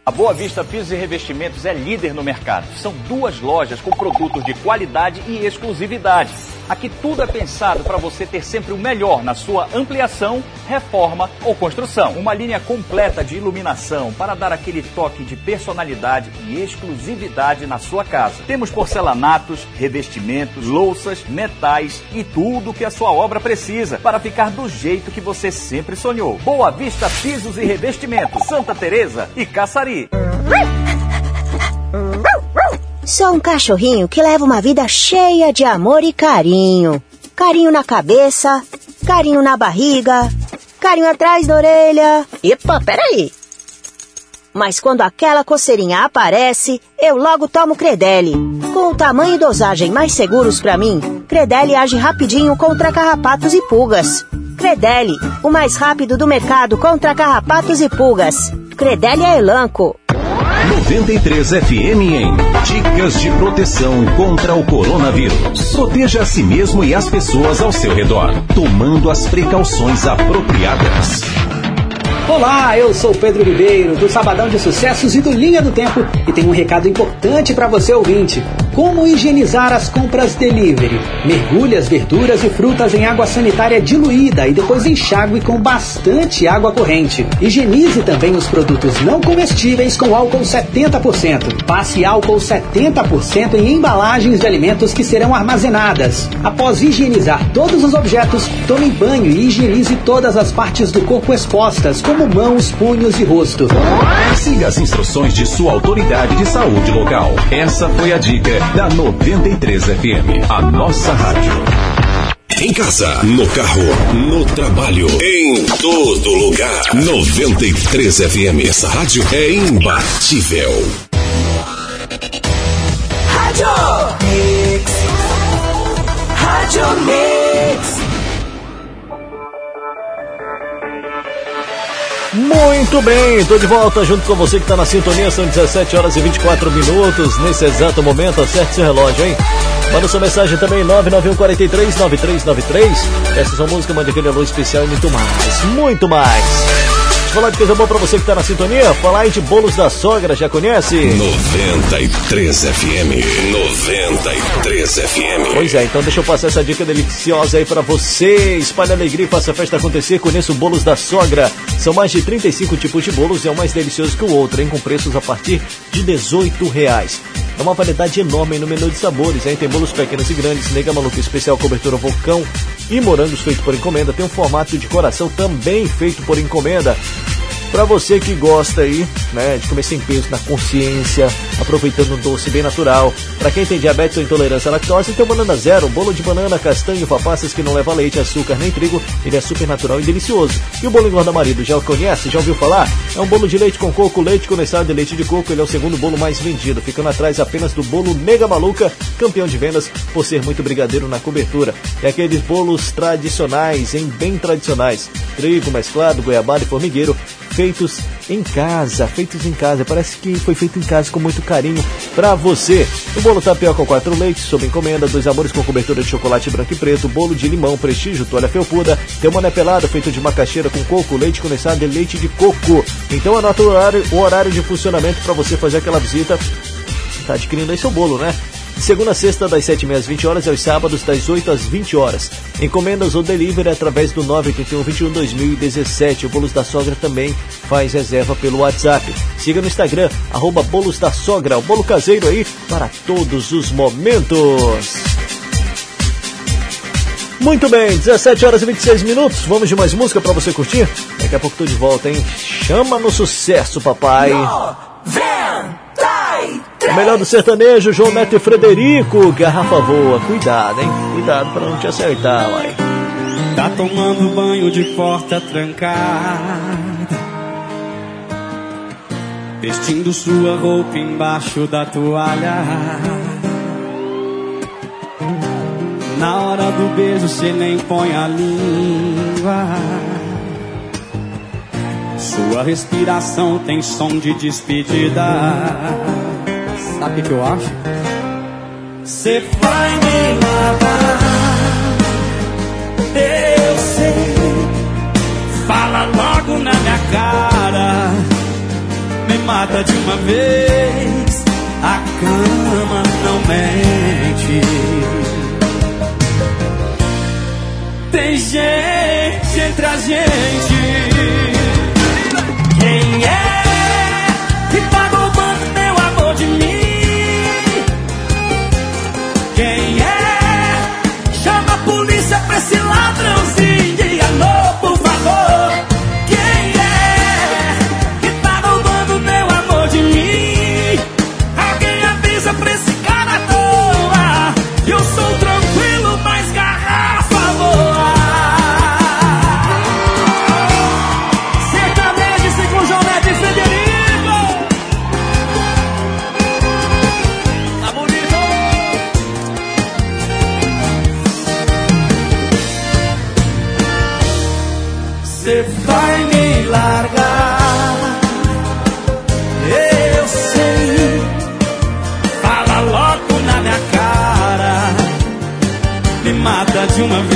Speaker 41: A Boa Vista Pisos e Revestimentos é líder no mercado. São duas lojas com produtos de qualidade e exclusividade. Aqui tudo é pensado para você ter sempre o melhor na sua ampliação, reforma ou construção. Uma linha completa de iluminação para dar aquele toque de personalidade e exclusividade na sua casa. Temos porcelanatos, revestimentos, louças, metais e tudo que a sua obra precisa para ficar do jeito que você sempre sonhou. Boa Vista Pisos e Revestimentos, Santa Teresa e Caçari.
Speaker 42: Sou um cachorrinho que leva uma vida cheia de amor e carinho. Carinho na cabeça, carinho na barriga, carinho atrás da orelha. Epa, peraí. Mas quando aquela coceirinha aparece, eu logo tomo Credelli. Com o tamanho e dosagem mais seguros para mim, Credelli age rapidinho contra carrapatos e pulgas. Credelli, o mais rápido do mercado contra carrapatos e pulgas. Credelli é Elanco.
Speaker 1: 93 FM em Dicas de proteção contra o coronavírus. Proteja a si mesmo e as pessoas ao seu redor, tomando as precauções apropriadas.
Speaker 43: Olá, eu sou Pedro Ribeiro, do Sabadão de Sucessos e do Linha do Tempo, e tenho um recado importante para você ouvinte. Como higienizar as compras delivery? Mergulhe as verduras e frutas em água sanitária diluída e depois enxague com bastante água corrente. Higienize também os produtos não comestíveis com álcool 70%. Passe álcool 70% em embalagens de alimentos que serão armazenadas. Após higienizar todos os objetos, tome banho e higienize todas as partes do corpo expostas, como mãos, punhos e rosto.
Speaker 1: Siga as instruções de sua autoridade de saúde local. Essa foi a dica da 93 FM, a nossa rádio. Em casa, no carro, no trabalho, em todo lugar. 93 FM. Essa rádio é imbatível.
Speaker 13: Rádio Mix. Rádio Mix.
Speaker 4: Muito bem, tô de volta junto com você que tá na sintonia, são 17 horas e 24 minutos. Nesse exato momento, acerte seu relógio, hein? Manda sua mensagem também, 991439393. Essa sua música, mande aquele alô especial e muito mais, muito mais. Falar de coisa boa pra você que tá na sintonia. Falar aí de bolos da sogra, já conhece?
Speaker 1: 93 FM. 93 FM.
Speaker 4: Pois é, então deixa eu passar essa dica deliciosa aí pra você. Espalhe alegria e faça a festa acontecer. Conheça o Bolos da Sogra. São mais de 35 tipos de bolos e é um mais delicioso que o outro, hein? Com preços a partir de 18 reais. É uma variedade enorme no menu de sabores, hein? Tem bolos pequenos e grandes, nega maluca especial, cobertura vulcão e morangos feito por encomenda. Tem um formato de coração também feito por encomenda. Pra você que gosta aí, né, de comer sem peso, na consciência, aproveitando um doce bem natural. Pra quem tem diabetes ou intolerância à lactose, tem o Banana Zero, um bolo de banana, castanho, passas que não leva leite, açúcar nem trigo. Ele é super natural e delicioso. E o bolo engorda marido, já o conhece? Já ouviu falar? É um bolo de leite com coco, leite condensado e leite de coco. Ele é o segundo bolo mais vendido, ficando atrás apenas do bolo Mega Maluca, campeão de vendas por ser muito brigadeiro na cobertura. E aqueles bolos tradicionais, hein, bem tradicionais. Trigo mesclado, goiabada e formigueiro, feitos em casa, feitos em casa. Parece que foi feito em casa com muito carinho pra você. O bolo tapioca com quatro leites, sob encomenda, dois amores com cobertura de chocolate branco e preto, bolo de limão, prestígio, toalha felpuda, tem uma pelada feito de macaxeira com coco, leite condensado e leite de coco. Então anota o horário, o horário de funcionamento para você fazer aquela visita. Tá adquirindo aí seu bolo, né? Segunda a sexta, das 7h30 às 20 horas e aos sábados, das 8 às 20 horas. Encomendas ou delivery através do 981 21 2017. O Bolos da Sogra também faz reserva pelo WhatsApp. Siga no Instagram, arroba Bolos da Sogra, o bolo caseiro aí para todos os momentos. Muito bem, 17 horas e 26 minutos. Vamos de mais música para você curtir? Daqui a pouco tô de volta, hein? Chama no sucesso, papai. O melhor do sertanejo, João Neto e Frederico. Garrafa voa, cuidado, hein? Cuidado para não te acertar, vai.
Speaker 44: Tá tomando banho de porta trancada Vestindo sua roupa embaixo da toalha Na hora do beijo cê nem põe a língua Sua respiração tem som de despedida Sabe o que eu acho? Cê vai me matar eu sei. Fala logo na minha cara, me mata de uma vez. A cama não mente. Tem gente entre a gente. Quem é de uma vez.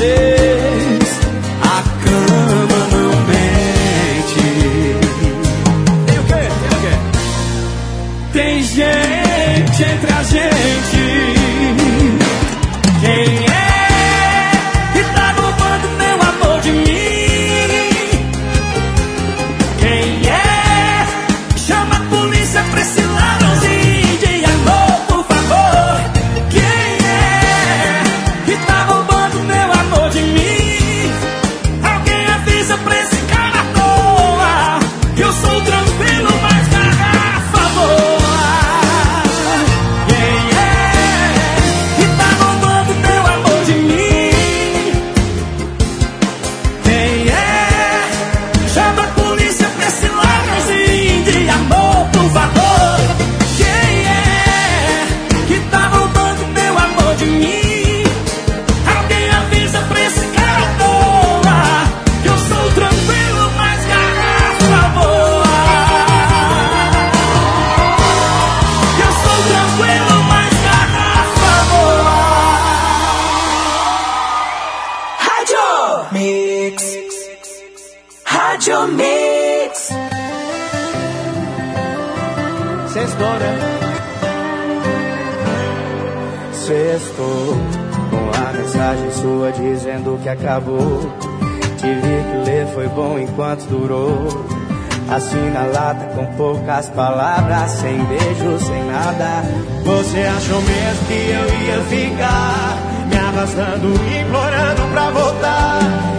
Speaker 21: Na lata, com poucas palavras, sem beijo, sem nada. Você achou mesmo que eu ia ficar me arrastando, implorando pra voltar?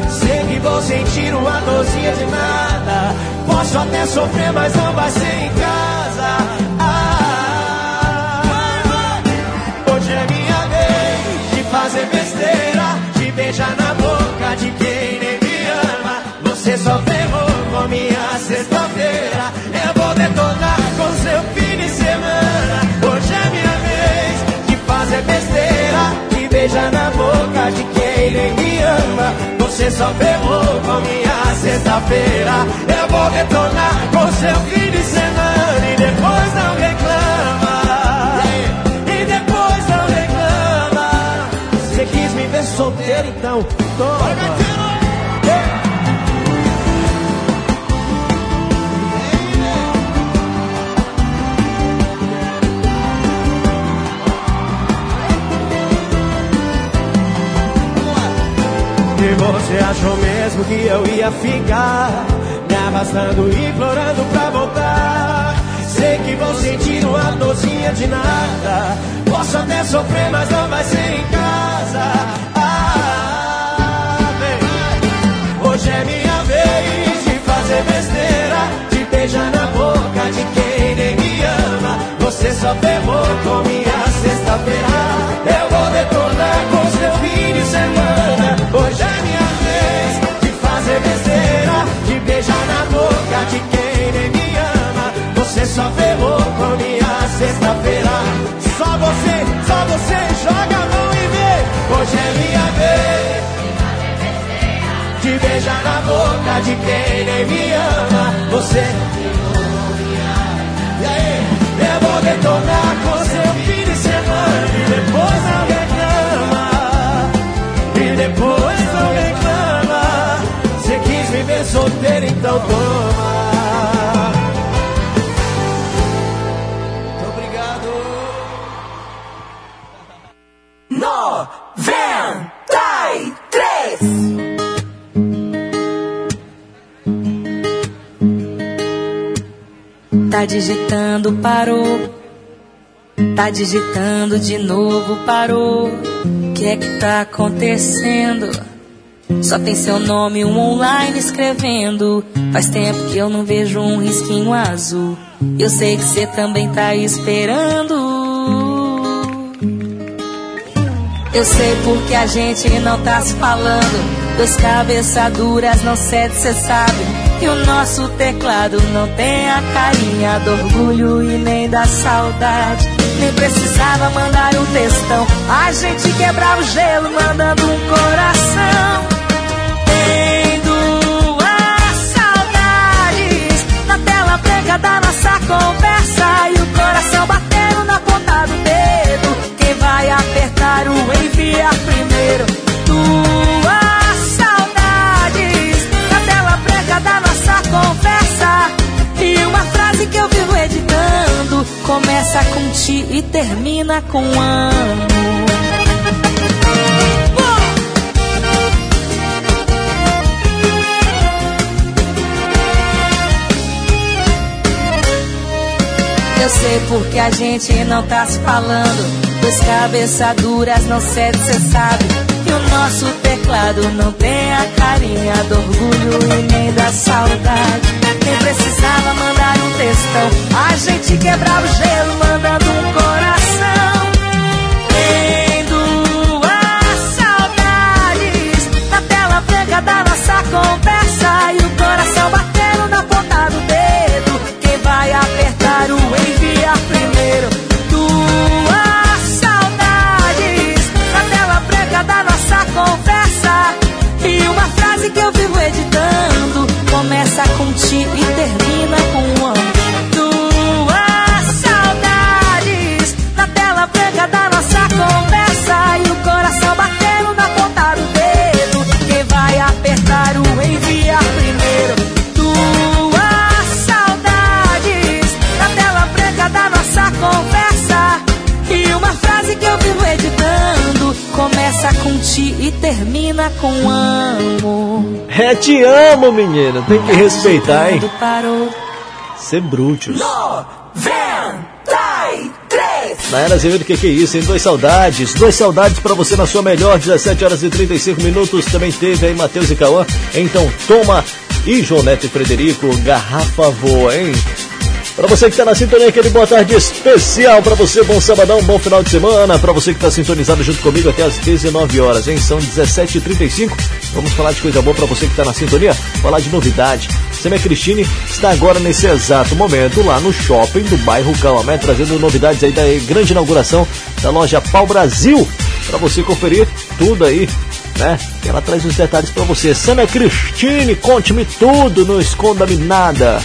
Speaker 21: Sei que vou sentir uma dorzinha de nada. Posso até sofrer, mas não vai ser em casa. Ah, hoje é minha vez de fazer besteira, de beijar na boca de quem nem me ama. Você só ferrou minha sexta-feira. Eu vou detonar com seu fim de semana. Hoje é minha vez de fazer besteira, de beijar na boca de quem nem me ama. Você só ferrou com minha sexta-feira. Eu vou detonar com seu fim de semana e depois não reclama. E depois não reclama. Você quis me ver solteiro, então toma. E você achou mesmo que eu ia ficar Me arrastando, implorando pra voltar? Sei que vou sentir uma dorzinha de nada. Posso até sofrer, mas não vai ser em casa. Ah, vem. Hoje é minha vez de fazer besteira De beijar na boca de quem nem me ama. Você só ferrou com minha sexta-feira. Eu vou detonar com seu fim de semana De beijar na boca de quem nem me ama Você só ferrou com minha sexta-feira Só você, só você joga a mão e vê Hoje é minha vez de beijar na boca de quem nem me ama. Você. E aí? Eu vou detonar com seu fim de semana e depois não reclama. E depois não reclama. Me ver solteiro, então toma. Obrigado.
Speaker 13: Noventa e três.
Speaker 45: Tá digitando, parou. Tá digitando de novo, parou. O que é que tá acontecendo? Só tem seu nome um online escrevendo. Faz tempo que eu não vejo um risquinho azul. Eu sei que você também tá esperando. Eu sei porque a gente não tá se falando. Dois cabeças duras não cede, cê sabe. E o nosso teclado não tem a carinha do orgulho e nem da saudade. Nem precisava mandar um textão. A gente quebrava o gelo mandando um coração. Branca da nossa conversa. E o coração batendo na ponta do dedo. Quem vai apertar o enviar primeiro? Duas saudades na tela branca da nossa conversa. E uma frase que eu vivo editando começa com ti e termina com amo. Eu sei porque a gente não tá se falando. Dois cabeça duras não cede, cê sabe. E o nosso teclado não tem a carinha do orgulho e nem da saudade. Nem precisava mandar um textão. A gente quebrava o gelo mandando um coração. Tem duas saudades na tela branca da nossa conversa. E o coração batendo nossa conversa. E uma frase que eu vivo editando começa com ti e termina com amo. Saudades na tela branca da com ti e termina com amo.
Speaker 4: É, te amo, menina. Tem que respeitar, hein?
Speaker 45: Parou.
Speaker 4: Ser brutos.
Speaker 45: 93!
Speaker 4: Naira Azevedo, o que, que é isso, hein? Dois saudades. Dois saudades pra você na sua melhor, 17 horas e 35 minutos. Também teve aí Matheus e Cauã. Então toma. E João Neto e Frederico, garrafa voa, hein? Pra você que tá na sintonia, aquele boa tarde especial pra você, bom sabadão, bom final de semana. Pra você que tá sintonizado junto comigo até as 19 horas, hein? São 17h35. Vamos falar de coisa boa pra você que tá na sintonia, falar de novidade. Semia Cristine está agora nesse exato momento lá no shopping do bairro Calamé, trazendo novidades aí da grande inauguração da loja Pau Brasil. Pra você conferir tudo aí né? Ela traz os detalhes pra você. Samia Cristine, conte-me tudo, não esconda-me nada.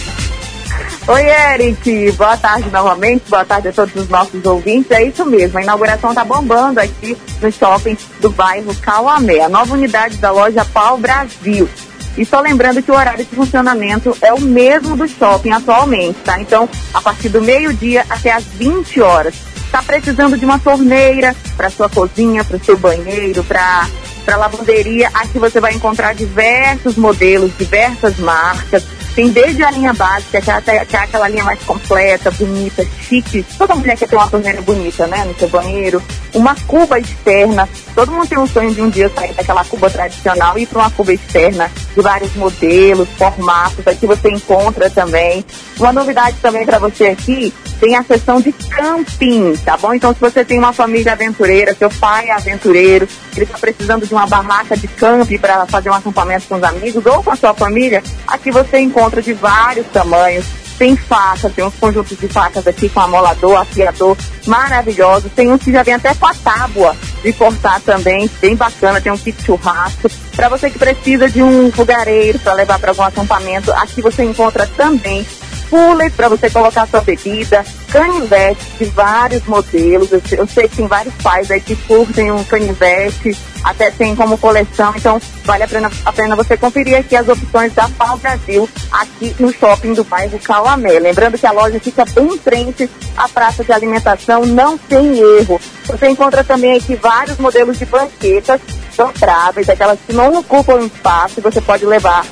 Speaker 40: Oi, Eric. Boa tarde novamente. Boa tarde a todos os nossos ouvintes. É isso mesmo. A inauguração tá bombando aqui no shopping do bairro Cauamé. A nova unidade da loja Pau Brasil. E só lembrando que o horário de funcionamento é o mesmo do shopping atualmente, tá? Então, a partir do meio-dia até as 20 horas. Está precisando de uma torneira para sua cozinha, para o seu banheiro, para para lavanderia. Aqui você vai encontrar diversos modelos, diversas marcas. Tem desde a linha básica, é, que é aquela linha mais completa, bonita, chique. Toda mulher quer ter uma torneira bonita, né, no seu banheiro. Uma cuba externa. Todo mundo tem um sonho de um dia sair daquela cuba tradicional e ir para uma cuba externa de vários modelos, formatos. Aqui você encontra também. Uma novidade também para você aqui, tem a seção de camping, tá bom? Então, se você tem uma família aventureira, seu pai é aventureiro, ele está precisando de uma barraca de camping para fazer um acampamento com os amigos ou com a sua família, aqui você encontra de vários tamanhos. Tem facas, tem uns conjuntos de facas aqui com amolador, afiador, maravilhosos. Tem uns que já vem até com a tábua de cortar também, bem bacana. Tem um kit churrasco. Para você que precisa de um fogareiro para levar para algum acampamento, aqui você encontra também cooler para você colocar sua bebida, canivete de vários modelos. Eu, sei- eu sei que tem vários pais aí que curtem um canivete, até tem como coleção, então vale a pena, a pena você conferir aqui as opções da Pau Brasil aqui no shopping do bairro Cauamé. Lembrando que a loja fica bem em frente à praça de alimentação, não tem erro. Você encontra também aqui vários modelos de banquetas dobráveis, aquelas que não ocupam espaço, você pode levar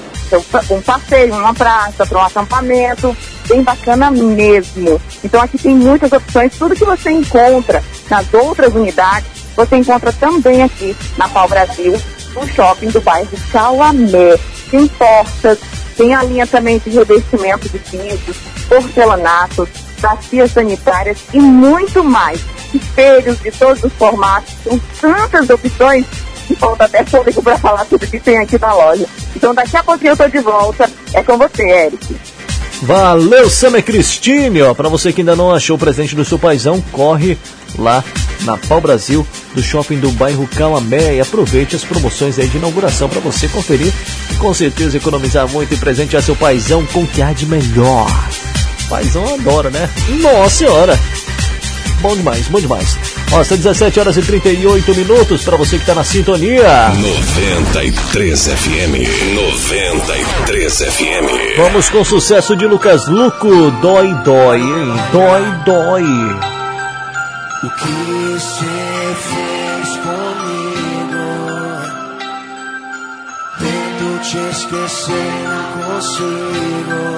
Speaker 40: um passeio, uma praça, para um acampamento, bem bacana mesmo. Então aqui tem muitas opções, tudo que você encontra nas outras unidades, você encontra também aqui na Pau Brasil, no shopping do bairro Cauamé. Tem portas, tem a linha também de revestimento de pisos, porcelanatos, bacias sanitárias e muito mais. Espelhos de todos os formatos, são tantas opções que falta até fôlego para falar tudo que tem aqui na loja. Então daqui a pouquinho eu tô de volta. É com você, Eric.
Speaker 4: Valeu, Samia Cristine, ó. Pra você que ainda não achou o presente do seu paizão, corre lá na Pau Brasil, do shopping do bairro Calamé e aproveite as promoções aí de inauguração pra você conferir e com certeza economizar muito e presentear seu paizão com o que há de melhor. Paizão adora, né? Nossa senhora! Bom demais, bom demais. Ó, são 17 horas e 38 minutos pra você que tá na sintonia.
Speaker 1: 93 FM. 93 FM.
Speaker 4: Vamos com o sucesso de Lucas Luco, Dói Dói, hein? Dói Dói.
Speaker 21: O que você fez comigo? Tento te esquecer, não consigo.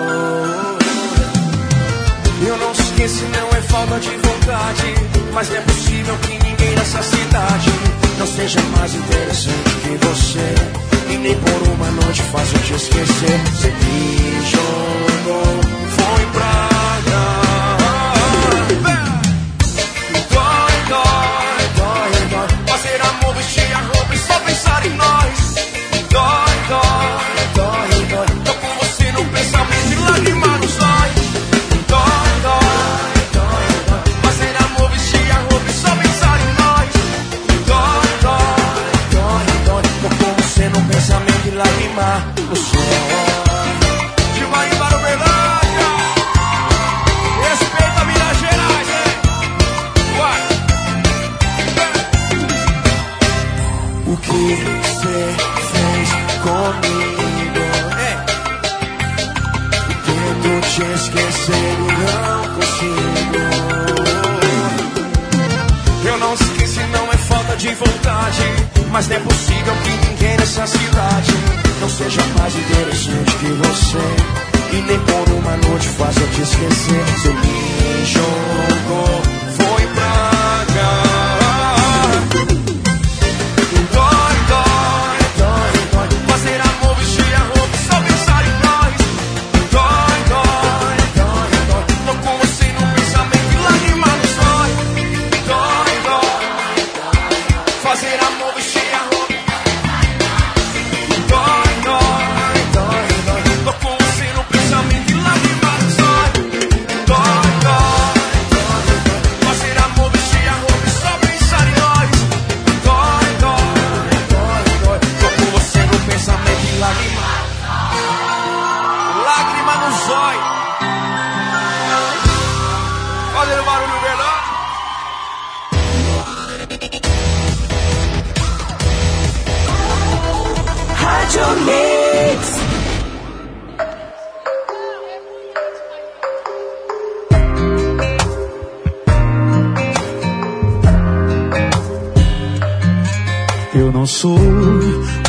Speaker 21: Eu não esqueço, não é falta de Mas não é possível que ninguém nessa cidade não seja mais interessante que você. E nem por uma noite fácil te esquecer. Você me jogou, foi praga. Dói, dói, dói, dói. Fazer amor, vestir a roupa e só pensar em nós. lagrimar o sol. O que você fez comigo? É. Tento te esquecer e não consigo. Eu não esqueci, não é falta de vontade. Mas não é possível que ninguém nessa cidade não seja mais interessante que você. E nem por uma noite faça te esquecer. Você me jogou, foi pra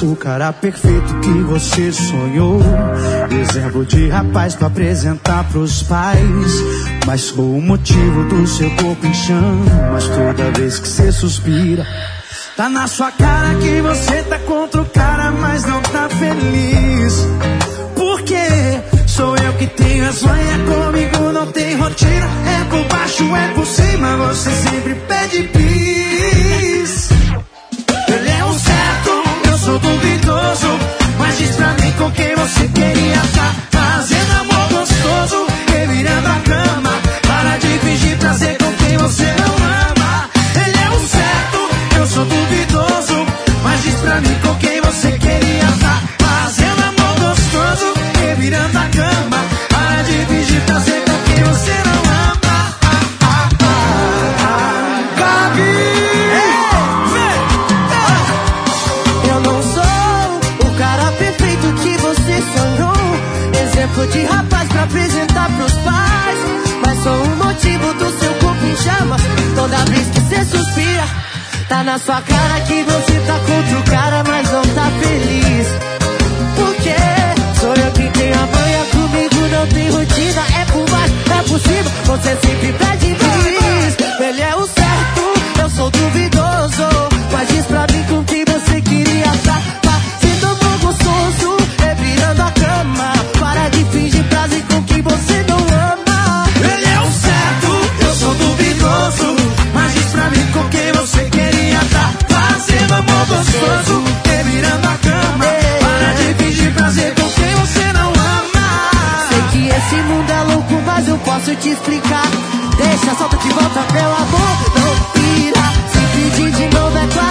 Speaker 38: o cara perfeito que você sonhou. Exemplo de rapaz pra apresentar pros pais. Mas sou o motivo do seu corpo em chamas toda vez que você suspira. Tá na sua cara que você tá contra o cara, mas não tá feliz. Por quê? Sou eu que tenho a sonha comigo, não tem rotina. É por baixo, é por cima, você sempre pede bis. Duvidoso. Mas diz pra mim com quem você
Speaker 7: chamas. Toda vez que você suspira, tá na sua cara que você tá contra o cara, mas não tá feliz. Por quê? Sou eu que tenho a manha comigo, não tem rotina. É por baixo, é por cima, você sempre pede bis. Ele é o certo, eu sou duvidoso. Posso te explicar. Deixa, solta de volta, pelo amor, não pira. Se pedir de novo, é claro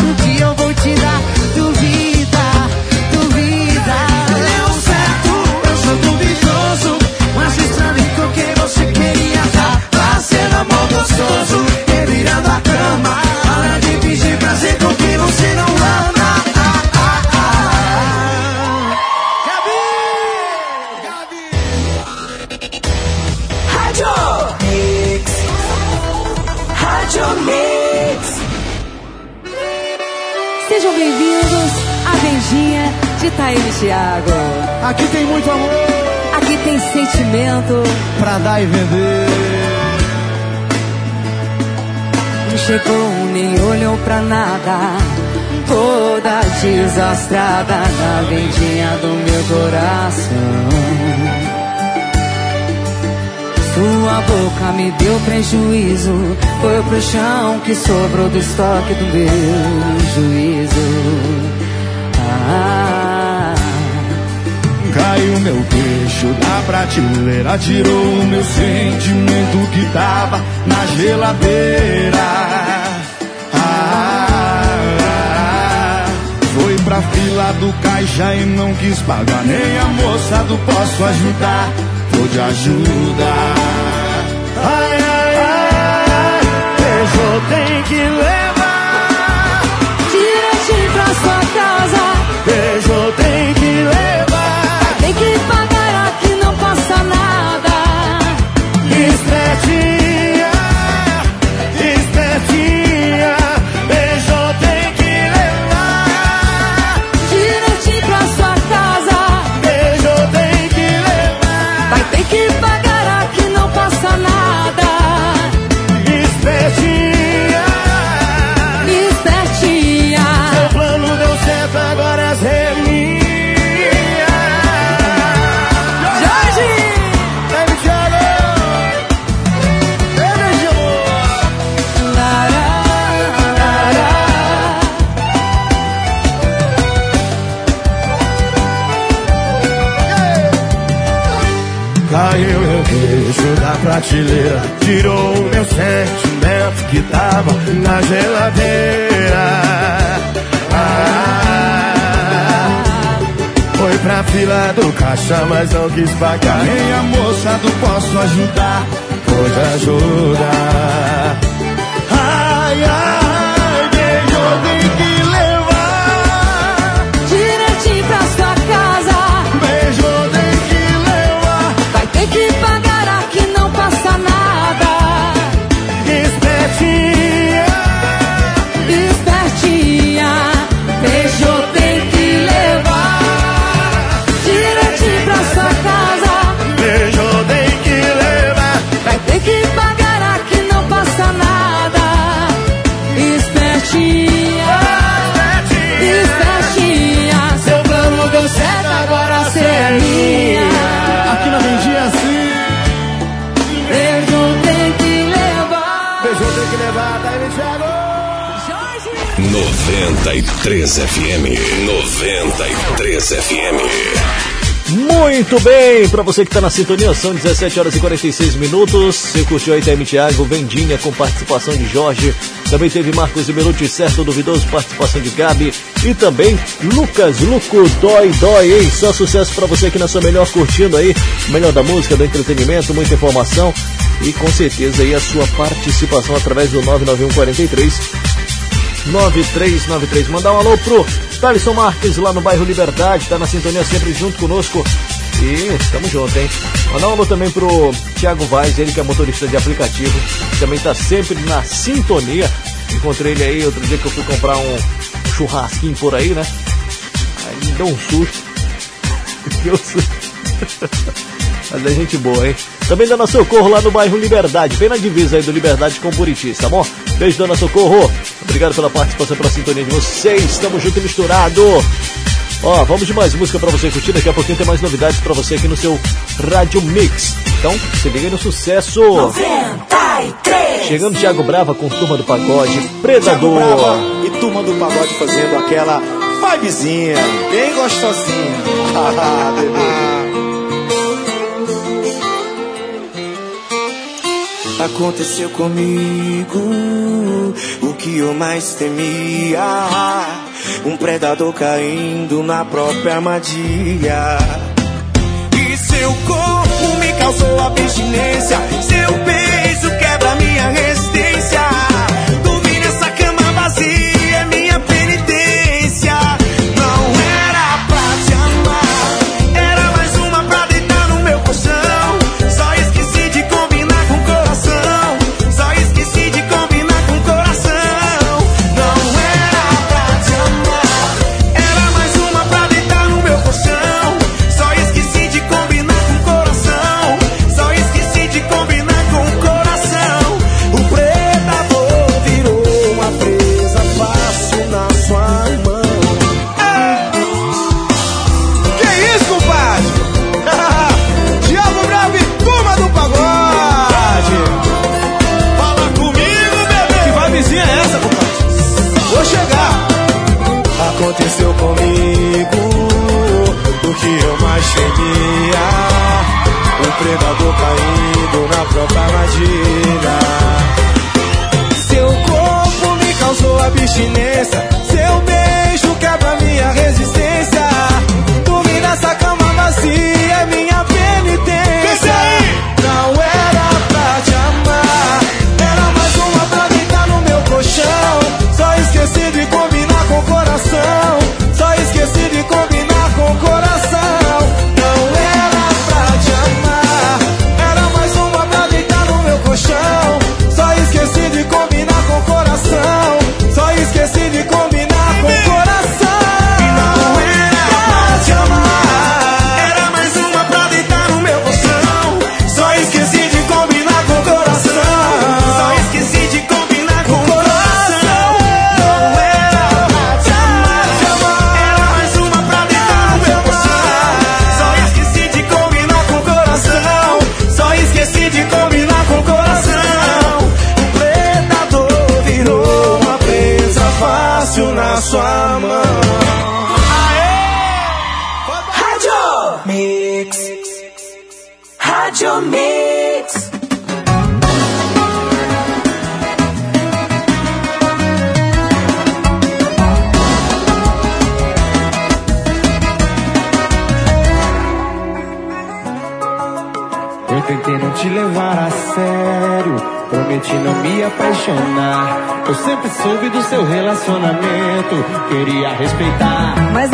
Speaker 46: Taíne Thiago.
Speaker 38: Aqui tem muito amor.
Speaker 46: Aqui tem sentimento.
Speaker 38: Pra dar e vender.
Speaker 3: Não chegou nem olhou pra nada. Toda desastrada na vendinha do meu coração. Sua boca me deu prejuízo. Foi pro chão que sobrou do estoque do meu juízo. Ah.
Speaker 38: Caiu meu queixo da prateleira, tirou o meu sentimento que tava na geladeira. Ah, foi pra fila do caixa e não quis pagar, nem a moça do posso ajudar, vou te ajudar. Ai, ai, ai, tem que levar
Speaker 3: Direitinho pra sua casa.
Speaker 38: Peugeot tem que
Speaker 3: prateleira. Tirou o meu sentimento que tava na geladeira. Ah, foi pra fila do caixa, mas não quis pagar. Nem a moça do posso ajudar, pode ajudar. Ai, ai, beijo tem
Speaker 1: 93 FM. 93 FM.
Speaker 4: Muito bem, pra você que tá na sintonia, são 17 horas e 46 minutos. Você curtiu aí TM Thiago, Vendinha com participação de Jorge. Também teve Marcos e Belucci, certo duvidoso, participação de Gabi. E também Lucas Luco, Dói Dói, hein? Só sucesso pra você aqui na sua melhor curtindo aí. o Melhor da música, do entretenimento, muita informação. E com certeza aí a sua participação através do 99143 9393. Mandar um alô pro Thalisson Marques lá no bairro Liberdade, tá na sintonia sempre junto conosco. E tamo junto, hein? Mandar um alô também pro Thiago Vaz, ele que é motorista de aplicativo, também tá sempre na sintonia. Encontrei ele aí outro dia que eu fui comprar um churrasquinho por aí, né? Aí me deu um susto. *laughs* Deu susto. *laughs* Mas é gente boa, hein? Também Dona Socorro lá no bairro Liberdade, bem na divisa aí do Liberdade com Buriti, tá bom? Beijo, Dona Socorro. Obrigado pela participação, pela sintonia de vocês. Tamo junto e misturado. Ó, vamos de mais música pra você curtir. Daqui a pouquinho tem mais novidades pra você aqui no seu Rádio Mix. Então, se liga aí no sucesso.
Speaker 47: 93.
Speaker 4: Chegando Thiago Brava com Turma do Pagode,
Speaker 3: Thiago
Speaker 4: Predador.
Speaker 3: Brava e turma do pagode fazendo aquela vibezinha, bem gostosinha. *laughs* Ah, bebê.
Speaker 21: Aconteceu comigo o que eu mais temia. Um predador caindo na própria armadilha. E seu corpo me causou abstinência. Seu beijo quebra minha resistência. Própria armadilha. Seu corpo me causou abstinência. Soube do seu relacionamento. Queria respeitar.
Speaker 3: Mas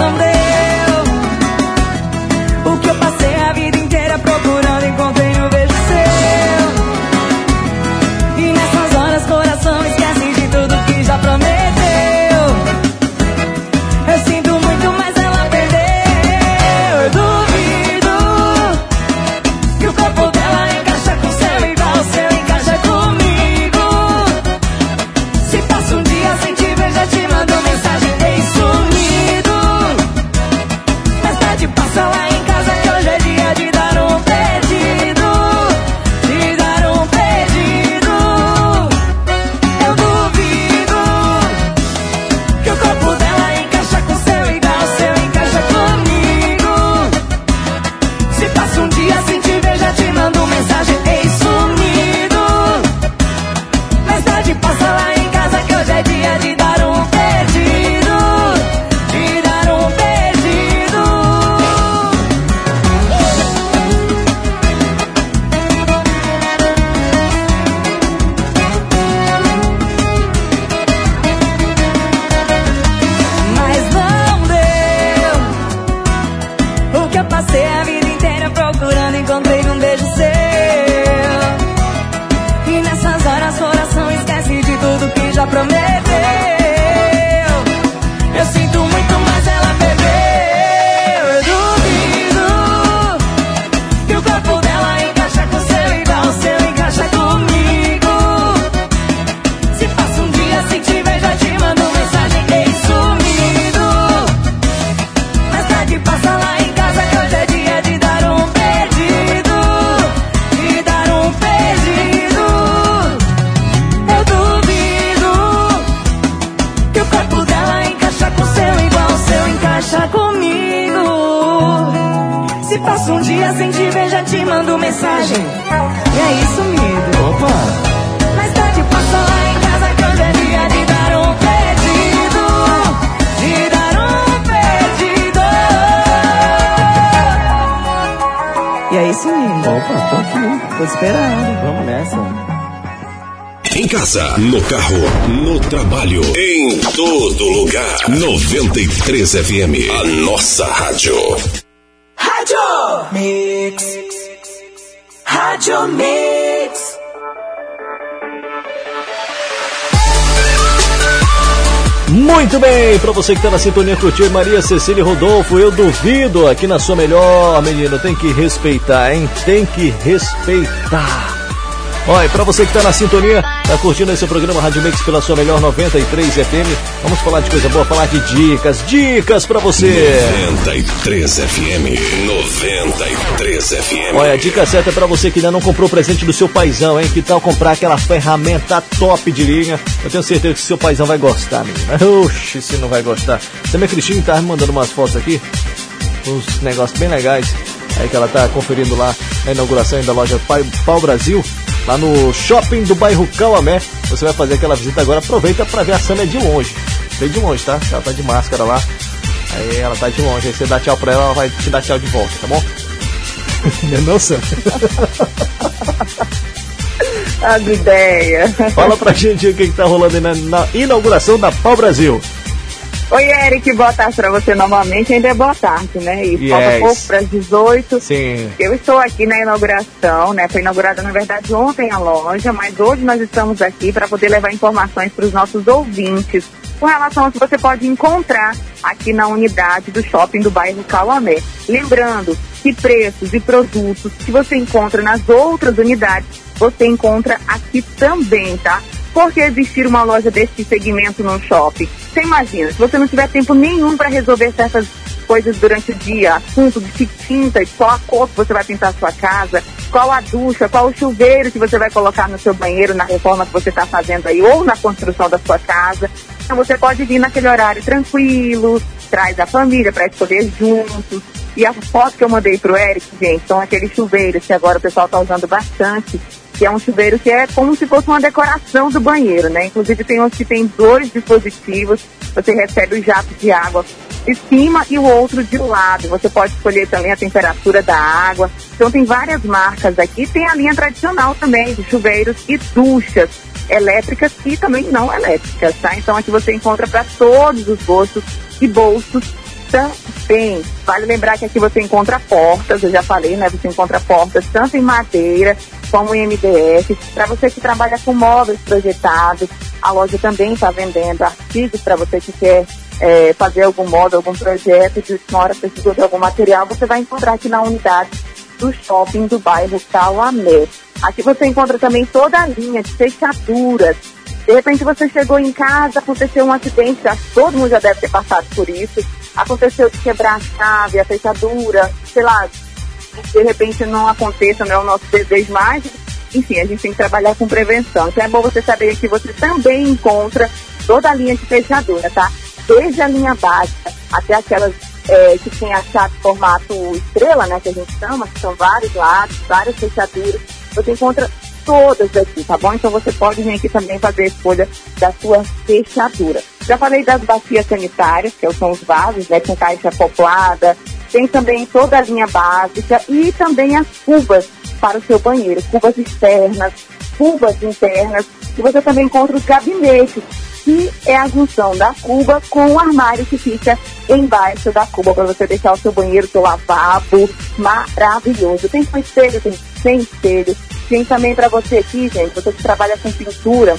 Speaker 1: 93 FM, a nossa rádio.
Speaker 48: Rádio Mix. Rádio Mix.
Speaker 4: Muito bem, pra você que tá na sintonia com o tio Maria Cecília Rodolfo, eu duvido aqui na sua melhor, menino, tem que respeitar, hein? Tem que respeitar. Olha, pra você que tá na sintonia, tá curtindo esse programa Rádio Mix pela sua melhor 93 FM, vamos falar de coisa boa, falar de dicas, dicas pra você.
Speaker 1: 93 FM, 93 FM.
Speaker 4: Olha, a dica certa é pra você que ainda não comprou o presente do seu paizão, hein? Que tal comprar aquela ferramenta top de linha? Eu tenho certeza que seu paizão vai gostar, menina. Oxi, se não vai gostar. Também a Cristina tá me mandando umas fotos aqui, uns negócios bem legais, aí que ela tá conferindo lá na inauguração da loja Pai- Pau Brasil, lá no shopping do bairro Cauamé. Você vai fazer aquela visita agora, aproveita pra ver a Samia de longe. Bem de longe, tá? Ela tá de máscara lá. Aí ela tá de longe, aí você dá tchau pra ela, ela vai te dar tchau de volta, tá bom? Não é não, Sam?
Speaker 40: As ideias.
Speaker 4: Fala pra gente o que, que tá rolando aí na, na inauguração da Pau Brasil.
Speaker 40: Oi, Eric, boa tarde pra você novamente. Ainda é boa tarde, né? E falta
Speaker 4: Yes.
Speaker 40: pouco para as 18.
Speaker 4: Sim.
Speaker 40: Eu estou aqui na inauguração, né? Foi inaugurada, na verdade, ontem a loja, mas hoje nós estamos aqui para poder levar informações para os nossos ouvintes com relação ao que você pode encontrar aqui na unidade do shopping do bairro Cauamé. Lembrando que preços e produtos que você encontra nas outras unidades, você encontra aqui também, tá? Por que existir uma loja desse segmento num shopping? Você imagina, se você não tiver tempo nenhum para resolver certas coisas durante o dia, assunto de que tinta, qual a cor que você vai pintar a sua casa, qual a ducha, qual o chuveiro que você vai colocar no seu banheiro, na reforma que você está fazendo aí, ou na construção da sua casa. Então você pode vir naquele horário tranquilo, traz a família para escolher juntos. E a foto que eu mandei pro Eric, gente, são aqueles chuveiros que agora o pessoal está usando bastante que é um chuveiro que é como se fosse uma decoração do banheiro, né? Inclusive tem uns que tem dois dispositivos, você recebe o jato de água de cima e o outro de lado. Você pode escolher também a temperatura da água. Então tem várias marcas aqui. Tem a linha tradicional também de chuveiros e duchas elétricas e também não elétricas, tá? Então aqui você encontra para todos os gostos e bolsos também. Vale lembrar que aqui você encontra portas, eu já falei, né? Você encontra portas tanto em madeira como em MDF. Para você que trabalha com móveis projetados, a loja também está vendendo artigos para você que quer é, fazer algum móvel, algum projeto, de uma hora precisou de algum material, você vai encontrar aqui na unidade do shopping do bairro Calamé. Aqui você encontra também toda a linha de fechaduras. De repente você chegou em casa, aconteceu um acidente, todo mundo já deve ter passado por isso. Aconteceu de quebrar a chave, a fechadura, sei lá, de repente não aconteça, não é o nosso desejo mais. Enfim, a gente tem que trabalhar com prevenção. Então é bom você saber que você também encontra toda a linha de fechadura, tá? Desde a linha básica até aquelas é, que tem a chave formato estrela, né, que a gente chama, que são vários lados, várias fechaduras. Você encontra todas aqui, tá bom? Então você pode vir aqui também fazer a escolha da sua fechadura. Já falei das bacias sanitárias, que são os vasos, né, com caixa acoplada. Tem também toda a linha básica e também as cubas para o seu banheiro, cubas externas, cubas internas. E você também encontra os gabinetes, que é a junção da cuba com o armário que fica embaixo da cuba para você deixar o seu banheiro, seu lavabo maravilhoso. Tem com espelho, tem sem espelho. Tem também para você aqui, gente, você que trabalha com pintura,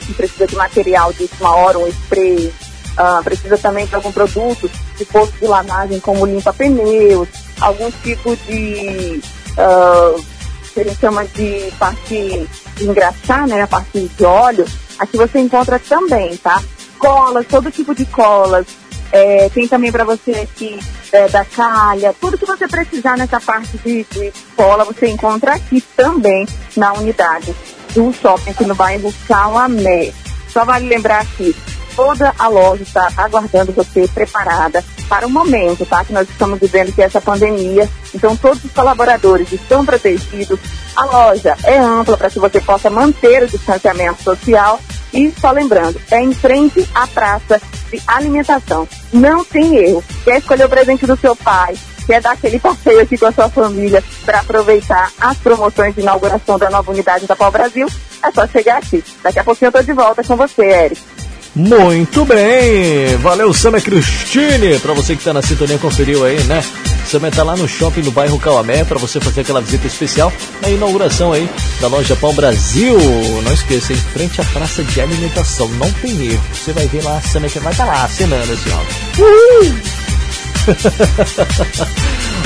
Speaker 40: que precisa de material de última hora, um spray, uh, precisa também de algum produto de posto de lavagem como limpa pneus, algum tipo de uh, que a gente chama de parte de engraxar, né, a parte de óleo, aqui você encontra também, tá? Colas, todo tipo de colas, é, tem também para você aqui é, da calha, tudo que você precisar nessa parte de, de cola, você encontra aqui também na unidade do shopping aqui no bairro Calamé. Só vale lembrar que toda a loja está aguardando você preparada para o momento, tá? Que nós estamos vivendo que é essa pandemia. Então todos os colaboradores estão protegidos. A loja é ampla para que você possa manter o distanciamento social. E só lembrando, é em frente à praça de alimentação. Não tem erro. Quer escolher o presente do seu pai? Quer dar aquele passeio aqui com a sua família para aproveitar as promoções de inauguração da nova unidade da Pau Brasil? É só chegar aqui. Daqui a pouquinho eu tô de volta com você, Eric.
Speaker 4: Muito bem, valeu Samia Cristine, para você que está na sintonia conferiu aí, né? Samia tá lá no shopping do bairro Calamé para você fazer aquela visita especial na inauguração aí da loja Pão Brasil. Não esqueça, em frente à praça de alimentação, não tem erro. Você vai ver lá a Samia que vai estar tá lá acenando assim, ó.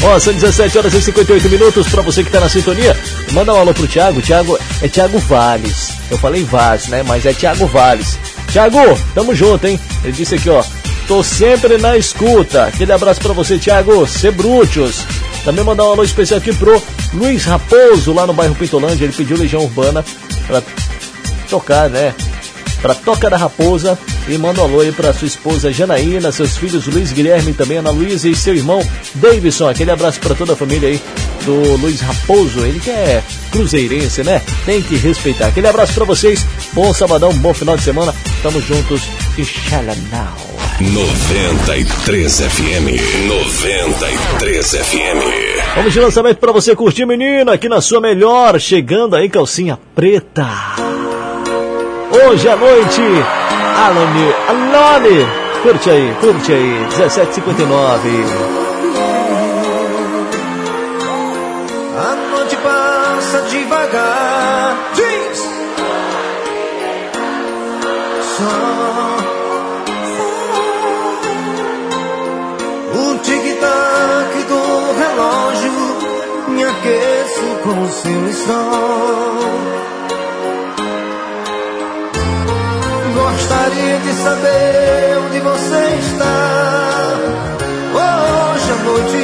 Speaker 4: Ó, são 17 horas e 58 minutos para você que está na sintonia. Manda um alô pro Thiago. Thiago é Thiago Valles. Eu falei Vaz, né? Mas é Thiago Valles. Thiago, tamo junto, hein? Ele disse aqui, ó. Tô sempre na escuta. Aquele abraço para você, Thiago. Sebrútios. Também mandar um alô especial aqui pro Luiz Raposo, lá no bairro Pintolândia. Ele pediu Legião Urbana para tocar, né? Pra Toca da Raposa. E manda um alô aí pra sua esposa Janaína, seus filhos Luiz Guilherme, também Ana Luísa e seu irmão Davidson. Aquele abraço para toda a família aí do Luiz Raposo. Ele que é cruzeirense, né? Tem que respeitar. Aquele abraço para vocês. Bom sabadão, bom final de semana. Tamo juntos. Inshallah.
Speaker 1: 93 FM. 93 FM.
Speaker 4: Vamos de lançamento para você curtir, menina, aqui na sua melhor. Chegando aí, calcinha preta. Hoje à noite, Alane, Alane, curte aí, curte aí, 1759.
Speaker 44: Devagar. Diz! Só o tic-tac do relógio me aqueço com o seu sol. Gostaria de saber onde você está. Hoje à noite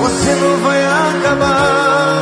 Speaker 44: você não vai acabar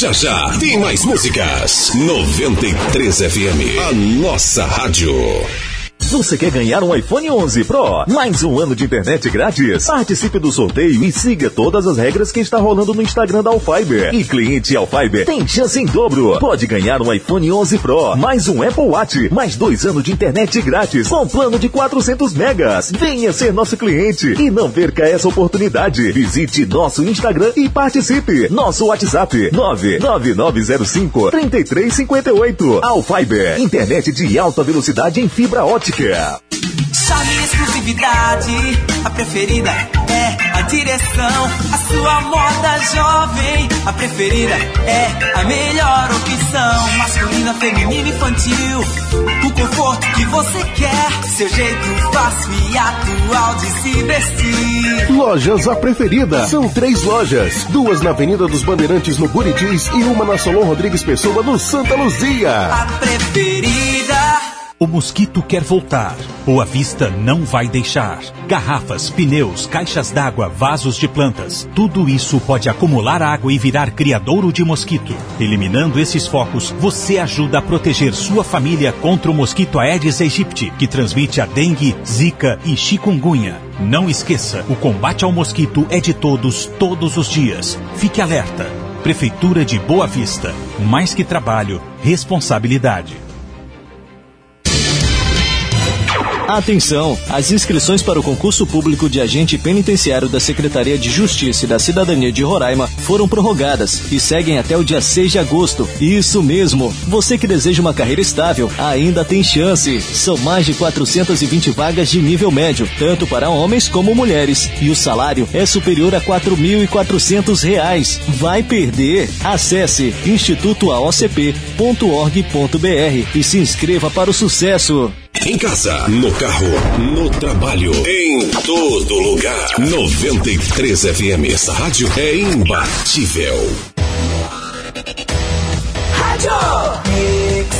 Speaker 1: já já tem mais músicas. 93 FM, a nossa rádio.
Speaker 4: Você quer ganhar um iPhone 11 Pro? Mais um ano de internet grátis? Participe do sorteio e siga todas as regras que está rolando no Instagram da Alfiber. E cliente Alfiber tem chance em dobro. Pode ganhar um iPhone 11 Pro, mais um Apple Watch, mais dois anos de internet grátis com plano de 400 megas. Venha ser nosso cliente e não perca essa oportunidade. Visite nosso Instagram e participe. Nosso WhatsApp 99905 3358. Alfiber, internet de alta velocidade em fibra ótica.
Speaker 13: Charme exclusividade, a preferida é a direção. A sua moda jovem, a preferida é a melhor opção. Masculina, feminina, infantil, o conforto que você quer. Seu jeito fácil e atual de se vestir.
Speaker 18: Lojas A Preferida. São três lojas. Duas na Avenida dos Bandeirantes, no Buritis, e uma na Solon Rodrigues Pessoa, no Santa Luzia.
Speaker 13: A preferida.
Speaker 34: O mosquito quer voltar. Boa Vista não vai deixar. Garrafas, pneus, caixas d'água, vasos de plantas. Tudo isso pode acumular água e virar criadouro de mosquito. Eliminando esses focos, você ajuda a proteger sua família contra o mosquito Aedes aegypti, que transmite a dengue, zika e chikungunya. Não esqueça, o combate ao mosquito é de todos, todos os dias. Fique alerta. Prefeitura de Boa Vista. Mais que trabalho, responsabilidade.
Speaker 4: Atenção! As inscrições para o concurso público de agente penitenciário da Secretaria de Justiça e da Cidadania de Roraima foram prorrogadas e seguem até o dia 6 de agosto. Isso mesmo! Você que deseja uma carreira estável ainda tem chance. São mais de 420 vagas de nível médio, tanto para homens como mulheres. E o salário é superior a 4.400 reais. Vai perder? Acesse institutoaocp.org.br e se inscreva para o sucesso.
Speaker 1: Em casa, no carro, no trabalho, em todo lugar. 93 FM. Essa rádio é imbatível.
Speaker 13: Rádio Mix.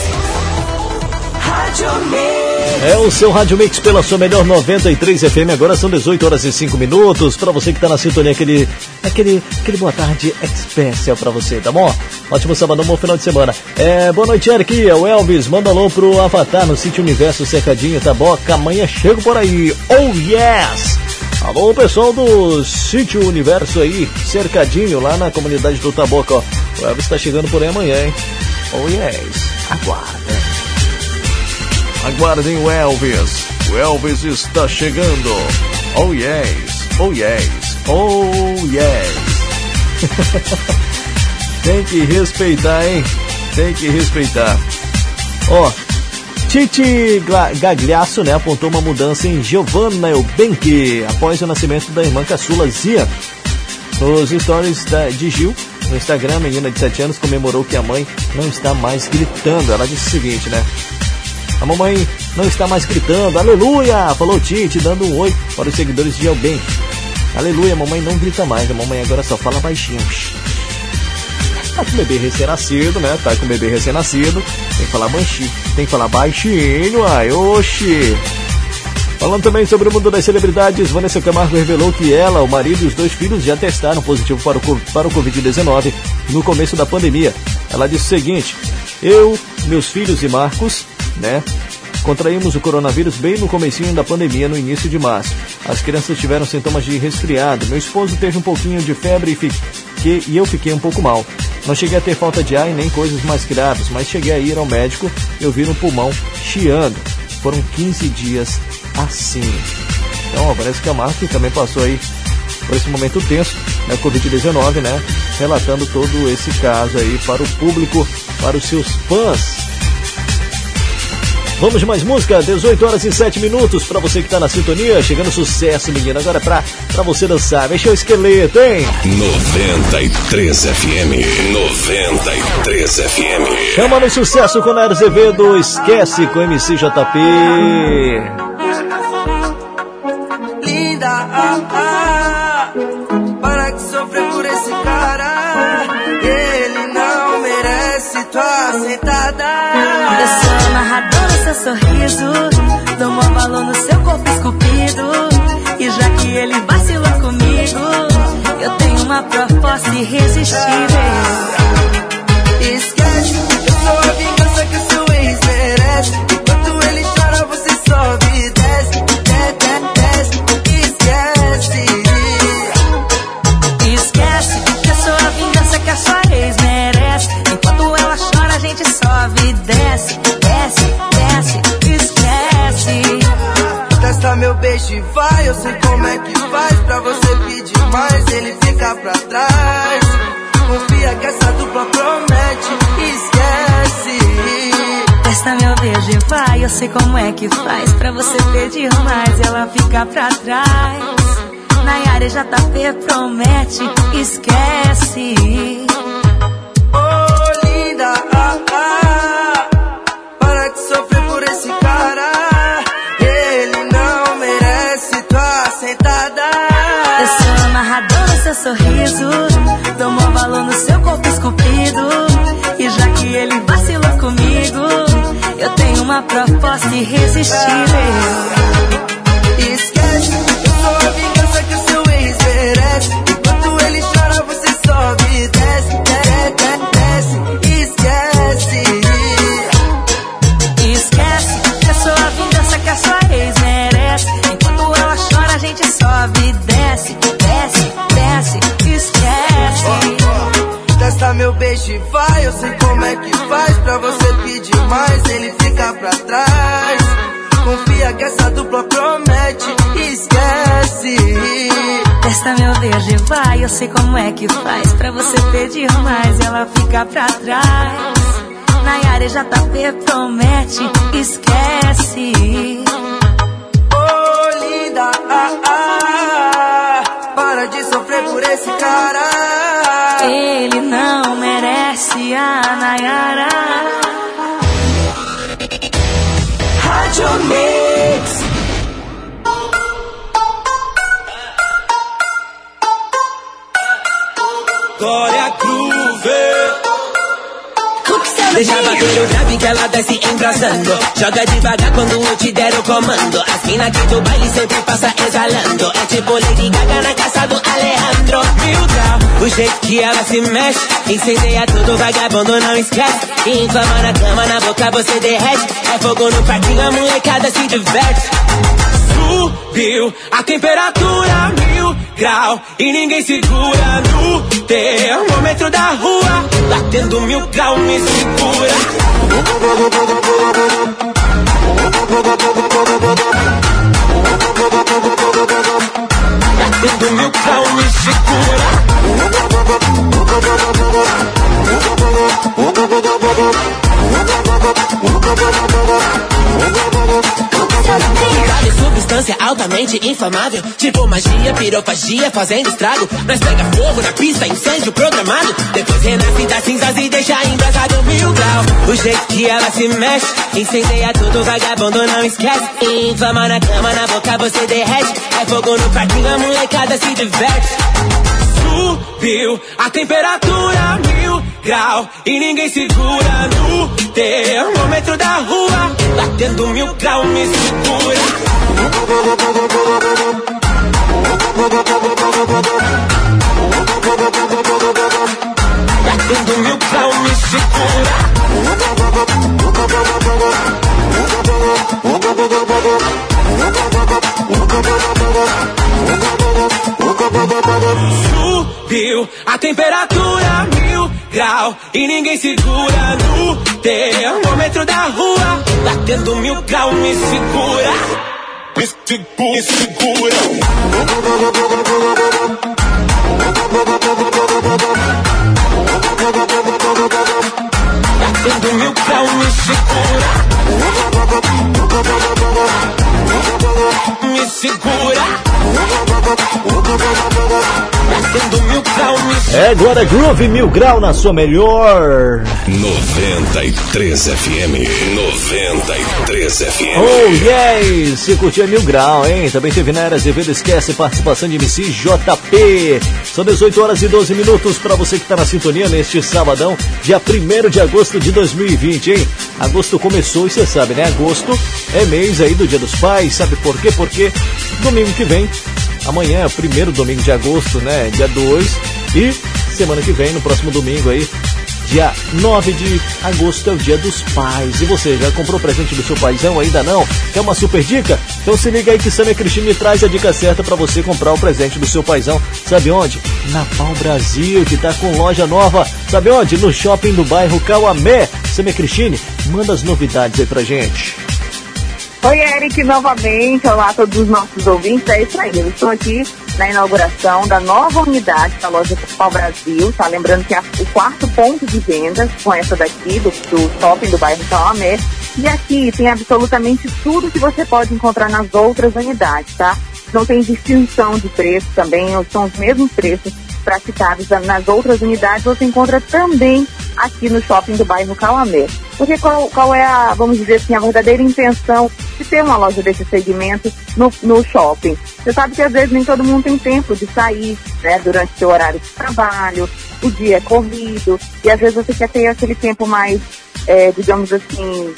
Speaker 13: Rádio Mix.
Speaker 4: É o seu Rádio Mix pela sua melhor 93 FM. Agora são 18 horas e 5 minutos. Para você que tá na sintonia, aquele, aquele, aquele boa tarde especial para você, tá bom? Ótimo sábado, bom final de semana. É, boa noite, Eric. É o Elvis. Manda alô pro Avatar no Sítio Universo Cercadinho, tá bom? Amanhã chego por aí. Oh, yes! Alô, pessoal do Sítio Universo aí, cercadinho lá na comunidade do Taboca, ó. O Elvis tá chegando por aí amanhã, hein? Oh, yes. Aguarda. Aguardem o Elvis. O Elvis está chegando. Oh yes, oh yes, oh yes. *laughs* Tem que respeitar, hein? Tem que respeitar. Ó, Titi Gla- Gagliasso, né, apontou uma mudança em Giovanna Eubank após o nascimento da irmã caçula Zia. Stories da, de Gil, no Instagram, a menina de 7 anos comemorou que a mãe não está mais gritando. Ela disse o seguinte, né? A mamãe não está mais gritando, aleluia! Falou Titi, dando um oi para os seguidores de Eubank. Aleluia, a mamãe não grita mais, a mamãe agora só fala baixinho. Tá com o bebê recém-nascido, né? Tá com o bebê recém-nascido. Tem que falar baixinho. Tem que falar baixinho, ai, oxi. Falando também sobre o mundo das celebridades, Vanessa Camargo revelou que ela, o marido e os dois filhos já testaram positivo para o, para o Covid-19 no começo da pandemia. Ela disse o seguinte: Eu, meus filhos e Marcos, né? Contraímos o coronavírus bem no comecinho da pandemia, no início de março. As crianças tiveram sintomas de resfriado. Meu esposo teve um pouquinho de febre e, fiquei, e eu fiquei um pouco mal. Não cheguei a ter falta de ar e nem coisas mais graves, mas cheguei a ir ao médico e eu vi no pulmão chiando. Foram 15 dias assim. Então, ó, parece que a Marque também passou aí por esse momento tenso, né, Covid-19, né, relatando todo esse caso aí para o público, para os seus fãs. Vamos de mais música, 18 horas e 7 minutos para você que tá na sintonia, chegando sucesso, menino. Agora é pra, pra você dançar, mexe o esqueleto, hein?
Speaker 1: 93 FM. 93 FM.
Speaker 4: Chama no sucesso com Nair Azevedo, esquece com MCJP.
Speaker 49: Linda, ah, ah,
Speaker 45: sorriso, dou mó valor no seu corpo esculpido. E já que ele vacilou comigo, eu tenho uma proposta irresistível.
Speaker 49: Esquece, eu sou a vingança que o seu ex merece. Enquanto ele chora, você sobe e desce, desce, desce, esquece.
Speaker 45: Esquece que eu sou a vingança que a sua ex merece. Enquanto ela chora, a gente sobe e desce, desce,
Speaker 49: Testa meu beijo vai, eu sei como é que faz pra você pedir mais, ele fica pra trás. Confia que essa dupla promete, esquece.
Speaker 45: Testa meu beijo e vai, eu sei como é que faz pra você pedir mais, ela fica pra trás. Nayara JP promete, esquece.
Speaker 49: Oh, linda, ah, ah,
Speaker 45: sorriso, mó valor no seu corpo esculpido. E já que ele vacilou comigo, eu tenho uma proposta irresistível.
Speaker 49: Testa meu beijo e vai, eu sei como é que faz pra você pedir mais, ele fica pra trás. Confia que essa dupla promete, esquece.
Speaker 45: Testa meu beijo e vai, eu sei como é que faz pra você pedir mais, ela fica pra trás. Nayara e JP promete, esquece.
Speaker 49: Oh, linda, ah, ah, para de sofrer por esse cara.
Speaker 45: Ele não merece a Nayara.
Speaker 49: Rádio Mix.
Speaker 14: Glória Groove. Deixa bater o grave que ela desce embrasando. Joga devagar quando eu te der o comando. As mina aqui do baile sempre passa exalando. É tipo Lady Gaga na caça do Alejandro. Grau, o jeito que ela se mexe. Incendeia tudo, vagabundo não esquece. E inflama na cama, na boca você derrete. É fogo no parquinho, a molecada se diverte. Subiu a temperatura mil grau e ninguém segura no termômetro da rua. Batendo mil grau me segura batendo mil pau e segura. Substância altamente inflamável Tipo magia, pirofagia, fazendo estrago. Nós pega fogo na pista, incêndio programado. Depois renasce das cinzas e deixa embrasado mil grau. O jeito que ela se mexe Incendeia tudo, vagabundo não esquece. Inflama na cama, na boca você derrete. É fogo no parquinho, é amor molecada se diverte. Subiu a temperatura mil grau e ninguém segura no termômetro da rua. Batendo mil grau me segura. Batendo mil grau me segura. Subiu a temperatura mil grau e ninguém segura no termômetro da rua. Batendo mil grau me segura. Me segura, me segura. Batendo mil grau me segura. Me segura. Batendo mil grau me
Speaker 4: É Glória Groove Mil Grau na sua melhor.
Speaker 1: 93 FM. 93 FM.
Speaker 4: Oh, yes! Se curtiu é Mil Grau, hein? Também teve na Era Azevedo Esquece participação de MC JP. São 18 horas e 12 minutos para você que está na sintonia neste sabadão, dia 1 de agosto de 2020, hein? Agosto começou e você sabe, né? Agosto é mês aí do Dia dos Pais. Sabe por quê? Porque domingo que vem, amanhã é o primeiro domingo de agosto, né? Dia 2. E semana que vem, no próximo domingo aí, dia 9 de agosto é o dia dos pais. E você, já comprou presente do seu paizão? Ainda não? Quer uma super dica? Então se liga aí que Samia Cristine traz a dica certa para você comprar o presente do seu paizão. Sabe onde? Na Pau Brasil, que tá com loja nova. Sabe onde? No shopping do bairro Cauamé. Samia Cristine, manda as novidades aí pra gente.
Speaker 40: Oi, Eric, novamente. Olá a todos os nossos ouvintes. É isso aí. Eu estou aqui na inauguração da nova unidade da loja Pau Brasil. Tá lembrando que é o quarto ponto de vendas com essa daqui, do, do shopping do bairro Calamé. E aqui tem absolutamente tudo que você pode encontrar nas outras unidades, tá? Não tem distinção de preço também, são os mesmos preços praticados nas outras unidades, você encontra também aqui no shopping do bairro Calamé. Porque qual, qual é a, vamos dizer assim, a verdadeira intenção de ter uma loja desse segmento no, no shopping? Você sabe que às vezes nem todo mundo tem tempo de sair, né, durante seu horário de trabalho, o dia é corrido, e às vezes você quer ter aquele tempo mais, é, digamos assim,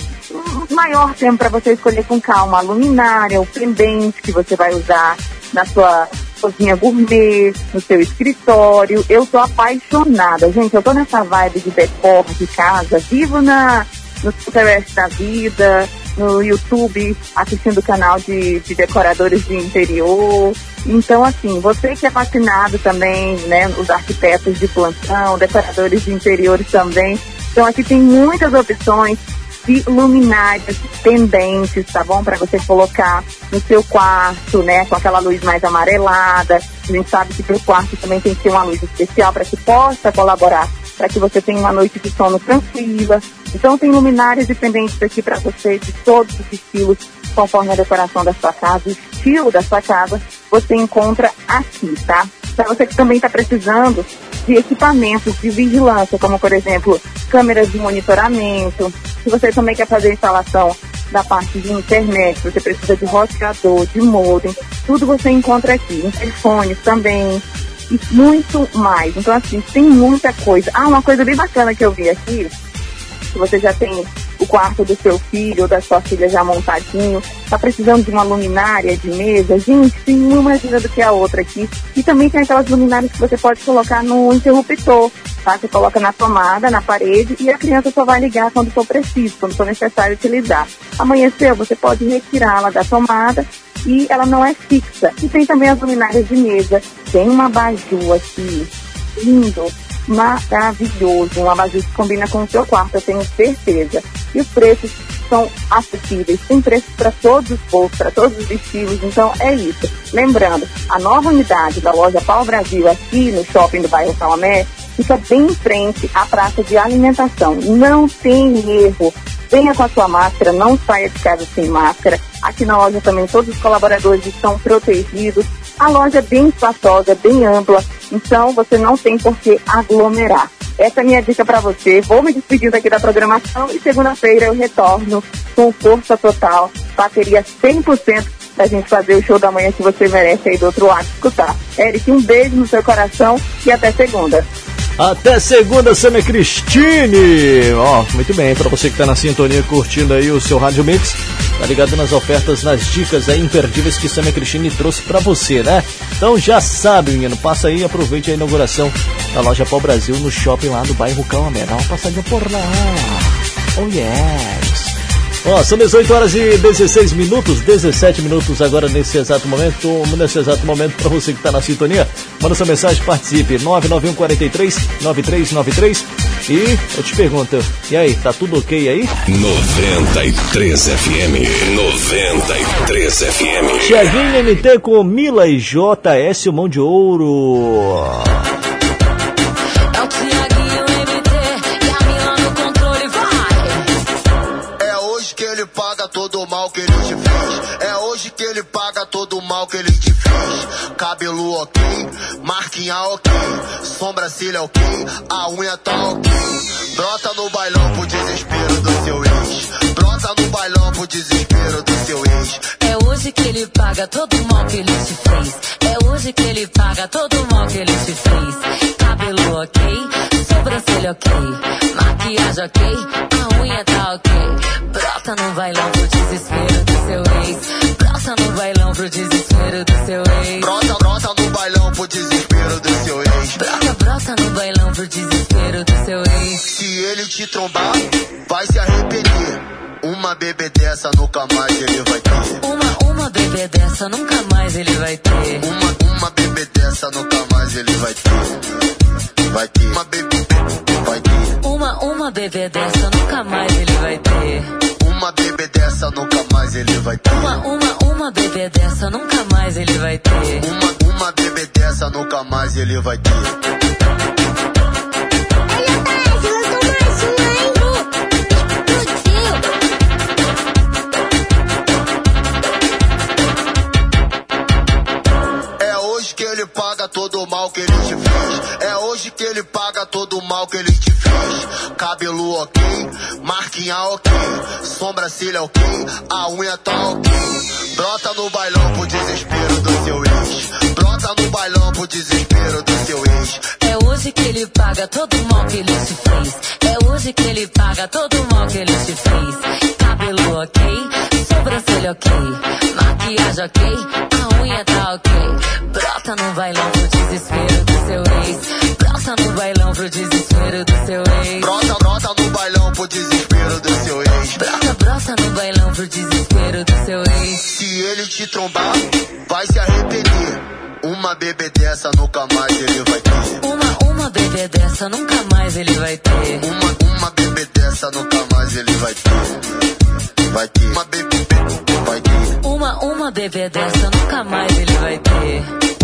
Speaker 40: maior tempo para você escolher com calma a luminária, o pendente que você vai usar na sua cozinha gourmet, no seu escritório. Eu tô apaixonada, gente. Eu tô nessa vibe de decor de casa, vivo na, no Pinterest da vida, no YouTube, assistindo o canal de, de decoradores de interior. Então, assim, você que é fascinado também, né, os arquitetos de plantão, decoradores de interiores também. Então, aqui tem muitas opções de luminárias pendentes, tá bom? Para você colocar no seu quarto, né? Com aquela luz mais amarelada. A gente sabe que para o quarto também tem que ter uma luz especial para que possa colaborar, para que você tenha uma noite de sono tranquila. Então tem luminárias e pendentes aqui para você de todos os estilos, conforme a decoração da sua casa, o estilo da sua casa, você encontra aqui, tá? Para você que também está precisando de equipamentos de vigilância, como por exemplo câmeras de monitoramento. Se você também quer fazer instalação da parte de internet, você precisa de roteador, de modem, tudo você encontra aqui. Interfones também e muito mais. Então assim, tem muita coisa. Ah, uma coisa bem bacana que eu vi aqui, se você já tem o quarto do seu filho ou da sua filha já montadinho, tá precisando de uma luminária de mesa, gente, tem uma mais do que a outra aqui. E também tem aquelas luminárias que você pode colocar no interruptor, tá? Você coloca na tomada, na parede, e a criança só vai ligar quando for preciso, quando for necessário utilizar. Amanheceu, você pode retirá-la da tomada e ela não é fixa. E tem também as luminárias de mesa. Tem uma abajur aqui, lindo, maravilhoso, um abajur que combina com o seu quarto, eu tenho certeza. E os preços são acessíveis, tem preços para todos os bolsos, para todos os estilos, então é isso. Lembrando, a nova unidade da loja Pau Brasil aqui no shopping do bairro Salomé fica bem em frente à praça de alimentação. Não tem erro. venha com a sua máscara, não saia de casa sem máscara. Aqui na loja também todos os colaboradores estão protegidos. A loja é bem espaçosa, bem ampla, então você não tem por que aglomerar. Essa é a minha dica para você. Vou me despedindo aqui da programação e segunda-feira eu retorno com força total, bateria 100% pra gente fazer o show da manhã que você merece aí do outro lado escutar. Eric, um beijo no seu coração e até segunda.
Speaker 4: Até segunda, Samia Cristine! Ó, muito bem, para você que tá na sintonia curtindo aí o seu Rádio Mix, tá ligado nas ofertas, nas dicas aí imperdíveis que Samia Cristine trouxe para você, né? Então já sabe, menino, passa aí e aproveite a inauguração da loja Pau Brasil no shopping lá do bairro Calamé. Dá uma passadinha por lá. Oh yes! Ó, são 18 horas e 16 minutos, 17 minutos agora nesse exato momento, nesse exato momento para você que está na sintonia, manda sua mensagem, participe, 991 43 9393 e eu te pergunto, e aí, tá tudo ok aí?
Speaker 1: 93 FM. 93 FM.
Speaker 4: Tiaguinho MT com Mila e JS, o Mão de Ouro.
Speaker 50: Ele paga todo o mal que ele te fez. Cabelo ok, marquinha ok, sobrancelha ok, a unha tá ok. Brota no bailão pro desespero do seu ex. Brota no bailão pro desespero do seu ex.
Speaker 44: É hoje que ele paga todo o mal que ele te fez. É hoje que ele paga todo o mal que ele te fez. Cabelo ok, sobrancelha ok, maquiagem ok, a unha tá ok. Brota no bailão pro desespero do seu ex. Bailão pro desespero do seu ex.
Speaker 50: Brota, brota no bailão pro desespero do seu ex.
Speaker 44: Brota, brota no bailão pro desespero do seu ex.
Speaker 50: Se ele te trombar, vai se arrepender. Uma bebê dessa nunca mais ele vai ter.
Speaker 44: Uma, uma bebê dessa nunca mais ele vai ter.
Speaker 50: Uma, uma bebê dessa nunca mais ele vai ter. Vai ter. Uma bebê, vai ter.
Speaker 44: Uma, uma bebê dessa nunca mais ele vai ter.
Speaker 50: Uma bebê dessa nunca mais ele vai ter.
Speaker 44: Uma, uma, uma bebê dessa nunca mais ele vai ter.
Speaker 50: Uma, uma bebê dessa nunca mais ele vai ter. É hoje que ele paga todo o mal que ele te fez. É hoje que ele paga todo o mal que ele te fez. Cabelo ok, marquinha ok, sobrancelha ok, a unha tá ok. Brota no bailão pro desespero do seu ex. Brota no bailão pro desespero do seu ex.
Speaker 44: É hoje que ele paga todo o mal que ele te fez. É hoje que ele paga todo o mal que ele te fez. Cabelo ok, sobrancelha ok, maquiagem ok, a unha tá ok. Brota no bailão pro desespero do seu ex. Brota no bailão pro desespero do seu ex.
Speaker 50: Pro desespero do seu ex.
Speaker 44: Brota, brota no bailão pro desespero do seu ex.
Speaker 50: Se ele te trombar, vai se arrepender. Uma bebê dessa nunca mais ele vai ter.
Speaker 44: Uma, uma bebê dessa nunca mais ele vai ter.
Speaker 50: Uma, uma bebê dessa nunca mais ele vai ter. Vai ter. Uma bebê, vai ter.
Speaker 44: Uma, uma bebê dessa nunca mais ele vai ter.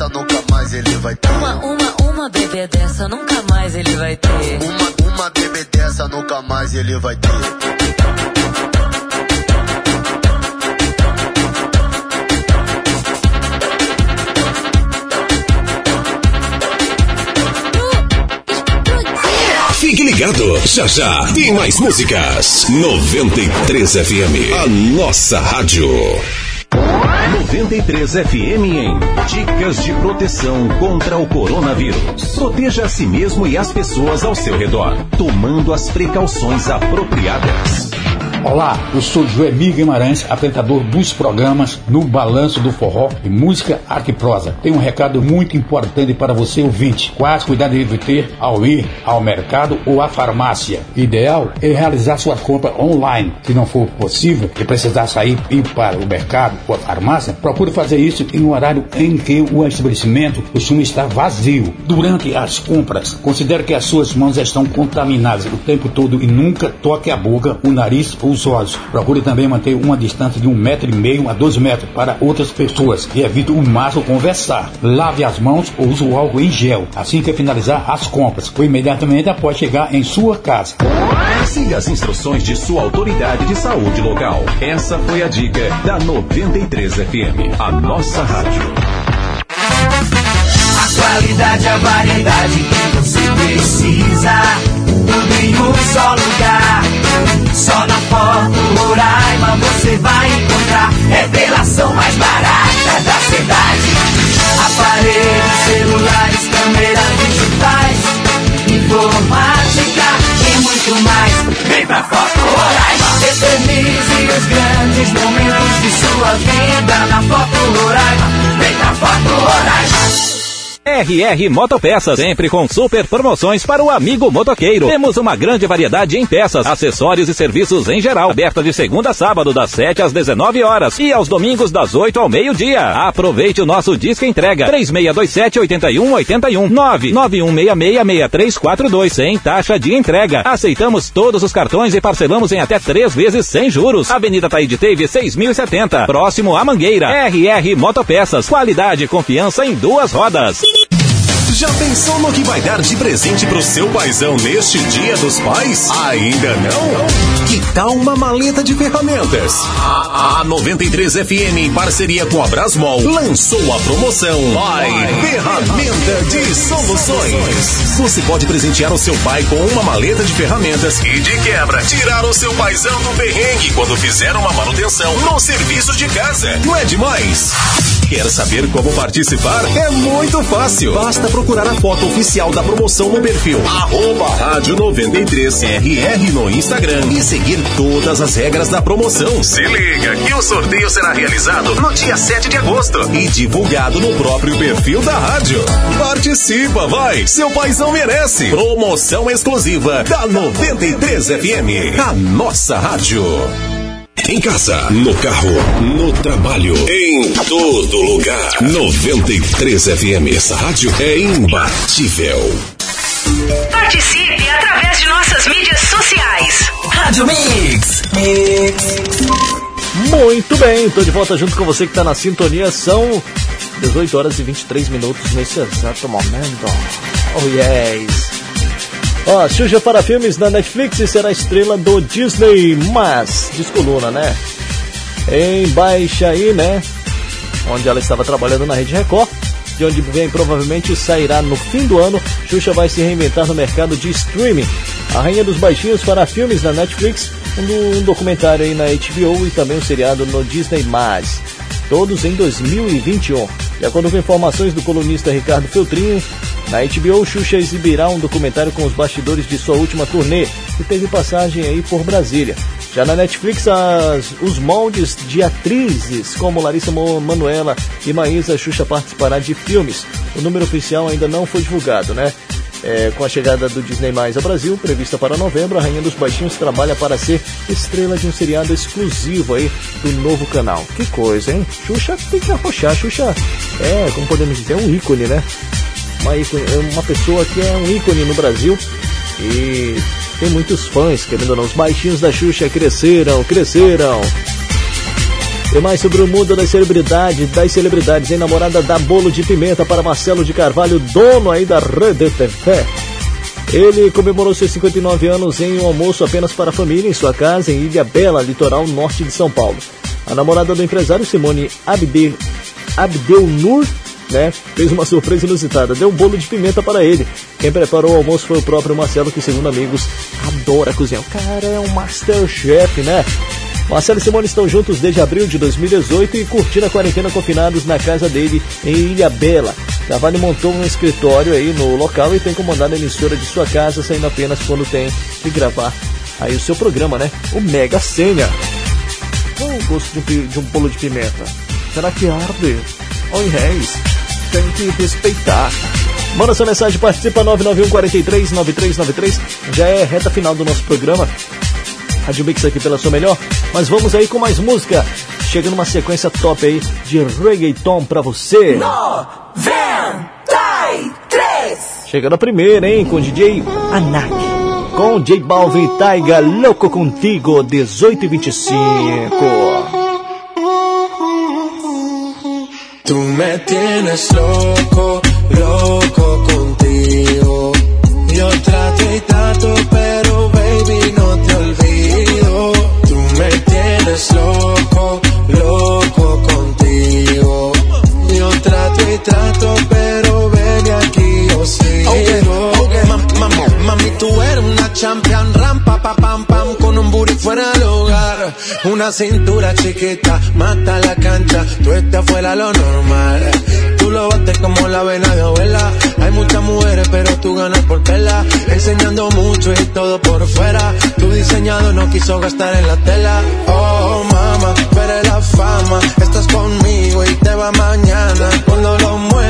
Speaker 50: Dessa nunca mais ele vai ter.
Speaker 44: Uma, uma, uma bebê dessa nunca mais ele vai ter.
Speaker 50: Uma, uma bebê dessa nunca mais ele vai ter.
Speaker 1: Fique ligado, já já tem mais músicas. 93 FM, a nossa rádio.
Speaker 34: 93 FM em Dicas de proteção contra o coronavírus. Proteja a si mesmo e as pessoas ao seu redor, tomando as precauções apropriadas.
Speaker 51: Olá, eu sou Joemir Guimarães, apresentador dos programas No Balanço do Forró e Música Arte Prosa. Tem um recado muito importante para você ouvinte. Quais cuidados deve ter ao ir ao mercado ou à farmácia? Ideal é realizar sua compra online. Se não for possível e precisar sair e ir para o mercado ou a farmácia, procure fazer isso em um horário em que o estabelecimento costuma estar vazio. Durante as compras, considere que as suas mãos estão contaminadas o tempo todo e nunca toque a boca, o nariz ou os olhos. Procure também manter uma distância de um metro e meio a dois metros para outras pessoas e evite o máximo conversar. Lave as mãos ou use o álcool em gel assim que finalizar as compras ou imediatamente após chegar em sua casa.
Speaker 1: Siga as instruções de sua autoridade de saúde local. Essa foi a dica da 93 FM, a nossa rádio.
Speaker 13: A qualidade, a variedade que você precisa. Tudo em um só lugar. Só na Foto Roraima você vai encontrar. Revelação mais barata da cidade. Aparelhos, celulares, câmeras digitais. Informática e muito mais. Vem pra Foto Roraima. Eternize os grandes momentos de sua vida na Foto Roraima. Vem pra Foto Roraima.
Speaker 52: RR Motopeças, sempre com super promoções para o amigo motoqueiro. Temos uma grande variedade em peças, acessórios e serviços em geral. Aberta de segunda a sábado, das 7 às 19 horas e aos domingos, das 8 ao meio-dia. Aproveite o nosso disco entrega 3627-8181 991666342 sem taxa de entrega. Aceitamos todos os cartões e parcelamos em até três vezes sem juros. Avenida Taíde Teve 6070, próximo à Mangueira. RR Motopeças, qualidade e confiança em duas rodas.
Speaker 1: Já pensou no que vai dar de presente pro seu paizão neste Dia dos Pais? Ainda não? Que tal uma maleta de ferramentas? A, a 93 FM, em parceria com a Brasmol, lançou a promoção Pai Ferramenta de Soluções. Você pode presentear o seu pai com uma maleta de ferramentas e, de quebra, tirar o seu paizão do perrengue quando fizer uma manutenção no serviço de casa. Não é demais? Quer saber como participar? É muito fácil. Basta procurar a foto oficial da promoção no perfil arroba rádio 93RR no Instagram e seguir todas as regras da promoção. Se liga que o sorteio será realizado no dia 7 de agosto e divulgado no próprio perfil da rádio. Participa, vai! Seu paizão merece! Promoção exclusiva da 93 FM, a nossa rádio. Em casa, no carro, no trabalho, em todo lugar. 93 FM, essa rádio é imbatível.
Speaker 2: Participe através de nossas mídias sociais. Rádio Mix.
Speaker 4: Muito bem, estou de volta junto com você que está na sintonia. São 18 horas e 23 minutos nesse exato momento. Oh, yes. Ó, Xuxa para filmes na Netflix e será estrela do Disney, mas descoluna, né? Em baixa aí, né? Onde ela estava trabalhando na Rede Record, de onde vem provavelmente sairá no fim do ano. Xuxa vai se reinventar no mercado de streaming. A Rainha dos Baixinhos fará filmes na Netflix, um, um documentário aí na HBO e também um seriado no Disney+. Todos em 2021. De acordo com informações do colunista Ricardo Feltrinho, na HBO, Xuxa exibirá um documentário com os bastidores de sua última turnê, que teve passagem aí por Brasília. Já na Netflix, as, os moldes de atrizes como Larissa Manuela e Maísa Xuxa participará de filmes. O número oficial ainda não foi divulgado, né? É, com a chegada do Disney Mais ao Brasil, prevista para novembro, a Rainha dos Baixinhos trabalha para ser estrela de um seriado exclusivo aí do novo canal. Que coisa, hein? Xuxa tem que arrochar. Xuxa é, como podemos dizer, um ícone, né? Uma, ícone, é uma pessoa que é um ícone no Brasil e tem muitos fãs, querendo ou não. Os baixinhos da Xuxa cresceram, cresceram. E mais sobre o mundo das celebridades, das celebridades, em namorada da bolo de pimenta para Marcelo de Carvalho, dono aí da Rede TV. Ele comemorou seus 59 anos em um almoço apenas para a família em sua casa em Ilha Bela, litoral norte de São Paulo. A namorada do empresário Simone Abde, Abdelnur né, fez uma surpresa inusitada, deu um bolo de pimenta para ele. Quem preparou o almoço foi o próprio Marcelo, que segundo amigos adora cozinhar. O cara é um masterchef, né? Marcelo e Simone estão juntos desde abril de 2018 e curtindo a quarentena confinados na casa dele em Ilha Bela. Carvalho montou um escritório aí no local e tem comandado a emissora de sua casa, saindo apenas quando tem que gravar aí o seu programa, né? O Mega Senha. Qual o gosto de um, de um bolo de pimenta? Será que arde? Oi, réis. Tem que respeitar. Manda sua mensagem, participa 991 43 9393. Já é reta final do nosso programa. Rádio Mix aqui pela sua melhor. Mas vamos aí com mais música. Chega numa sequência top aí de reggaeton pra você.
Speaker 2: 93.
Speaker 4: Chegando a primeira, hein, com DJ Anak. com J Balvin e Taiga, Louco Contigo, 18 e 25.
Speaker 53: Tú me tienes loco, loco contigo. Yo trato y trato, pero baby no tienes loco, loco contigo. Yo trato y trato, pero
Speaker 54: Mami, tú eres una champion, rampa, pa, pam, pam, con un booty fuera del hogar. Una cintura chiquita, mata la cancha, tú estás fuera lo normal. Tú lo bates como la vena de abuela. Hay muchas mujeres, pero tú ganas por tela. Enseñando mucho y todo por fuera. Tu diseñado no quiso gastar en la tela. Oh, mama, pero la fama. Estás conmigo y te va mañana. Cuando lo mueves,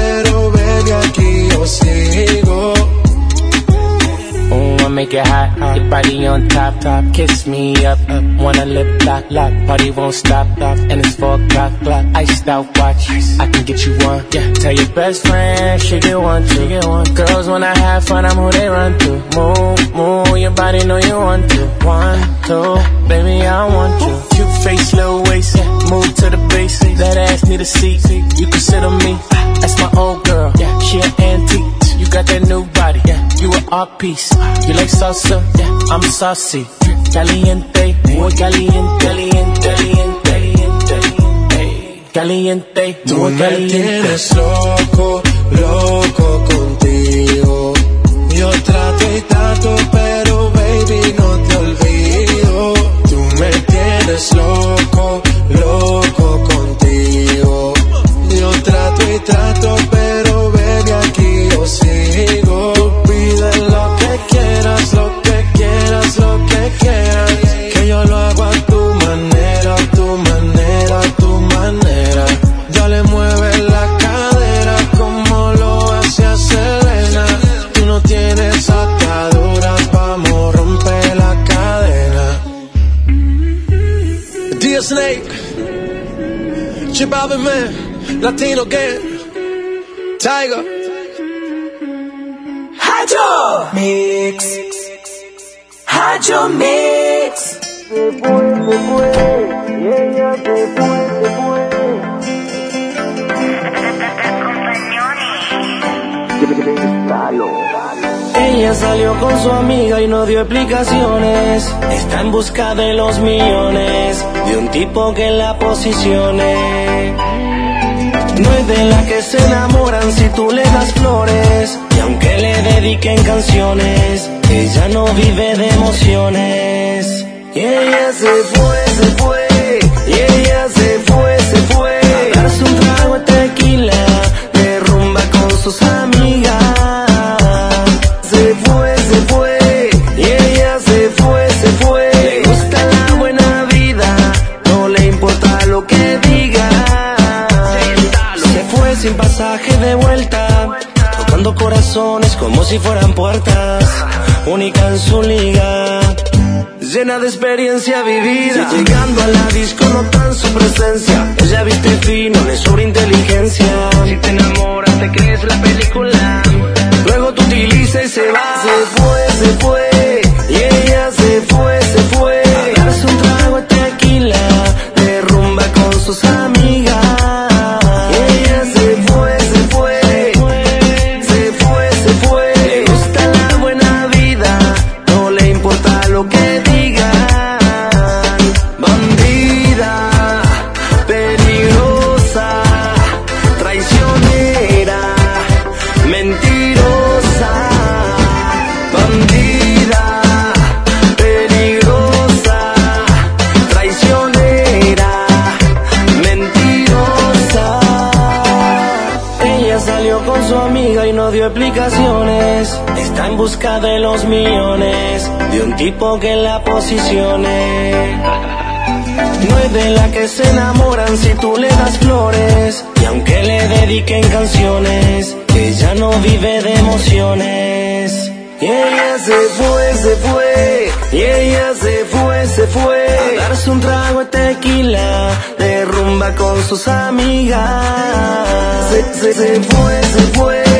Speaker 55: Oh, I make it hot. Your body on top, top. Kiss me up, up. Wanna lip lock, lock. Party won't stop, stop. And it's four o'clock, clock. Iced out watch. I can get you one. Yeah. Tell your best friend she get one, she get one. Girls wanna have fun, I'm who they run to. Move, move. Your body know you want to. One, two, baby I want you. Face, little waist. Yeah. Move to the base. That ass need a seat. You can sit on me. That's my old girl. Yeah. She an antique. You got that new body, yeah. You an art piece. You like salsa, yeah. I'm saucy. Caliente, muy caliente, caliente, caliente, caliente,
Speaker 53: Tú
Speaker 55: muy
Speaker 53: me
Speaker 55: caliente.
Speaker 53: tienes loco, loco contigo. Yo trato y trato, pero baby no te olvido. Tienes loco, loco contigo. Yo trato y trato, pero baby aquí yo sigo. Tú pides lo que quieras, lo que quieras, lo que quieras.
Speaker 54: Zimbabwe man, Latino gang, Tiger.
Speaker 56: Hajo Mix. Hajo Mix.
Speaker 20: Se se se se salió con su amiga y no dio explicaciones. Está en busca de los millones, de un tipo que la posicione. No es de la que se enamoran si tú le das flores. Y aunque le dediquen canciones, ella no vive de emociones. Y ella se fue, se fue. Y ella se fue, se fue. A darse un trago de tequila, de rumba con sus amigas. Sin pasaje de vuelta, tocando corazones como si fueran puertas, única en su liga. Llena de experiencia vivida, Si llegando a la disco notan su presencia. Ella viste fino, le sobra inteligencia. Si te enamoras, te crees la película. Luego tú utilizas y se va. Se fue, se fue, y ella se fue, se fue. A darse un trago de tequila, de rumba con sus
Speaker 57: busca de los millones, de un tipo que la posicione. No es de la que se enamoran si tú le das flores, y aunque le dediquen canciones, ella no vive de emociones. Y ella se fue, se fue, y ella se fue, se fue. A darse un trago de tequila, derrumba con sus amigas. Se, se, se fue, se fue.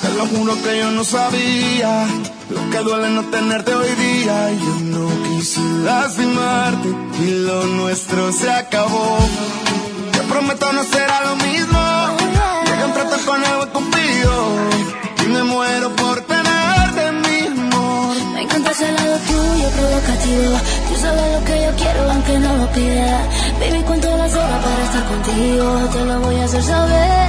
Speaker 58: Te lo juro que yo no sabía lo que duele no tenerte hoy día. Yo no quise lastimarte y lo nuestro se acabó. Te prometo no será lo mismo. Llegan tratos con el cupido muero por tenerte mi amor.
Speaker 59: Me encanta ese lado tuyo provocativo. Tú sabes lo que yo quiero aunque no lo pida. Baby, cuento las horas para estar contigo. Te lo voy a hacer saber.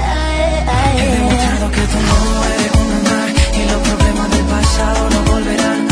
Speaker 60: He demostrado que tu no eres un andar y los problemas del pasado no volverán.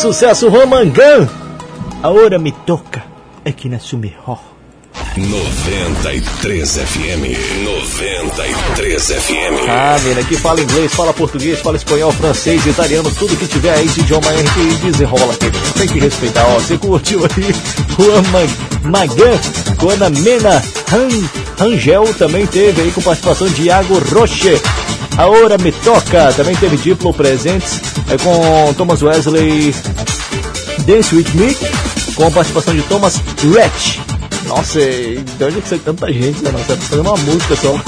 Speaker 53: sucesso Romangan. hora me toca é que nasce na melhor.
Speaker 1: 93 FM. 93 FM.
Speaker 53: Ah, menina, que fala inglês, fala português, fala espanhol, francês, italiano, tudo que tiver aí de idioma RTI desenrola aqui. Tem que respeitar, ó. Você curtiu aí *laughs* o Magan Conamena Rangel também teve aí com participação de Iago Roche. A Hora Me Toca também teve Diplo presentes é, com Thomas Wesley Dance With Me, com a participação de Thomas Ratch. Nossa, de onde é que sai tanta gente, né? Nossa, tá fazendo uma música só.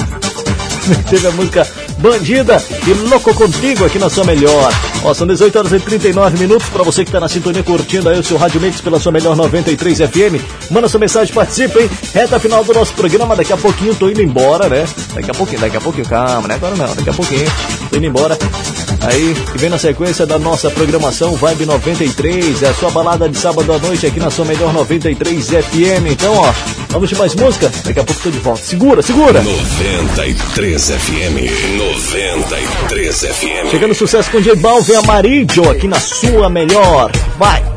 Speaker 53: *laughs* teve a música Bandida e Louco Contigo aqui na sua melhor. Ó, são 18 horas e 39 minutos. Para você que está na sintonia curtindo aí o seu Rádio Mix pela sua melhor 93 FM, manda sua mensagem, participe, hein? Reta final do nosso programa. Daqui a pouquinho tô indo embora, né? Daqui a pouquinho, daqui a pouquinho, calma, né? Agora não, daqui a pouquinho. Tô indo embora. Aí, que vem na sequência da nossa programação Vibe 93, é a sua balada de sábado à noite aqui na sua melhor 93 FM. Então, ó, Vamos de mais música? Daqui a pouco tô de volta. Segura, segura!
Speaker 1: 93 FM. 93 FM.
Speaker 53: Chegando sucesso com J Balvin e Amarillo aqui na sua melhor. Vai!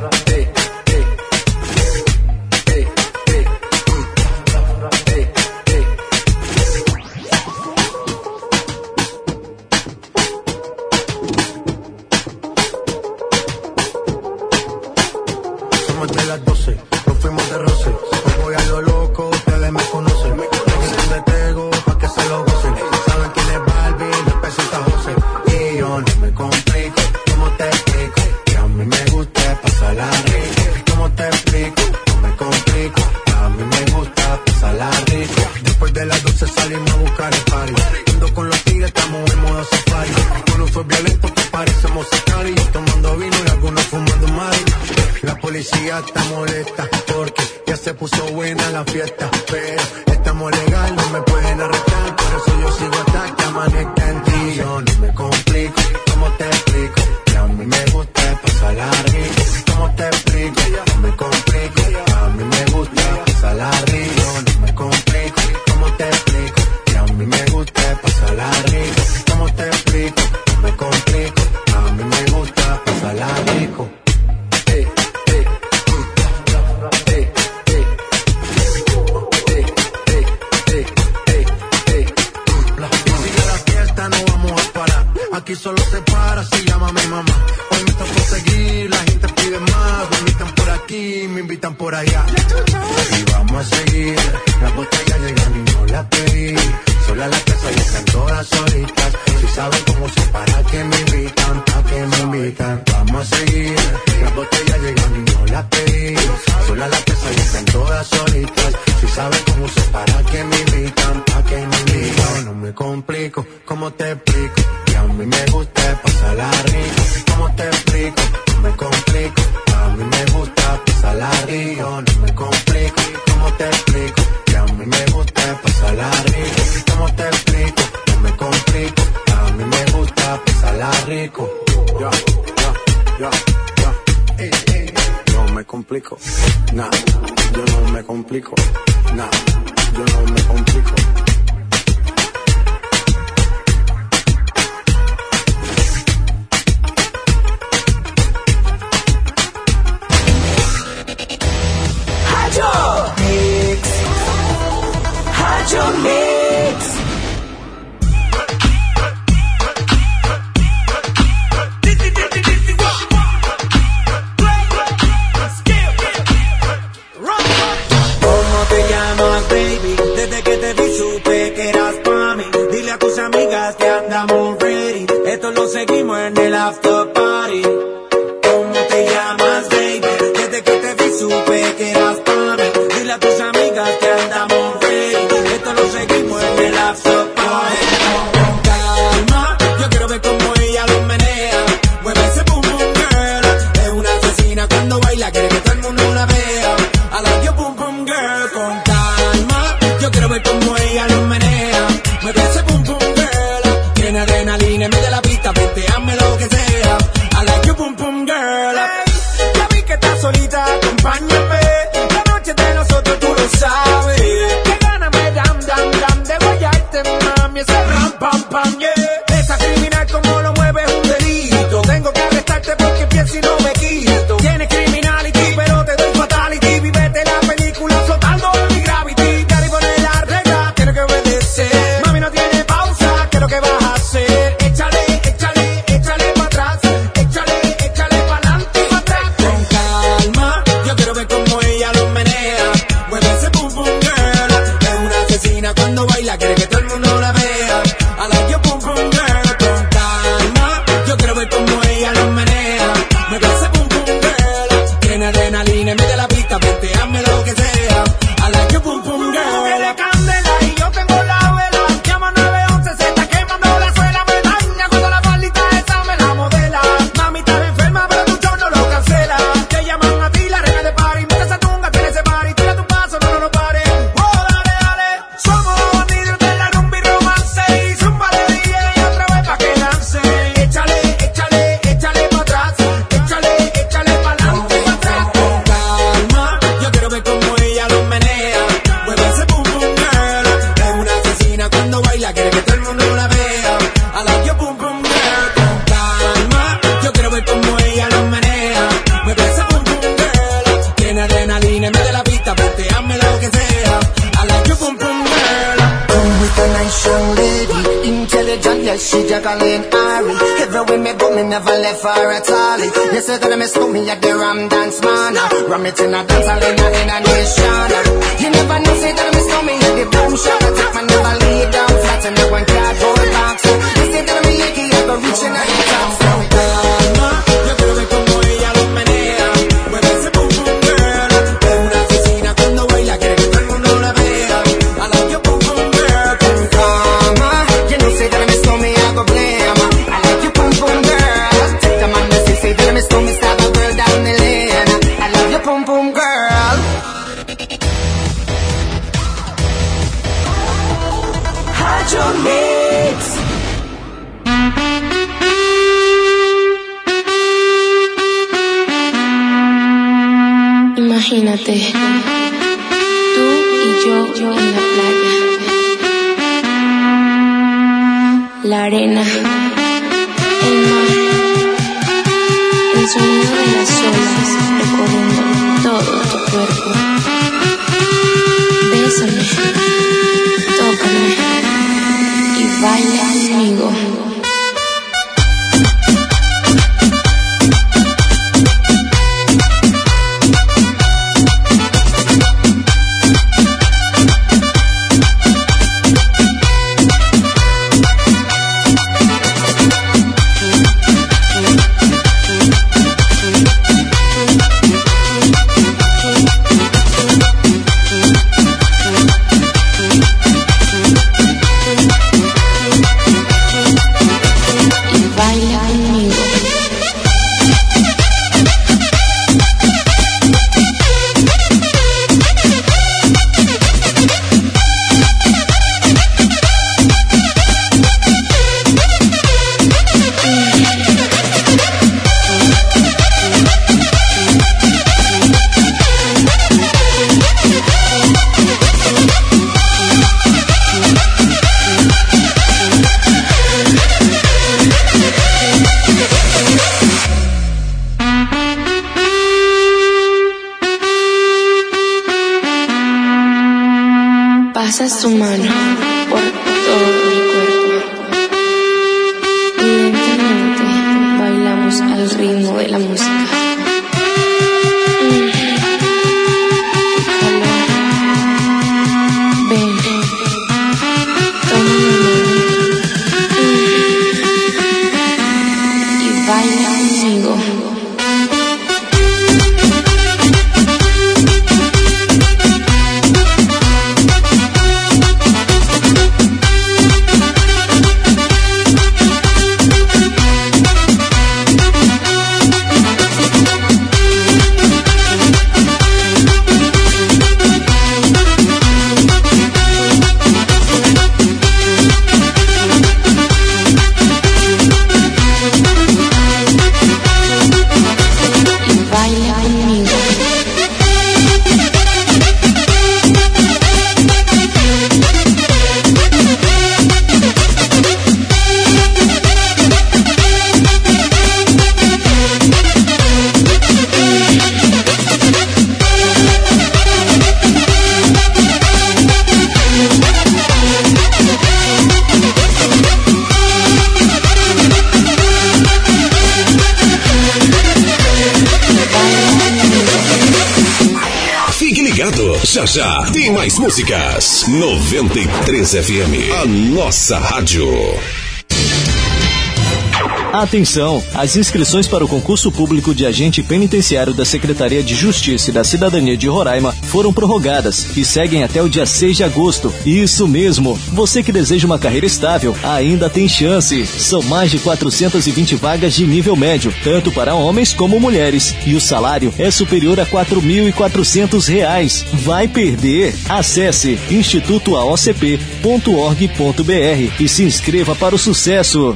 Speaker 4: Atenção! As inscrições para o concurso público de agente penitenciário da Secretaria de Justiça e da Cidadania de Roraima foram prorrogadas e seguem até o dia 6 de agosto. Isso mesmo! Você que deseja uma carreira estável ainda tem chance. São mais de 420 vagas de nível médio, tanto para homens como mulheres. E o salário é superior a 4.400 reais. Vai perder? Acesse institutoaocp.org.br e se inscreva para o sucesso.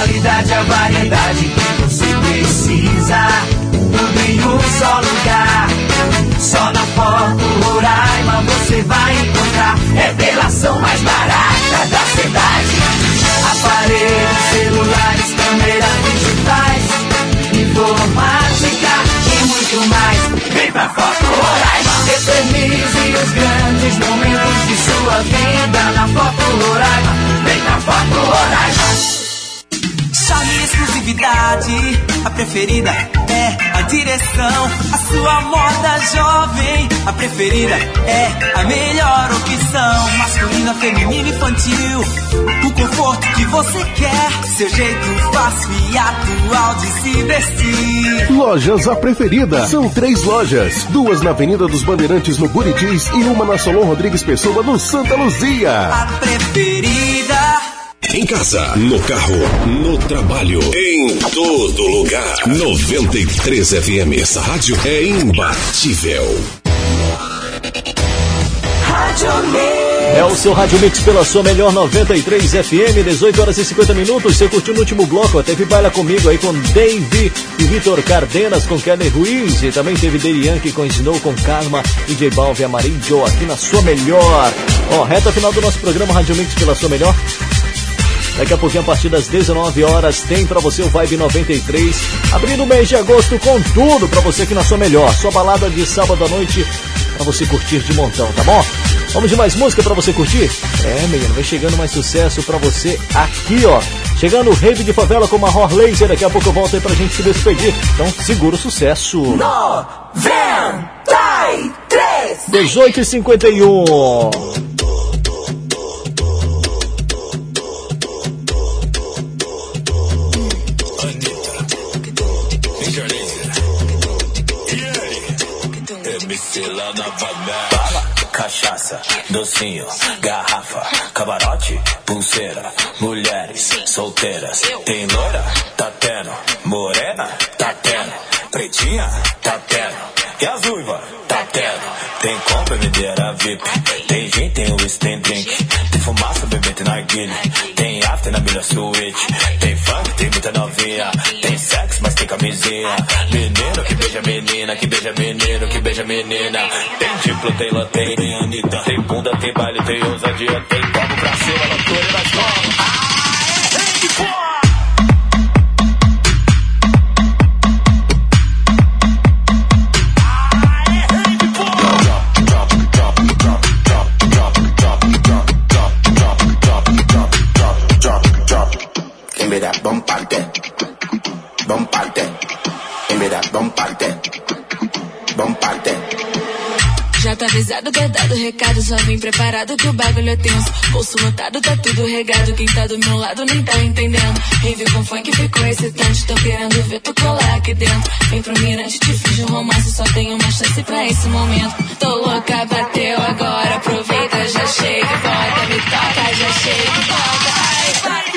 Speaker 13: Qualidade, a variedade que você precisa. Tudo em um só lugar. Só na Foto Roraima você vai encontrar. Preferida é a direção. A sua moda jovem, a preferida é a melhor opção. Masculina, feminina, infantil, o conforto que você quer. Seu jeito fácil e atual de se vestir.
Speaker 18: Lojas A Preferida. São três lojas. Duas na Avenida dos Bandeirantes, no Buritis, e uma na Solon Rodrigues Pessoa, no Santa Luzia.
Speaker 13: A preferida.
Speaker 1: Em casa, no carro, no trabalho, em todo lugar. 93 FM. Essa rádio é imbatível.
Speaker 4: É o seu Rádio Mix pela sua melhor 93 FM, 18 horas e 50 minutos. Você curtiu no último bloco, teve baila comigo aí com Dave e Vitor Cardenas com Kelly Ruiz. E também teve Daddy Yankee com Snow com Karma e J Balvin Amarillo aqui na sua melhor. Ó, reta final do nosso programa Rádio Mix pela sua melhor. Daqui a pouquinho, a partir das 19 horas, tem pra você o Vibe 93. Abrindo o mês de agosto com tudo pra você aqui na sua melhor. Sua balada de sábado à noite pra você curtir de montão, tá bom? Vamos de mais música pra você curtir? É, menino, vai chegando mais sucesso pra você aqui, ó. Chegando o Rave de Favela com uma Horror Laser. Daqui a pouco eu volto aí pra gente se despedir. Então, segura o sucesso.
Speaker 13: 93
Speaker 4: 18 e 51
Speaker 61: MC lá na Bala, cachaça, docinho, garrafa, camarote, pulseira, mulheres solteiras. Tem loira? Tá tendo. Morena? Tá tendo. Pretinha? Tá tendo. E as uivas? Tá tendo. Tem compra, bebedeira VIP. Tem gin, tem whisky, tem drink. Tem fumaça, bebê, tem narguilha. Tem after na milha suíte. Tem funk, tem muita novinha. Tem camisinha. Menino que beija menina, que beija menino, que beija menina. Tem diplo, tem lã, tem, Anitta. Tem bunda, tem baile, tem ousadia. Tem como pra cima, loucura e nós vamos. Aê, hey, boy!
Speaker 62: Give me that bump out there. Out there. Bump out there.
Speaker 63: Já tá avisado, tá dado recado, só vim preparado que o bagulho é tenso. Bolso lotado, tá tudo regado. Quem tá do meu lado nem tá entendendo. Rave com funk ficou excitante, tô querendo ver tu colar aqui dentro. Vem pro mirante, te fiz um romance, só tenho uma chance pra esse momento. Tô louca, bateu agora, aproveita, já chega e volta, me toca, já chega e volta. Ai, vai,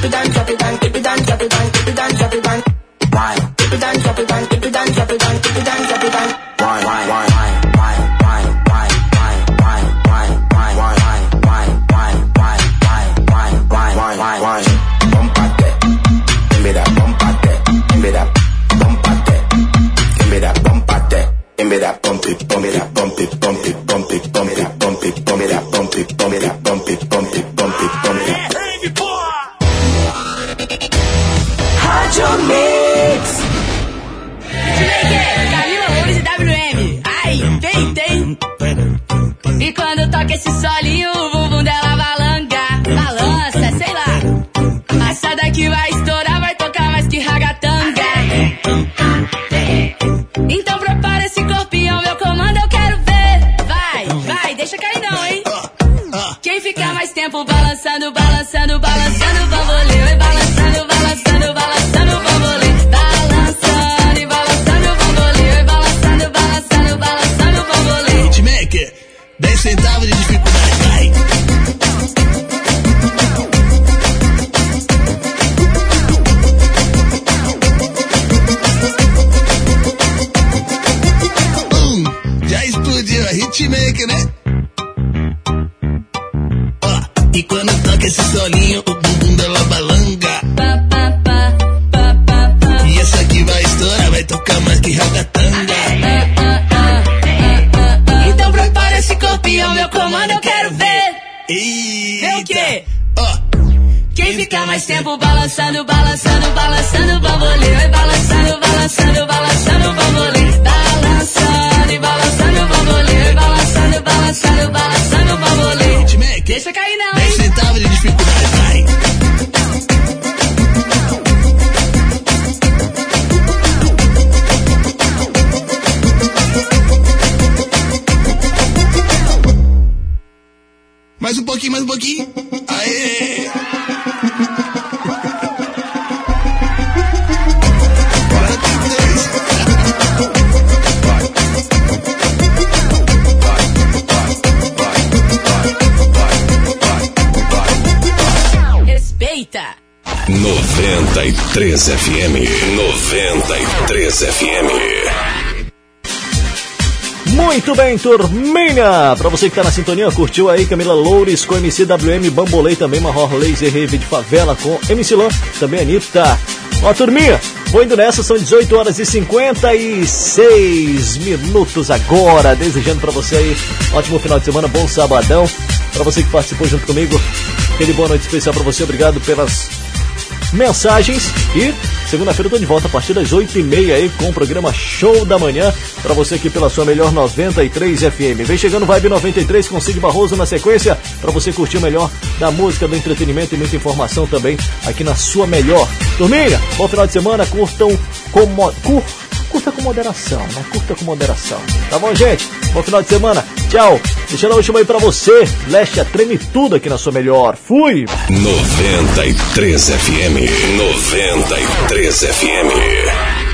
Speaker 62: dip it Give me that bump it, bump it
Speaker 63: up. E
Speaker 64: quando toca esse solinho,
Speaker 63: Quem fica mais tempo balançando, balançando, balançando o bambolê. Vai balançando, balançando, balançando o bambolê. Balançando e balançando o bambolê. Vai balançando, balançando, balançando o bambolê. Deixa cair não,
Speaker 1: 93 FM. 93 FM.
Speaker 4: Muito bem, turminha! Pra você que tá na sintonia, curtiu aí Camila Loures com MCWM, Bambolei também, Marror Laser Rave de Favela com MC Lan, também Anitta. Ó, turminha, vou indo nessa, são 18 horas e 56 minutos agora, desejando pra você aí ótimo final de semana, bom sabadão. Pra você que participou junto comigo, aquele boa noite especial pra você, obrigado pelas mensagens e segunda-feira eu tô de volta a partir das 8h30 aí com o programa Show da Manhã pra você aqui pela sua melhor 93 FM. Vem chegando Vibe 93 com Cid Barroso na sequência pra você curtir o melhor da música, do entretenimento e muita informação também aqui na sua melhor. Turminha, bom final de semana, curtam com mo- cur- curta com moderação, né? Curta com moderação. Tá bom, gente? Bom final de semana. Tchau. Deixando a última aí pra você. Leste treme tudo aqui na sua melhor. Fui!
Speaker 1: 93 FM. 93 FM.